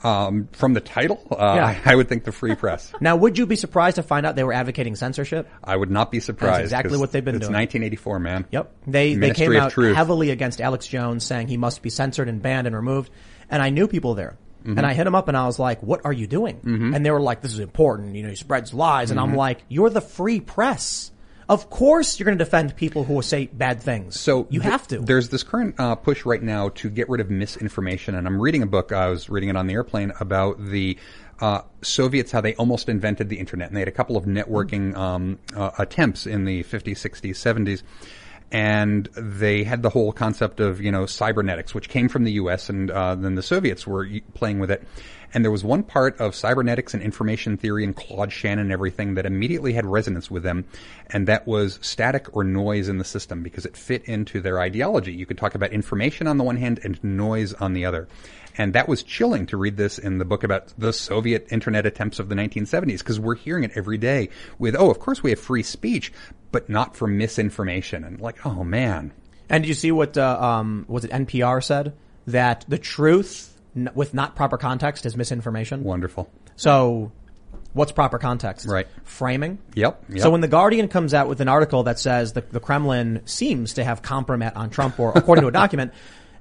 Um, from the title, uh, Yeah. I, I would think the free press. [laughs] Now, would you be surprised to find out they were advocating censorship? I would not be surprised. That's exactly what they've been it's doing. 1984, man. Yep. They, they came out Truth. heavily against Alex Jones saying he must be censored and banned and removed. And I knew people there. Mhm. And I hit them up and I was like, what are you doing? Mhm. And they were like, this is important. You know, he spreads lies. And I'm Mhm. like, you're the free press. Of course, you're going to defend people who will say bad things. So you th- have to. There's this current uh, push right now to get rid of misinformation, and I'm reading a book. I was reading it on the airplane about the uh, Soviets, how they almost invented the internet, and they had a couple of networking um, uh, attempts in the 50s, 60s, 70s. And they had the whole concept of, you know, cybernetics, which came from the U.S. and uh, then the Soviets were playing with it. And there was one part of cybernetics and information theory and Claude Shannon and everything that immediately had resonance with them. And that was static or noise in the system because it fit into their ideology. You could talk about information on the one hand and noise on the other. And that was chilling to read this in the book about the Soviet internet attempts of the 1970s because we're hearing it every day with, oh, of course we have free speech, but not for misinformation. And like, oh man. And did you see what uh, um, was it NPR said that the truth n- with not proper context is misinformation. Wonderful. So, what's proper context? Right. Framing. Yep. yep. So when the Guardian comes out with an article that says the, the Kremlin seems to have compromise on Trump, or according to a [laughs] document,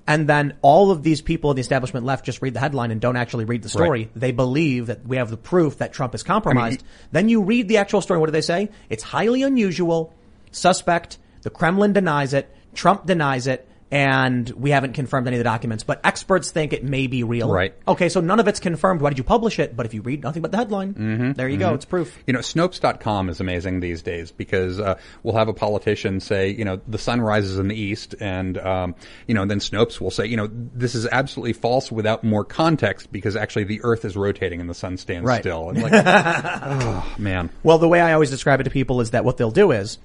and then all of these people in the establishment left just read the headline and don't actually read the story, Right. they believe that we have the proof that Trump is compromised. then you read the actual story. What do they say? It's highly unusual, suspect. The Kremlin denies it. Trump denies it. And we haven't confirmed any of the documents, but experts think it may be real. Right. Okay, so none of it's confirmed. Why did you publish it? But if you read nothing but the headline, Mm-hmm, there you go. It's proof. You know, Snopes.com is amazing these days because uh, we'll have a politician say, you know, the sun rises in the east, and um, you know, then Snopes will say, you know, this is absolutely false without more context because actually the Earth is rotating and the sun stands Right. still. [laughs] And like, oh man, Well, the way I always describe it to people is that what they'll do is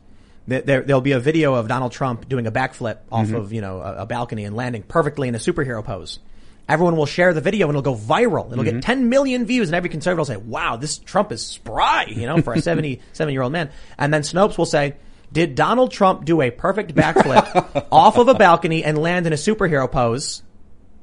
there, there'll be a video of Donald Trump doing a backflip off Mhm. of, you know, a, a balcony and landing perfectly in a superhero pose. Everyone will share the video and it'll go viral. It'll Mhm. get 10 million views and every conservative will say, wow, this Trump is spry, you know, for a [laughs] 77 year old man. And then Snopes will say, did Donald Trump do a perfect backflip [laughs] off of a balcony and land in a superhero pose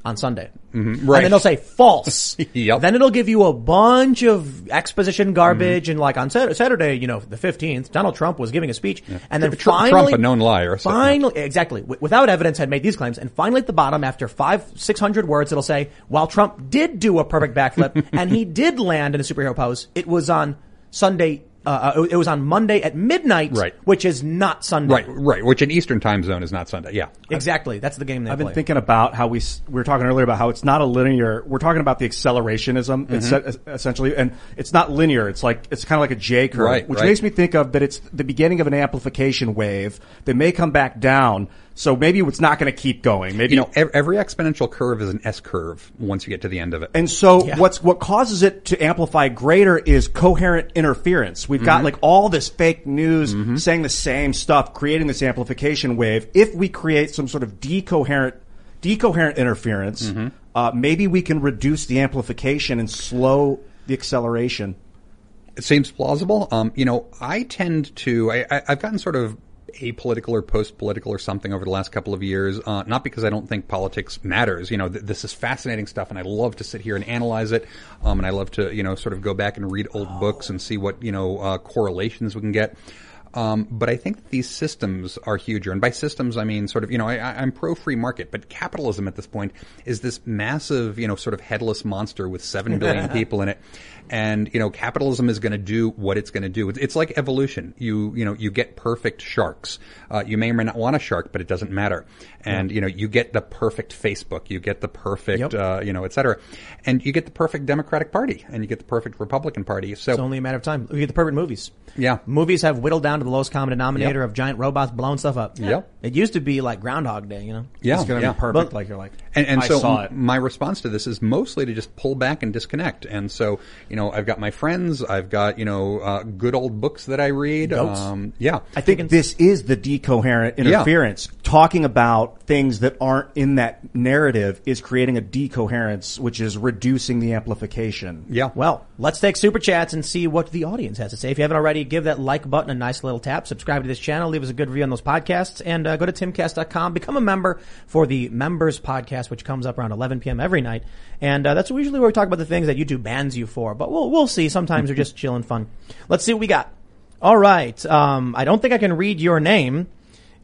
on Sunday? Mhm, And then they'll say false. [laughs] Yep. Then it'll give you a bunch of exposition garbage Mm-hmm. and like on Sat- Saturday, you know, the 15th, Donald Trump was giving a speech and then Trump, finally, Trump, a known liar. so- finally, exactly, w- without evidence had made these claims and finally at the bottom after five, six hundred words, it'll say, while Trump did do a perfect backflip [laughs] and he did land in a superhero pose, it was on Sunday, uh, uh, it was on Monday at midnight, Right. which is not Sunday. Right, right. Which in Eastern time zone is not Sunday. Yeah. Exactly. That's the game they I've play. been thinking about how we we were talking earlier about how it's not a linear. We're talking about the accelerationism, it's Mhm. essentially, and it's not linear. It's like it's kind of like a J curve, Right, which right. makes me think of that it's the beginning of an amplification wave that may come back down. So maybe it's not going to keep going. Maybe You know, every exponential curve is an S curve once you get to the end of it. And so what's what causes it to amplify greater is coherent interference. We've got Mhm. like all this fake news saying the same stuff, creating this amplification wave. If we create some sort of decoherent decoherent interference, uh, maybe we can reduce the amplification and slow the acceleration. It seems plausible. Um, you know, I tend to, I, I, I've gotten sort of apolitical or post-political or something over the last couple of years, uh, not because I don't think politics matters. You know, th- this is fascinating stuff and I love to sit here and analyze it. Um, and I love to, you know, sort of go back and read old books and see what, you know, uh, correlations we can get. Um, but I think these systems are huger. And by systems, I mean sort of, you know, I, I'm pro free market, but capitalism at this point is this massive, you know, sort of headless monster with 7 billion [laughs] people in it. And, you know, capitalism is going to do what it's going to do. It's, like evolution. You, you know, you get perfect sharks. Uh, you may or may not want a shark, but it doesn't matter. And, you know, you get the perfect Facebook. You get the perfect, Yep. uh, you know, et cetera. And you get the perfect Democratic Party and you get the perfect Republican Party. So It's only a matter of time. We get the perfect movies. Yeah. Movies have whittled down to the lowest common denominator Yep. of giant robots blowing stuff up. Yep. It used to be like Groundhog Day, you know? Yeah, It's gonna be perfect, But- like you're like, And, and I so saw it. my response to this is mostly to just pull back and disconnect. And so, you know, I've got my friends, I've got, you know, uh, good old books that I read. Um, yeah. I think this is the decoherent Yeah. interference. Talking about things that aren't in that narrative is creating a decoherence, which is reducing the amplification. Yeah. Well, let's take super chats and see what the audience has to say. If you haven't already, give that like button a nice little tap. Subscribe to this channel. Leave us a good review on those podcasts. And uh, go to timcast.com. Become a member for the members podcast, which comes up around 11 p.m. every night. And uh, that's usually where we talk about the things that YouTube bans you for. But we'll, we'll see. Sometimes they're just chill and fun. Let's see what we got. All right. Um, I don't think I can read your name.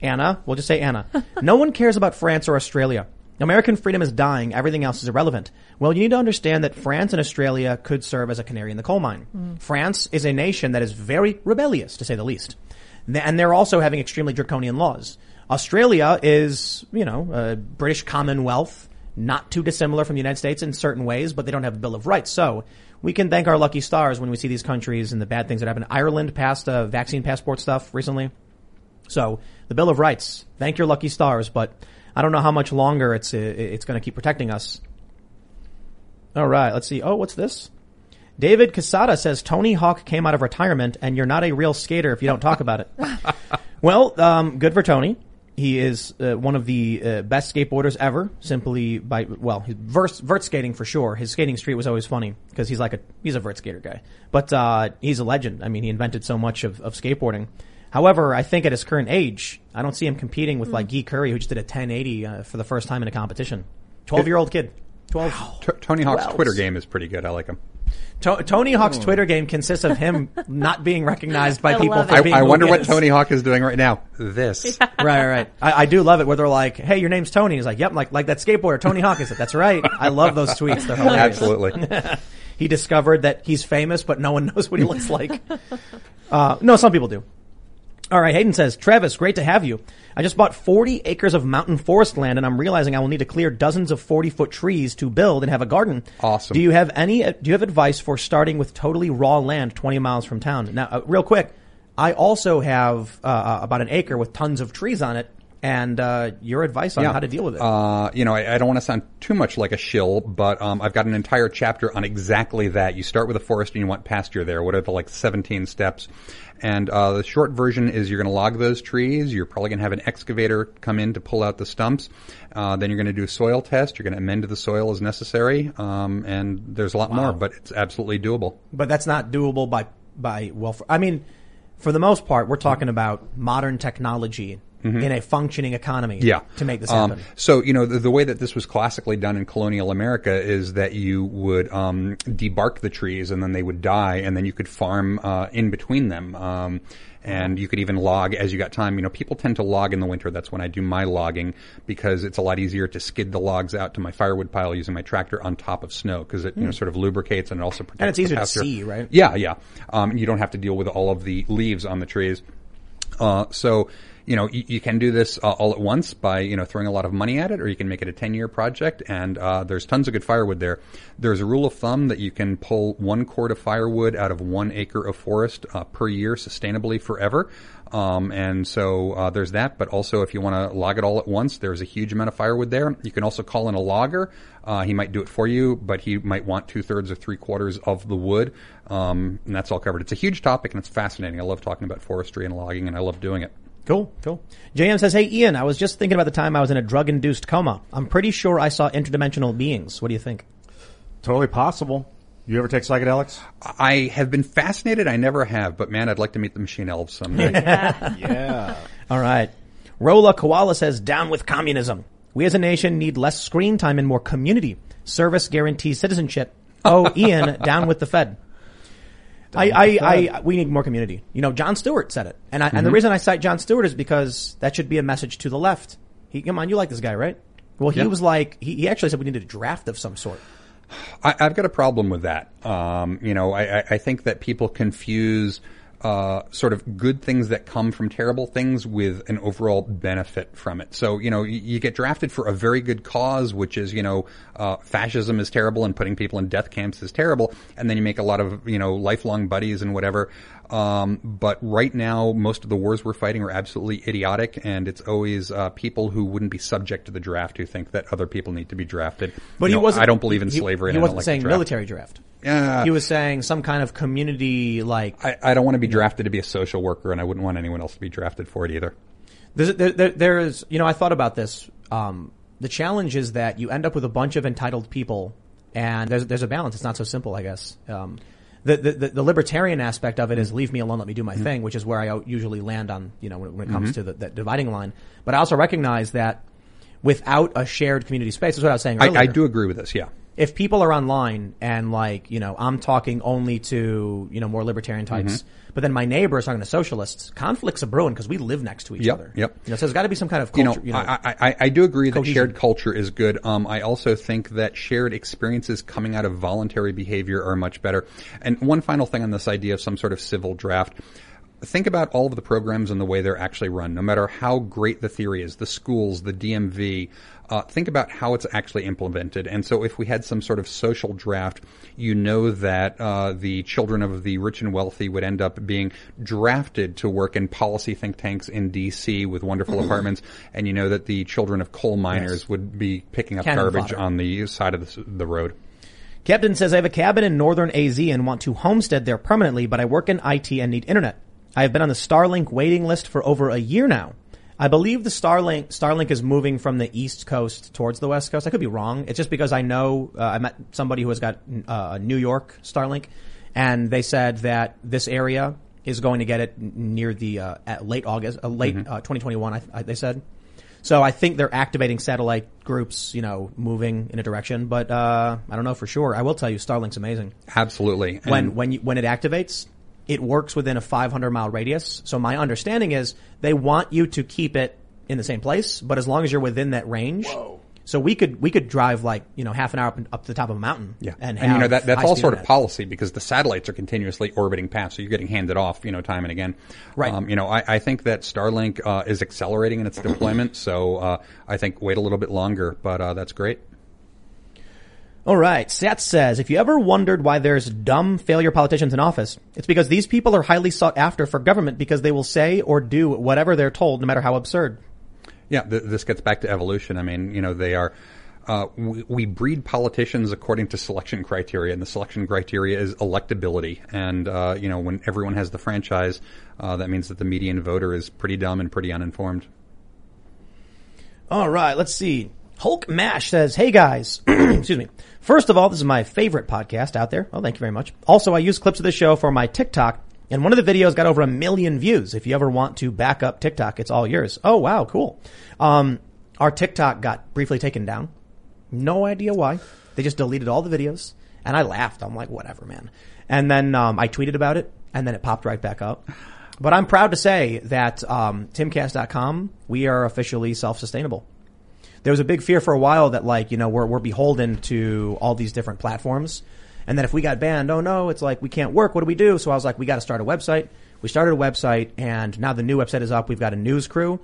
Anna. We'll just say Anna. [laughs] no one cares about France or Australia. American freedom is dying. Everything else is irrelevant. Well, you need to understand that France and Australia could serve as a canary in the coal mine. France is a nation that is very rebellious, to say the least. and they're also having extremely draconian laws. Australia is, you know, a British Commonwealth, not too dissimilar from the United States in certain ways, but they don't have a Bill of Rights. So we can thank our lucky stars when we see these countries and the bad things that happen. Ireland passed uh, vaccine passport stuff recently. So the Bill of Rights, thank your lucky stars, but I don't know how much longer it's uh, it's going to keep protecting us. All right, let's see. Oh, what's this? David Casada says Tony Hawk came out of retirement, and you're not a real skater if you don't talk about it. [laughs] well, um, good for Tony. He is uh, one of the uh, best skateboarders ever. Simply by well, he's vert, vert skating for sure. His skating street was always funny because he's like a he's a vert skater guy. But uh, he's a legend. I mean, he invented so much of, of skateboarding. However, I think at his current age, I don't see him competing with like Gui Khury, who just did a 1080 uh, for the first time in a competition. Twelve year old kid. Twelve. T- Tony Hawk's Twelve. Twitter game is pretty good. I like him. To- Tony Hawk's Twitter game consists of him [laughs] not being recognized by I people for it. I, being I wonder what. Tony Hawk is doing right now. This. [laughs] right, right, right. I, I do love it where they're like, "Hey, your name's Tony." He's like, "Yep," like like that skateboarder Tony Hawk is it? That's right. I love those tweets. They're hilarious. Absolutely. [laughs] he discovered that he's famous, but no one knows what he looks like. Uh, no, some people do. All right, Hayden says, Travis, great to have you. I just bought 40 acres of mountain forest land and I'm realizing I will need to clear dozens of 40 foot trees to build and have a garden. Awesome. Do you have any, do you have advice for starting with totally raw land 20 miles from town? Now, uh, real quick, I also have, uh, uh, about an acre with tons of trees on it and, uh, your advice on how to deal with it. Uh, you know, I, I don't want to sound too much like a shill, but um, I've got an entire chapter on exactly that. You start with a forest and you want pasture there. What are the like 17 steps? And uh, the short version is you're going to log those trees. You're probably going to have an excavator come in to pull out the stumps. Uh, then you're going to do a soil test. You're going to amend the soil as necessary. Um, and there's a lot more, but it's absolutely doable. But that's not doable by by well. I mean, for the most part, we're talking about modern technology in a functioning economy. Mm-hmm. Yeah. to make this Um, happen. so, you know, the, the way that this was classically done in colonial America is that you would um, debark the trees and then they would die and then you could farm uh, in between them. Um, and you could even log as you got time. You know, people tend to log in the winter. That's when I do my logging because it's a lot easier to skid the logs out to my firewood pile using my tractor on top of snow because it, you know, sort of lubricates and it also protects Hmm. And it's easier to see, right? Yeah, yeah. Um, you don't have to deal with all of the leaves on the trees. Uh, so, you know, you, you can do this uh, all at once by, you know, throwing a lot of money at it, or you can make it a 10 year project. And, uh, there's tons of good firewood there. There's a rule of thumb that you can pull one cord of firewood out of one acre of forest, uh, per year sustainably forever. Um, and so, uh, there's that. But also, if you want to log it all at once, there's a huge amount of firewood there. You can also call in a logger. Uh, he might do it for you, but he might want two thirds or three quarters of the wood. Um, and that's all covered. It's a huge topic and it's fascinating. I love talking about forestry and logging and I love doing it. Cool, cool. JM says, "Hey Ian, I was just thinking about the time I was in a drug-induced coma. I'm pretty sure I saw interdimensional beings. What do you think?" Totally possible. You ever take psychedelics? I have been fascinated. I never have, but man, I'd like to meet the machine elves someday. [laughs] Yeah. [laughs] All right. Rola Koala says, "Down with communism. We as a nation need less screen time and more community. Service guarantees citizenship. [laughs] Oh, Ian, down with the Fed." I, I, I, we need more community. You know, Jon Stewart said it. And I, and the reason I cite Jon Stewart is because that should be a message to the left. He, come on, you like this guy, right? Well, he Yeah. was like, he, he actually said we needed a draft of some sort. I, I've got a problem with that. Um, you know, I, I, I think that people confuse uh, sort of good things that come from terrible things with an overall benefit from it. So, you know, you, you get drafted for a very good cause, which is, you know, uh, fascism is terrible and putting people in death camps is terrible, and then you make a lot of, you know, lifelong buddies and whatever. Um, but right now, most of the wars we're fighting are absolutely idiotic, and it's always uh, people who wouldn't be subject to the draft who think that other people need to be drafted. But You he know, wasn't. I don't believe in he- slavery. He and I wasn't like saying draft. military draft. Yeah. He was saying some kind of community like. I, I don't want to be drafted to be a social worker, and I wouldn't want anyone else to be drafted for it either. There's, there, there, there's, you know, I thought about this. Um, the challenge is that you end up with a bunch of entitled people, and there's there's a balance. It's not so simple, I guess. Um, the, the the libertarian aspect of it is leave me alone, let me do my thing, which is where I usually land on, you know, when, when it comes mm-hmm. to the, that dividing line. But I also recognize that without a shared community space, is what I was saying I. I do agree with this. Yeah. If people are online and like, you know, I'm talking only to, you know, more libertarian types, Mm-hmm. but then my neighbor is talking to socialists, conflicts are brewing because we live next to each Yep, other. yep. You know, so there's got to be some kind of culture. You culture, know, I, I, I do agree that shared culture is good. Um, I also think that shared experiences coming out of voluntary behavior are much better. And one final thing on this idea of some sort of civil draft. think about all of the programs and the way they're actually run. No matter how great the theory is, the schools, the DMV, uh, think about how it's actually implemented. And so, if we had some sort of social draft, you know that uh, the children of the rich and wealthy would end up being drafted to work in policy think tanks in D.C. with wonderful apartments, and you know that the children of coal miners Yes. would be picking up Cannon garbage fodder. on the side of the, the road. Captain says, I have a cabin in northern AZ and want to homestead there permanently, but I work in IT and need internet. I have been on the Starlink waiting list for over a year now. I believe the Starlink, Starlink is moving from the East Coast towards the West Coast. I could be wrong. It's just because I know, uh, I met somebody who has got, uh, a New York Starlink and they said that this area is going to get it near the, uh, at late August, uh, late, uh, 2021, I, I, they said. So I think they're activating satellite groups, you know, moving in a direction, but uh, I don't know for sure. I will tell you, Starlink's amazing. Absolutely. When And- when you, when it activates, it works within a 500 mile radius. So my understanding is they want you to keep it in the same place, but as long as you're within that range. So we could we could drive like you know half an hour up, up to the top of a mountain. Yeah, and, and, you know that that's all sort of policy because the satellites are continuously orbiting past, so you're getting handed off, you know, time and again. Right. Um, you know, I, I think that Starlink uh, is accelerating in its deployment, so uh, I think wait a little bit longer, but uh, that's great. All right. Sat says, if you ever wondered why there's dumb failure politicians in office, it's because these people are highly sought after for government because they will say or do whatever they're told, no matter how absurd. Yeah, th- this gets back to evolution. I mean, you know, they are. Uh, we, we breed politicians according to selection criteria, and the selection criteria is electability. And uh, you know, when everyone has the franchise, uh, that means that the median voter is pretty dumb and pretty uninformed. All right, let's see. Hulk Mash says, "Hey guys, [clears throat] excuse me. First of all, this is my favorite podcast out there. Oh, thank you very much. Also, I use clips of the show for my TikTok, and one of the videos got over a million views. If you ever want to back up TikTok, it's all yours. Oh wow, cool. Um, our TikTok got briefly taken down. No idea why. They just deleted all the videos, and I laughed. I'm like, whatever, man. And then um, I tweeted about it, and then it popped right back up. But I'm proud to say that um, timcast.com, we are officially self-sustainable there was a big fear for a while that like, you know, we're, we're beholden to all these different platforms. And then if we got banned, oh no, it's like we can't work. What do we do? So I was like, we got to start a website. We started a website and now the new website is up. We've got a news crew.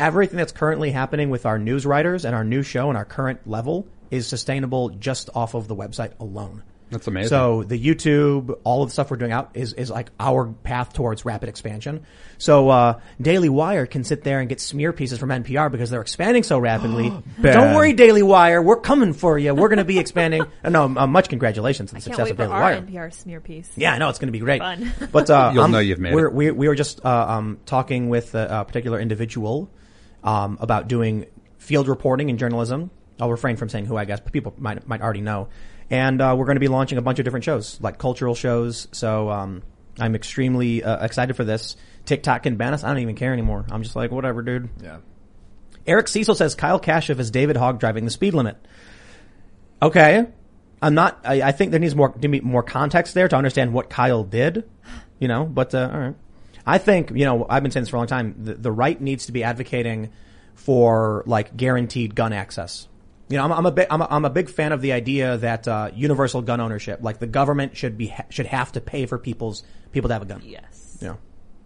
Everything that's currently happening with our news writers and our new show and our current level is sustainable just off of the website alone. That's amazing. So the YouTube, all of the stuff we're doing out is, is like our path towards rapid expansion. So, uh, Daily Wire can sit there and get smear pieces from NPR because they're expanding so rapidly. [gasps] Don't worry, Daily Wire. We're coming for you. We're going to be expanding. [laughs] uh, no, uh, much congratulations to the Can't success wait of for Daily our Wire. NPR smear piece. Yeah, I know it's going to be great. Fun. [laughs] But uh, [laughs] You'll I'm- know you've made we're, it. We we were just uh, um, talking with a, a particular individual um, about doing field reporting in journalism. I'll refrain from saying who I guess, but people might might already know. And uh, we're going to be launching a bunch of different shows, like cultural shows. So um, I'm extremely uh, excited for this. TikTok can ban us. I don't even care anymore. I'm just like, whatever, dude. Yeah. Eric Cecil says Kyle Kashuv is David Hogg driving the speed limit. Okay. I'm not, I, I think there needs more, to be more context there to understand what Kyle did, you know, but, uh, alright. I think, you know, I've been saying this for a long time, the, the right needs to be advocating for like guaranteed gun access. You know, I'm, I'm a big, I'm a, I'm a big fan of the idea that, uh, universal gun ownership, like the government should be, should have to pay for people's, people to have a gun. Yes. Yeah.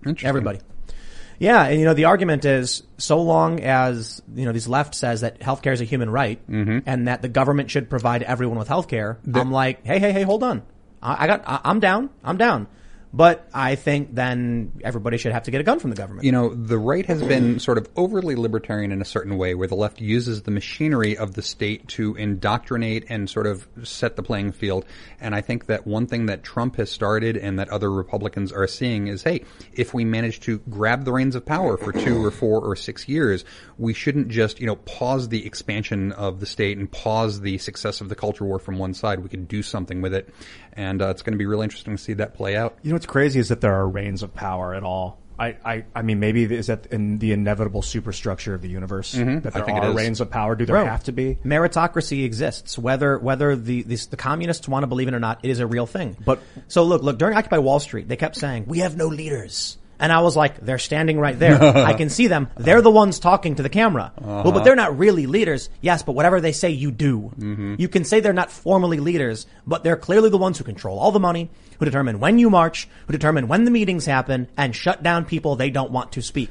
Interesting. everybody. Yeah, and you know the argument is so long as you know these left says that healthcare is a human right and that the government should provide everyone with healthcare. I'm like, hey, hey, hey, hold on. I, I got, I, I'm down. I'm down. But I think then everybody should have to get a gun from the government. You know, the right has been sort of overly libertarian in a certain way, where the left uses the machinery of the state to indoctrinate and sort of set the playing field. And I think that one thing that Trump has started and that other Republicans are seeing is, hey, if we manage to grab the reins of power for two or four or six years, we shouldn't just, you know, pause the expansion of the state and pause the success of the culture war from one side. We could do something with it. And uh, it's going to be really interesting to see that play out. You know what's crazy is that there are reins of power at all. I, I, I mean, maybe is that in the inevitable superstructure of the universe that I there think are reins of power? Do there Bro, have to be? meritocracy exists. Whether whether the this, the communists want to believe it or not, it is a real thing. But- so look, look during Occupy Wall Street, they kept saying we have no leaders. And I was like, they're standing right there. I can see them. They're the ones talking to the camera. Well, but uh-huh. they're not really leaders. Yes, but whatever they say, you do. Mm-hmm. You can say they're not formally leaders, but they're clearly the ones who control all the money, who determine when you march, who determine when the meetings happen, and shut down people they don't want to speak.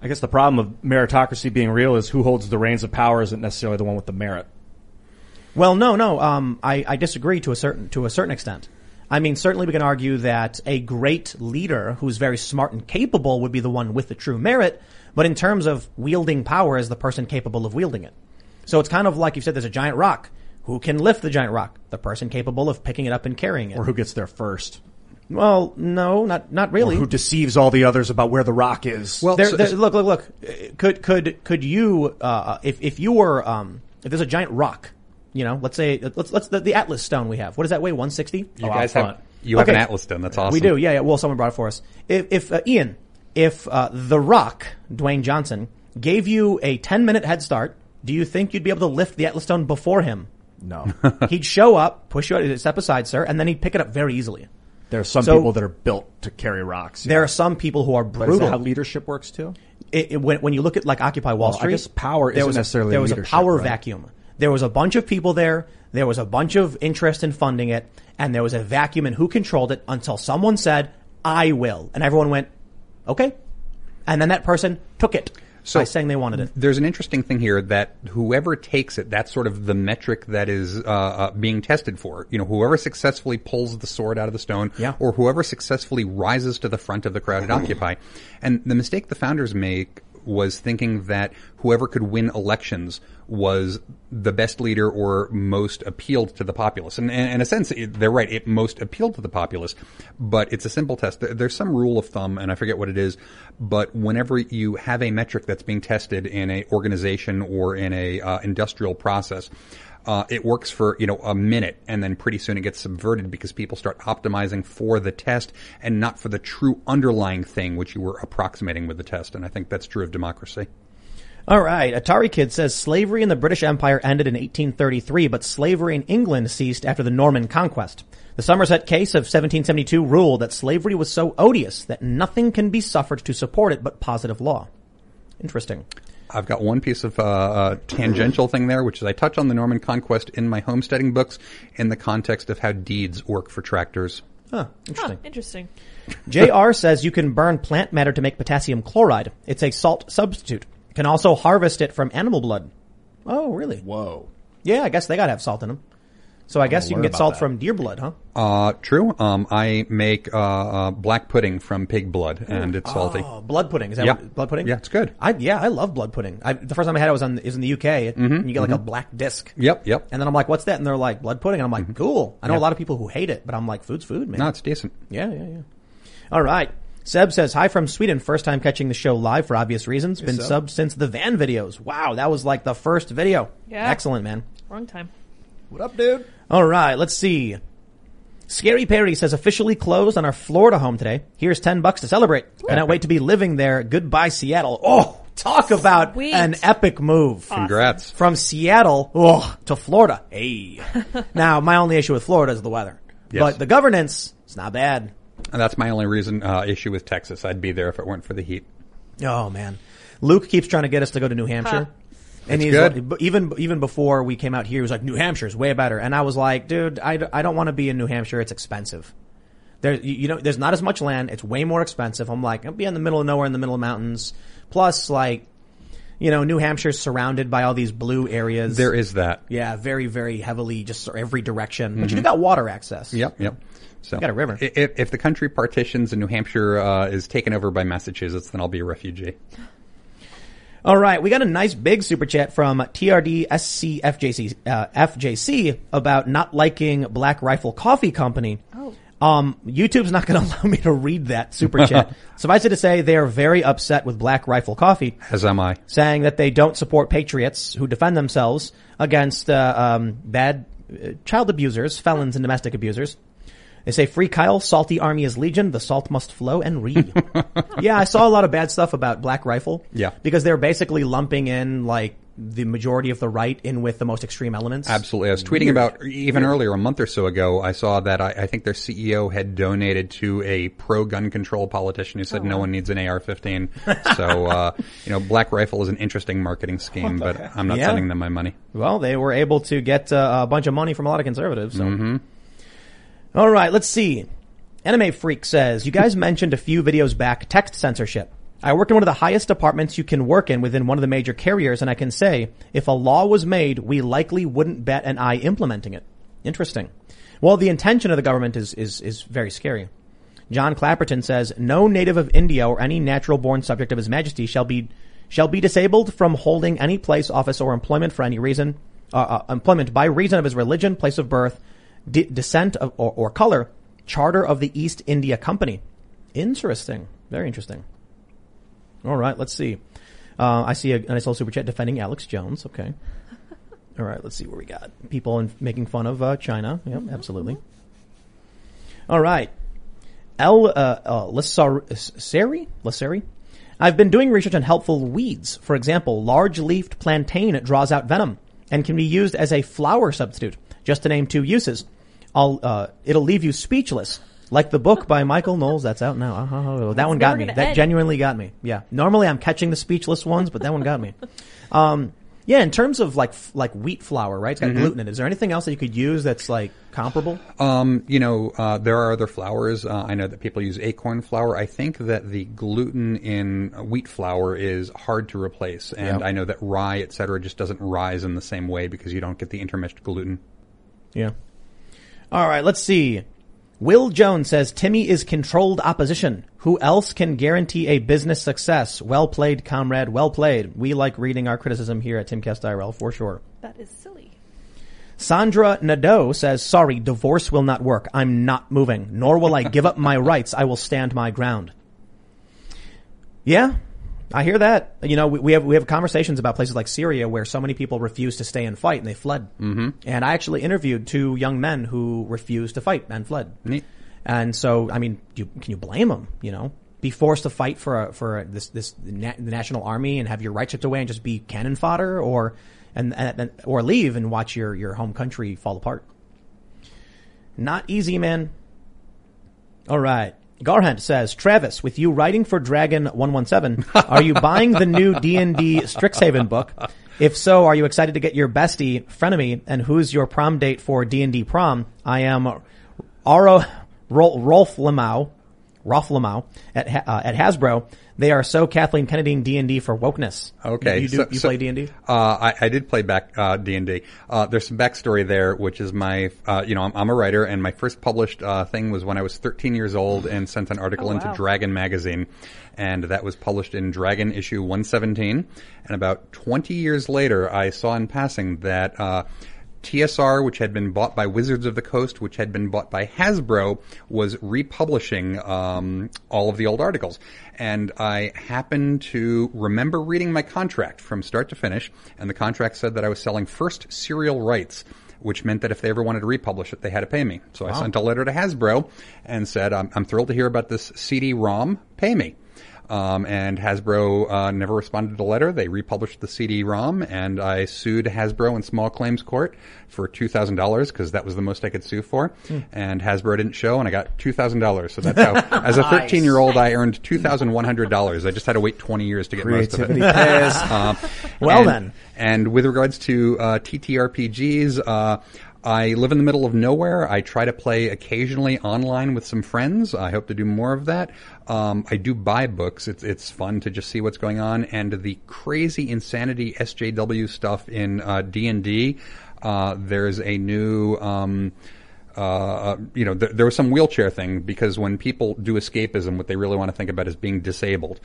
I guess the problem of meritocracy being real is who holds the reins of power isn't necessarily the one with the merit. Well, no, no. Um, I, I disagree to a certain to a certain extent. I mean, certainly we can argue that a great leader who's very smart and capable would be the one with the true merit. But in terms of wielding power, is the person capable of wielding it? So it's kind of like you said. There's a giant rock. Who can lift the giant rock? The person capable of picking it up and carrying it. Or who gets there first. Well, no, not not really. Or who deceives all the others about where the rock is. Well, there, there, look, look, look. Could could could you, uh, if if you were, um, if there's a giant rock, you know, let's say, let's let's the, the Atlas stone we have. What does that weigh? 160. You guys have you have Okay. an Atlas stone. That's awesome. We do, yeah, yeah. Well, someone brought it for us. If, if uh, Ian, if uh, The Rock, Dwayne Johnson, gave you a 10 minute head start, do you think you'd be able to lift the Atlas Stone before him? no. [laughs] he'd show up, push you out, step aside, sir, and then he'd pick it up very easily. There are some So- people that are built to carry rocks. There are some people who are But is brutal. that how leadership works too? it, it- when, when you look at like Occupy Wall Well, I Street, guess power there isn't was a, necessarily there was a power right? vacuum. There was a bunch of people there. There was a bunch of interest in funding it, and there was a vacuum in who controlled it until someone said, "I will," and everyone went, "Okay," and then that person took it by saying they wanted it. There's an interesting thing here that whoever takes it, that's sort of the metric that is uh, uh, being tested for. You know, whoever successfully pulls the sword out of the stone, Yeah. or whoever successfully rises to the front of the crowd at [clears throat] Occupy. And the mistake the founders make was thinking that whoever could win elections was the best leader or most appealed to the populace. And, and in a sense, it- they're right. It most appealed to the populace, but it's a simple test. There- There's some rule of thumb, and I forget what it is, but whenever you have a metric that's being tested in a organization or in a uh, industrial process, uh, it works for you know a minute, and then pretty soon it gets subverted because people start optimizing for the test and not for the true underlying thing which you were approximating with the test. And I think that's true of democracy. All right. Atari Kid says slavery in the British Empire ended in 1833, but slavery in England ceased after the Norman conquest. The Somerset case of 1772 ruled that slavery was so odious that nothing can be suffered to support it but positive law. Interesting. I've got one piece of uh, uh, tangential thing there, which is I touch on the Norman conquest in my homesteading books in the context of how deeds work for tractors. Huh. Interesting. Huh, interesting. JR says you can burn plant matter to make potassium chloride. It's a salt substitute. Can also harvest it from animal blood. Oh, really? Whoa. Yeah, I guess they gotta have salt in them. So I guess you can get salt that. from deer blood, huh? Uh, true. Um, I make uh, uh, black pudding from pig blood, and it's salty. Oh, blood pudding. Is that Yeah. what, blood pudding? Yeah, it's good. I yeah, I love blood pudding. I, the first time I had it was on is in the UK. and you get like a black disc. Yep, yep. And then I'm like, "What's that?" And they're like, "Blood pudding." And I'm like, "Cool." I know Yeah. a lot of people who hate it, but I'm like, "Food's food, man." No, it's decent. Yeah, yeah, yeah. All right. Seb says, hi from Sweden. First time catching the show live for obvious reasons. Been Seb. subbed since the van videos. Wow, that was like the first video. Yeah. Excellent, man. Wrong time. What up, dude? All right, let's see. Scary Perry says officially closed on our Florida home today. Here's 10 bucks to celebrate. Cannot wait to be living there. Goodbye Seattle. Oh, talk about Sweet. an epic move. Congrats. From Seattle, oh, to Florida. Hey. [laughs] now, my only issue with Florida is the weather. Yes. But the governance, it's not bad. And that's my only reason uh, issue with Texas. I'd be there if it weren't for the heat. Oh man, Luke keeps trying to get us to go to New Hampshire. And he's good. like- even even before we came out here, he was like, "New Hampshire's way better." And I was like, "Dude, I, I don't want to be in New Hampshire. It's expensive. There, you you know, there's not as much land. It's way more expensive." I'm like, "I'll be in the middle of nowhere, in the middle of mountains. Plus, like, you know, New Hampshire's surrounded by all these blue areas. There is that. yeah, very very heavily, just every direction. But you do got water access. Yep, yep. So got a river. If, if the country partitions and New Hampshire uh, is taken over by Massachusetts, then I'll be a refugee. All right, we got a nice big super chat from TRDSCFJC uh, FJC about not liking Black Rifle Coffee Company. Oh. Um, YouTube's not going [laughs] to allow me to read that super chat. [laughs] Suffice it to say, they are very upset with Black Rifle Coffee, As am I. saying that they don't support patriots who defend themselves against uh, um, bad uh, child abusers, felons, and domestic abusers. They say, "Free Kyle, salty army is legion. The salt must flow and read." [laughs] yeah, I saw a lot of bad stuff about Black Rifle. Yeah. because they're basically lumping in like the majority of the right in with the most extreme elements. Absolutely. I was tweeting about even earlier, a month or so ago, I saw that I, I think their CEO had donated to a pro gun control politician who said no one needs an AR-15. so, uh, you know, Black Rifle is an interesting marketing scheme, but I'm not Yeah. sending them my money. Well, they were able to get uh, a bunch of money from a lot of conservatives. So. Mm-hmm. All right, let's see. Anime Freak says, you guys mentioned a few videos back text censorship. I work in one of the highest departments you can work in within one of the major carriers, and I can say, if a law was made, we likely wouldn't bet an eye implementing it. Interesting. Well, the intention of the government is, is, is very scary. John Clapperton says, no native of India or any natural born subject of His Majesty shall be, shall be disabled from holding any place, office, or employment for any reason, uh, uh, employment by reason of his religion, place of birth, de- descent of, or, or color, charter of the East India Company. Interesting. Very interesting. All right, let's see. Uh, I see a, a nice little super chat defending Alex Jones. Okay. [laughs] All right, let's see where we got people in, making fun of uh, China. Yep, absolutely. All right. El uh, uh, Lissari? Lissari? I've been doing research on helpful weeds. For example, large-leafed plantain draws out venom and can be used as a flour substitute. Just to name two uses. I'll, uh, it'll leave you speechless. Like the book by Michael Knowles that's out now. Uh, that one got me. That end. genuinely got me. Yeah. Normally I'm catching the speechless ones, but that one got me. Um, yeah, in terms of like like wheat flour, right? It's got gluten in it. Is there anything else that you could use that's like comparable? Um, you know, uh, there are other flours. Uh, I know that people use acorn flour. I think that the gluten in wheat flour is hard to replace, and Yep. I know that rye, et cetera, just doesn't rise in the same way because you don't get the intermixed gluten. Yeah. All right, let's see. Will Jones says Timmy is controlled opposition. Who else can guarantee a business success? Well played, comrade. Well played. We like reading our criticism here at Timcast IRL for sure. That is silly. Sandra Nadeau says, sorry, divorce will not work. I'm not moving, nor will I give up my rights. I will stand my ground. Yeah, I hear that. You know, we, we have we have conversations about places like Syria where so many people refuse to stay and fight and they fled. Mm-hmm. And I actually interviewed two young men who refused to fight and fled. Neat. And so, I mean, you, can you blame them? You know, be forced to fight for a, for a, this this na- the national army and have your rights stripped away and just be cannon fodder, or and, and, and or leave and watch your your home country fall apart. Not easy, man. All right. Garhant says, Travis, with you writing for Dragon 117, are you buying the new D&D Strixhaven book? If so, are you excited to get your bestie, frenemy, and who's your prom date for D&D prom? I am Aro, Rolf Lemau, Rolf Lamau at, uh, at Hasbro. They are so Kathleen Kennedy D&D for wokeness. Okay, You, do, so- you so- play D&D? Uh, I, I did play back uh, D and D. Uh, there's some backstory there, which is my, uh, you know, I'm, I'm a writer, and my first published uh, thing was when I was 13 years old and sent an article Oh, into wow. Dragon magazine, and that was published in Dragon issue 117. And about 20 years later, I saw in passing that. TSR, which had been bought by Wizards of the Coast, which had been bought by Hasbro, was republishing um, all of the old articles. And I happened to remember reading my contract from start to finish, and the contract said that I was selling first serial rights. Which meant that if they ever wanted to republish it, they had to pay me. So I sent a letter to Hasbro and said, I'm, I'm thrilled to hear about this CD-ROM. Pay me. Um, and Hasbro uh, never responded to the letter. They republished the CD-ROM, and I sued Hasbro in small claims court for two thousand dollars because that was the most I could sue for. And Hasbro didn't show, and I got two thousand dollars. So that's how, [laughs] as a thirteen-year-old, I earned two thousand one hundred dollars. I just had to wait twenty years to get Creativity most of it. [laughs] Uh, Well and- then. and with regards to uh, TTRPGs, uh, I live in the middle of nowhere. I try to play occasionally online with some friends. I hope to do more of that. Um, I do buy books. It's it's fun to just see what's going on and the crazy insanity SJW stuff in uh, D and D. Uh, There's a new. Um, uh, you know, th- there was some wheelchair thing because when people do escapism, what they really want to think about is being disabled.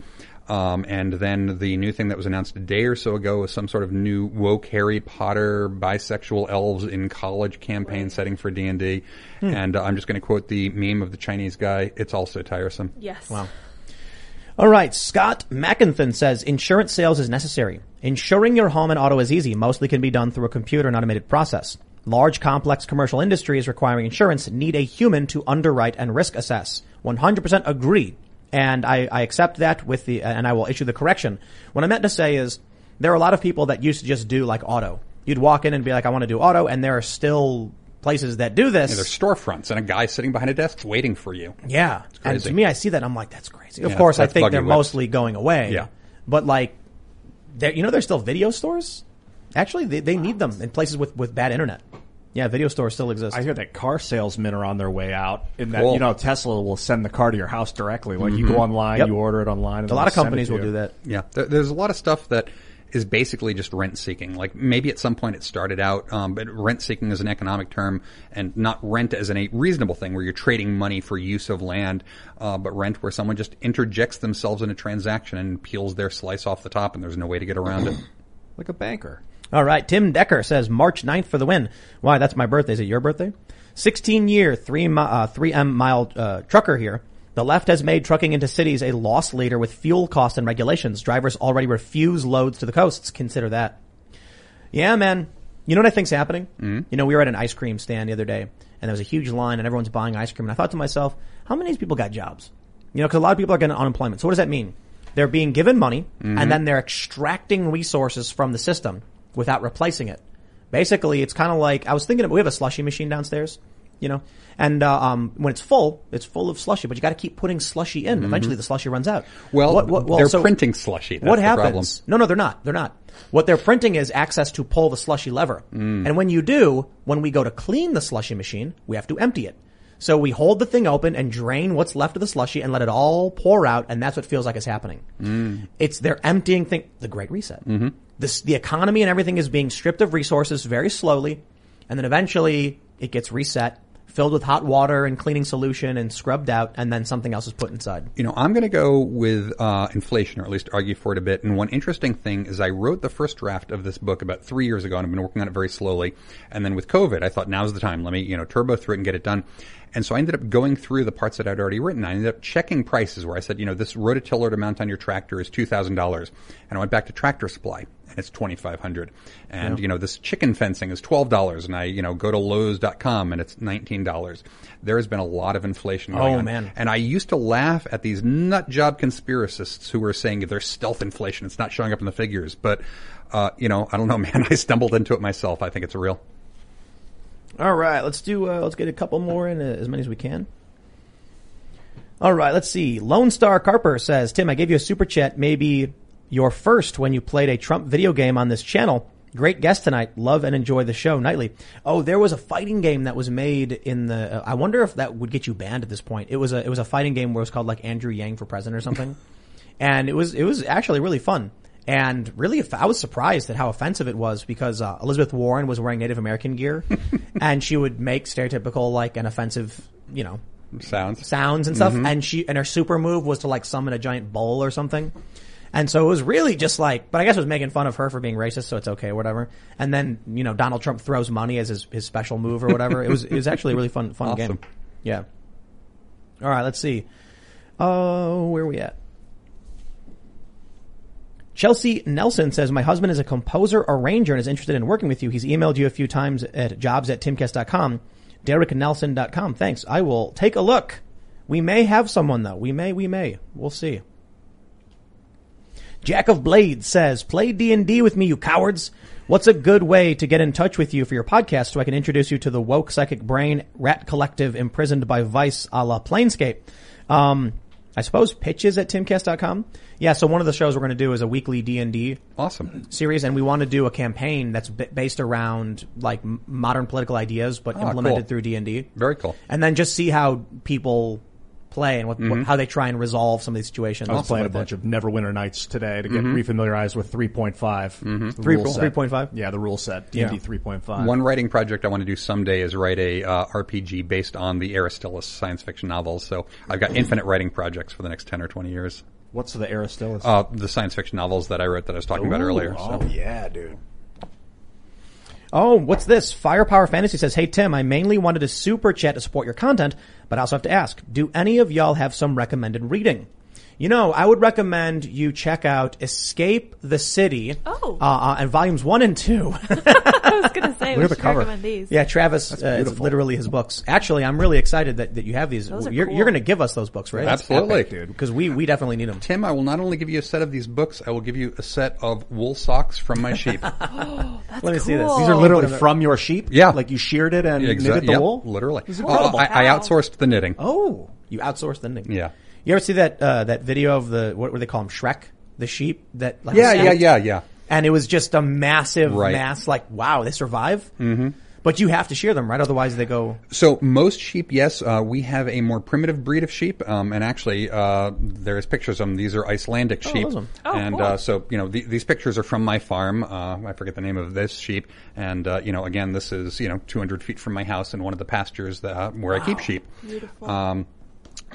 Um, and then the new thing that was announced a day or so ago was some sort of new woke Harry Potter bisexual elves in college campaign setting for D and D. Hmm. And uh, I'm just going to quote the meme of the Chinese guy. It's also tiresome. Yes. Wow. All right. Scott Mackinthon says insurance sales is necessary. Insuring your home and auto is easy. Mostly can be done through a computer and automated process. Large, complex commercial industries requiring insurance need a human to underwrite and risk assess. 100% agree. And I, I accept that with the, and I will issue the correction. What I meant to say is there are a lot of people that used to just do like auto. You'd walk in and be like, I want to do auto, and there are still places that do this. Yeah, there's storefronts and a guy sitting behind a desk waiting for you. Yeah. And to me, I see that. I'm like, that's crazy. Of Yeah, course, I think they're whips. mostly going away. Yeah. But like, you know, there's still video stores. Actually, they, they need them in places with, with bad internet. Yeah, video stores still exist. I hear that car salesmen are on their way out, and that Cool. you know Tesla will send the car to your house directly. Like you go online, Yep. you order it online. And A lot of companies will do that. Yeah, there, there's a lot of stuff that is basically just rent seeking. Like maybe at some point it started out, um, but rent seeking is an economic term and not rent as an, a reasonable thing where you're trading money for use of land, uh, but rent where someone just interjects themselves in a transaction and peels their slice off the top and there's no way to get around it. like a banker. All right. Tim Decker says March 9th for the win. Why? That's my birthday. Is it your birthday? 16 year, 3, mi- uh, 3M mile uh, trucker here. The left has made trucking into cities a loss leader with fuel costs and regulations. Drivers already refuse loads to the coasts. Consider that. Yeah, man. You know what I think's happening? Mhm. You know, we were at an ice cream stand the other day and there was a huge line and everyone's buying ice cream. And I thought to myself, how many of these people got jobs? You know, because a lot of people are getting unemployment. So what does that mean? They're being given money Mhm. and then they're extracting resources from the system without replacing it. Basically, it's kind of like I was thinking. Of, we have a slushy machine downstairs, you know, and uh, um, when it's full, it's full of slushy. But you got to keep putting slushy in. Eventually, the slushy runs out. Well, they're so printing slushy. That's what the happens? problem. No, no, they're not. They're not. What they're printing is access to pull the slushy lever. And when you do, when we go to clean the slushy machine, we have to empty it. So we hold the thing open and drain what's left of the slushy and let it all pour out, and that's what feels like is happening. Mm. It's they're emptying thing the Great Reset. Mm-hmm. This the economy and everything is being stripped of resources very slowly, and then eventually it gets reset, filled with hot water and cleaning solution and scrubbed out, and then something else is put inside. You know, I'm going to go with uh, inflation, or at least argue for it a bit. And one interesting thing is, I wrote the first draft of this book about three years ago, and I've been working on it very slowly. And then with COVID, I thought now's the time. Let me, you know, turbo through it and get it done. And so I ended up going through the parts that I'd already written. I ended up checking prices where I said, you know, this rototiller to mount on your tractor is two thousand dollars, and I went back to Tractor Supply, and it's twenty five hundred. And Yeah. you know, this chicken fencing is twelve dollars, and I, you know, go to Lowe's.com and it's nineteen dollars. There has been a lot of inflation going Oh, on. man. And I used to laugh at these nut job conspiracists who were saying there's stealth inflation. It's not showing up in the figures. But, uh, you know, I don't know, [laughs] man. I stumbled into it myself. I think it's real. All right, let's do. Uh, let's get a couple more in, uh, as many as we can. All right, let's see. Lone Star Carper says, "Tim, I gave you a super chat. Maybe your first when you played a Trump video game on this channel. Great guest tonight. Love and enjoy the show nightly. Oh, there was a fighting game that was made in the. Uh, I wonder if that would get you banned at this point. It was a. It was a fighting game where it was called like Andrew Yang for president or something, [laughs] and it was it was actually really fun." And really, I was surprised at how offensive it was because uh, Elizabeth Warren was wearing Native American gear, [laughs] and she would make stereotypical like an offensive, you know, sounds, sounds and stuff. Mhm. And she and her super move was to like summon a giant bull or something. And so it was really just like, but I guess it was making fun of her for being racist, so it's okay, whatever. And then you know Donald Trump throws money as his his special move or whatever. it was it was actually a really fun fun Awesome. game. Yeah. All right, let's see. Oh, where are we at? Chelsea Nelson says, my husband is a composer arranger and is interested in working with you. He's emailed you a few times at jobs at timcast.com, dereknelson.com. Thanks. I will take a look. We may have someone though. We may, we may. We'll see. Jack of Blades says, play D&D with me, you cowards. What's a good way to get in touch with you for your podcast so I can introduce you to the woke psychic brain rat collective imprisoned by Vice a la Planescape? Um, I suppose pitches at timcast.com. Yeah, so one of the shows we're going to do is a weekly D&D awesome series and we want to do a campaign that's b- based around like modern political ideas but Ah, implemented cool. through D&D. Very cool. And then just see how people play and what, what, how they try and resolve some of these situations. I was playing a with it. bunch of Neverwinter Nights today to get Mm-hmm. refamiliarized with 3.5. The Three- rule set. 3.5? Yeah, the rule set. D&D Yeah. 3.5. One writing project I want to do someday is write a uh, RPG based on the Aristillus science fiction novels. So I've got infinite writing projects for the next ten or twenty years. What's the Aristillus? Uh, the science fiction novels that I wrote that I was talking about Ooh, earlier. Oh, So. yeah, dude. Oh, what's this? Firepower Fantasy says, Hey Tim, I mainly wanted a super chat to support your content, but I also have to ask, do any of y'all have some recommended reading? You know, I would recommend you check out Escape the City. Oh. Uh, uh, and volumes one and two. [laughs] I was gonna say Look [laughs] we at the should cover. recommend these. yeah, Travis, uh, it's literally his books. Actually, I'm really excited that, that you have these. Those are You're, cool. you're going to give us those books, right? Absolutely. Epic, dude. Because we, we definitely need them. Tim, I will not only give you a set of these books, I will give you a set of wool socks from my sheep. [laughs] Let me see this. These are literally from your sheep? Yeah. Like you sheared it and Exa- knitted the yep, wool? literally. Uh. I, I outsourced the knitting. Oh, you outsourced the knitting. Yeah. You ever see that, uh, that video of the, what were they call them? Shrek? The sheep that, like, Yeah, yeah, yeah, yeah. and it was just a massive Right. mass. Like, wow, they survive. Mm-hmm. But you have to shear them, right? Otherwise, they go. So most sheep, yes, uh, we have a more primitive breed of sheep, um, and actually, uh, there's pictures of them. These are Icelandic sheep, awesome. Oh, and cool. uh, so you know th- these pictures are from my farm. Uh, I forget the name of this sheep, and uh, you know again, this is you know 200 feet from my house in one of the pastures that, uh, where I keep sheep. Beautiful. Um,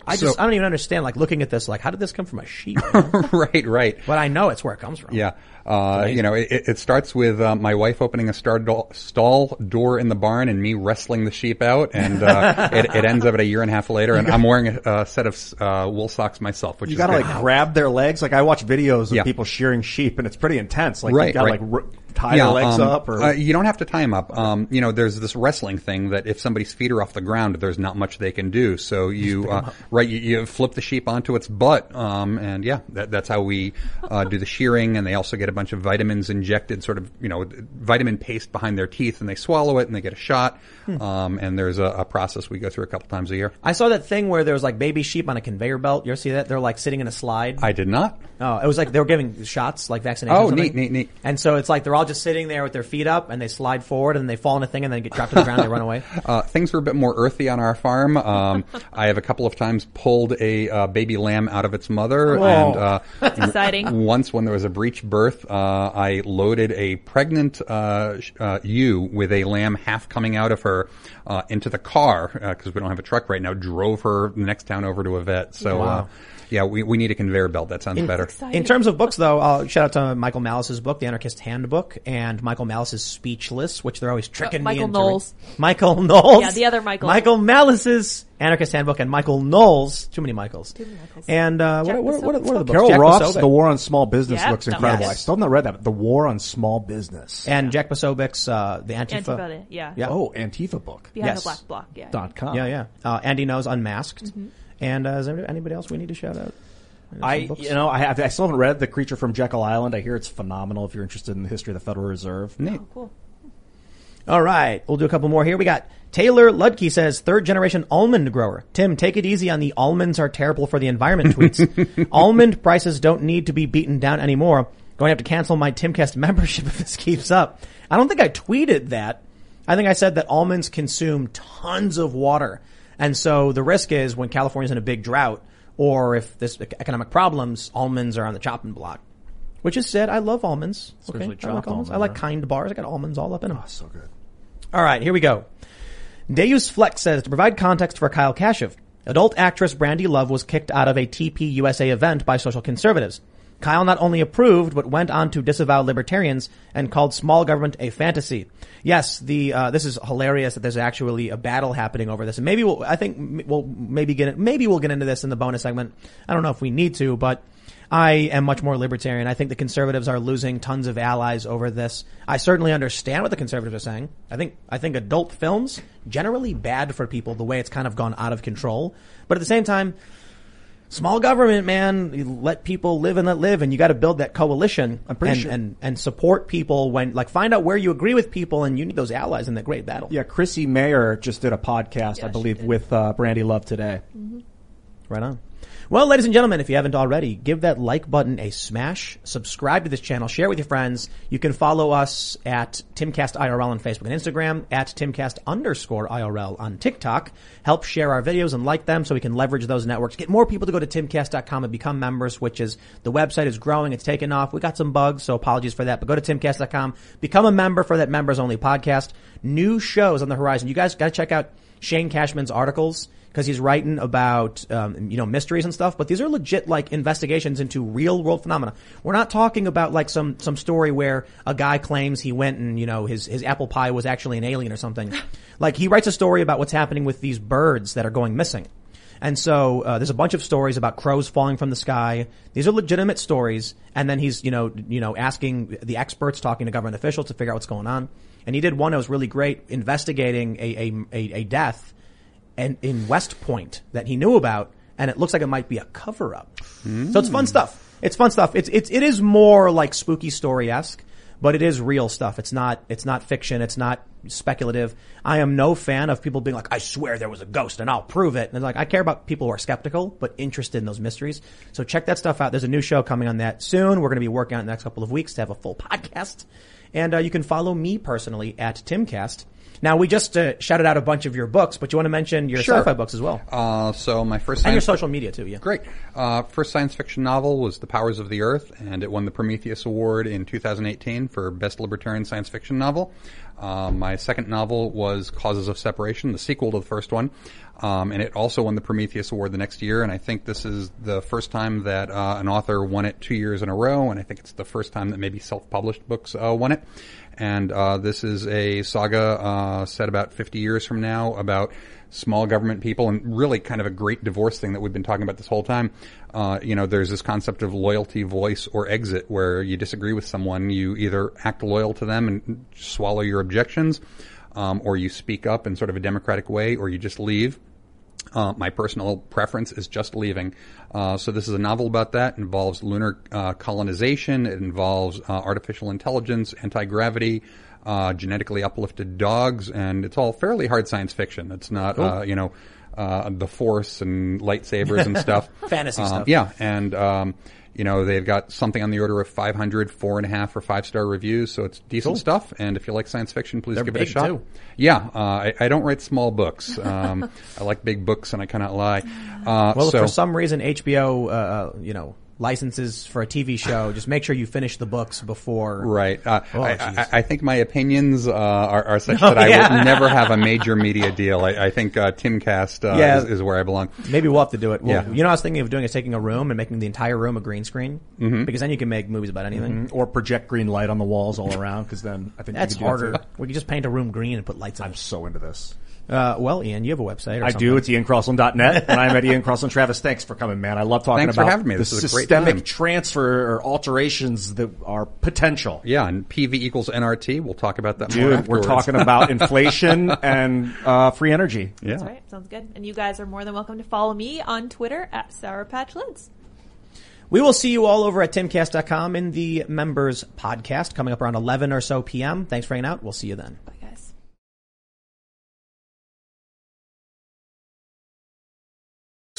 I So- just, I don't even understand. Like looking at this, like, how did this come from a sheep? [laughs] right, right. but I know it's where it comes from. Yeah. Uh, you know, it, it starts with uh, my wife opening a star do- stall door in the barn and me wrestling the sheep out, and uh, [laughs] it, it ends up at a year and a half later, and I'm wearing a, a set of uh, wool socks myself, which You gotta good. like grab their legs. Like I watch videos of Yeah. people shearing sheep and it's pretty intense. Like you Right, gotta right. like r- tie their legs um, up or. uh, you don't have to tie them up. Um, you know, there's this wrestling thing that if somebody's feet are off the ground, there's not much they can do. So you, uh, right, you, you flip the sheep onto its butt, um, and yeah, that, that's how we uh, do the shearing. And they also get a bunch of vitamins injected, sort of, you know, vitamin paste behind their teeth, and they swallow it, and they get a shot. Um, and there's a, a process we go through a couple times a year. I saw that thing where there was like baby sheep on a conveyor belt. You ever see that? They're like sitting in a slide. I did not. Oh, it was like they were giving shots, like vaccinations. Oh, or something. neat, neat, neat. And so it's like they're all just sitting there with their feet up, and they slide forward, and then they fall in a thing, and then get dropped to the ground, and they run away. [laughs] Uh, things were a bit more earthy on our farm. Um, [laughs] I have a couple of times pulled a uh, baby lamb out of its mother, and uh, [laughs] That's exciting. once when there was a breech birth, uh, I loaded a pregnant uh, uh, ewe with a lamb half coming out of her uh, into the car because we don't have a truck right now. Drove her the next town over to a vet. So. Uh, yeah, we, we need a conveyor belt. That sounds better. In terms of books, though, I'll shout out to Michael Malice's book, The Anarchist Handbook, and Michael Malice's Speechless, which they're always tricking Uh, me Michael into. Knowles. Michael Knowles. Yeah, the other Michael. Michael Malice's Anarchist Handbook and Michael Knowles. Too many Michaels. Too many Michaels. And uh, what, Jack what, what, what are the books? Carol Jack Roth's Posobiec. The War on Small Business Yeah, looks incredible. was- I still have not read that. The War on Small Business. And Jack Posobiec's uh, The Antifa. Antifa, yeah. Yeah. Oh, Antifa book. Behind yes. the black bloc, yeah. Dot com. Yeah, yeah. Uh, Andy Ngo's Unmasked. Mm-hmm. And uh, is there anybody else we need to shout out? I, you know, I have, I still haven't read The Creature from Jekyll Island. I hear it's phenomenal if you're interested in the history of the Federal Reserve. Neat. Cool. All right, we'll do a couple more here. We got Taylor Ludke says third generation almond grower. Tim, take it easy on the almonds are terrible for the environment tweets. [laughs] almond prices don't need to be beaten down anymore. Going to have to cancel my Timcast [laughs] membership if this keeps up. I don't think I tweeted that. I think I said that almonds consume tons of water. And so the risk is when California's in a big drought or if there's economic problems, almonds are on the chopping block. Which is said, I love almonds. Okay, Especially I like almonds. I like kind bars. I got almonds all up in them. Oh, ah, so good. All right, here we go. Deus Flex says to provide context for Kyle Kashuv, adult actress Brandy Love was kicked out of a TP USA event by social conservatives. Kyle not only approved, but went on to disavow libertarians and called small government a fantasy. Yes, the uh, this is hilarious that there's actually a battle happening over this, and maybe we'll, I think we'll maybe get maybe we'll get into this in the bonus segment. I don't know if we need to, but I am much more libertarian. I think the conservatives are losing tons of allies over this. I certainly understand what the conservatives are saying. I think I think adult films generally bad for people the way it's kind of gone out of control. But at the same time, small government, man, you let people live and let live, and you got to build that coalition I'm pretty and, sure- and and support people when like find out where you agree with people, and you need those allies in that great battle. Yeah, Chrissie Mayr just did a podcast, Yeah, I believe, with uh, Brandy Love today. Right on. Well, ladies and gentlemen, if you haven't already, give that like button a smash, subscribe to this channel, share with your friends. You can follow us at Timcast IRL on Facebook and Instagram, at Timcast underscore IRL on TikTok. Help share our videos and like them so we can leverage those networks. Get more people to go to timcast.com and become members, which is, the website is growing, it's taken off. We got some bugs, so apologies for that, but go to timcast.com, become a member for that members only podcast. New shows on the horizon. You guys gotta check out Shane Cashman's articles because he's writing about um, you know mysteries and stuff. But these are legit like investigations into real world phenomena. We're not talking about like some some story where a guy claims he went and you know his his apple pie was actually an alien or something. [laughs] like he writes a story about what's happening with these birds that are going missing. And so uh, there's a bunch of stories about crows falling from the sky. These are legitimate stories. And then he's you know you know asking the experts, talking to government officials to figure out what's going on. And he did one that was really great, investigating a a, a, a death and in West Point that he knew about, and it looks like it might be a cover up. So it's fun stuff. It's fun stuff. It's it's it is more like spooky story esque, but it is real stuff. It's not it's not fiction. It's not speculative. I am no fan of people being like, I swear there was a ghost and I'll prove it. And like, I care about people who are skeptical but interested in those mysteries. So check that stuff out. There's a new show coming on that soon. We're going to be working on it in the next couple of weeks to have a full [laughs] podcast. And uh, you can follow me personally at Timcast. Now we just uh, shouted out a bunch of your books, but you want to mention your Sure. sci-fi books as well, Uh, so my first and your social media too. Yeah, Great. Uh, first science fiction novel was The Powers of the Earth, and it won the Prometheus Award in 2018 for Best Libertarian Science Fiction Novel. Uh, my second novel was Causes of Separation, the sequel to the first one, um, and it also won the Prometheus Award the next year. And I think this is the first time that uh, an author won it two years in a row, and I think it's the first time that maybe self-published books uh, won it. And uh, this is a saga uh, set about 50 years from now about small government people and really kind of a great divorce thing that we've been talking about this whole time. Uh, you know, there's this concept of loyalty, voice, or exit where you disagree with someone, you either act loyal to them and swallow your objections, um, or you speak up in sort of a democratic way, or you just leave. Uh, my personal preference is just leaving. Uh, so this is a novel about that. It involves lunar uh, colonization. It involves uh, artificial intelligence, anti gravity, uh, genetically uplifted dogs, and it's all fairly hard science fiction. It's not, Cool. uh, you know, uh, the Force and lightsabers and stuff. [laughs] Fantasy stuff. Yeah, and um, you know they've got something on the order of 500 four and a half or five star reviews, so it's decent Cool. stuff. And if you like science fiction, please They're give it a shot. too. Yeah, uh, I, I don't write small books. [laughs] Um, I like big books, and I cannot lie. Uh, Well, if so for some reason HBO, uh, uh, you know, licenses for a TV show, just make sure you finish the books before. Right. Uh, Oh, I. I, I think my opinions uh, are, are such [laughs] Oh, that I would never have a major media deal. I, I think uh, Timcast uh, Yeah. is, is where I belong. Maybe we'll have to do it. Well, Yeah. You know, what I was thinking of doing is taking a room and making the entire room a green screen Mhm. because then you can make movies about anything. Or project green light on the walls all around, because then I think That's you could do harder. that we could just paint a room green and put lights on. I'm so into this. Uh, well, Ian, you have a website. Or I something. do. It's iancrossland.net, and I'm at Ian Crossland. Travis, thanks for coming, man. I love talking Thanks for about having me. the This is a great systemic time. transfer or alterations that are potential. Yeah, and PV equals NRT. We'll talk about that more Dude, we're talking about [laughs] inflation and uh, free energy. Yeah. That's right. Sounds good. And you guys are more than welcome to follow me on Twitter at Sour Patch Lyds. We will see you all over at timcast.com in the members podcast coming up around 11 or so p.m. Thanks for hanging out. We'll see you then. Bye,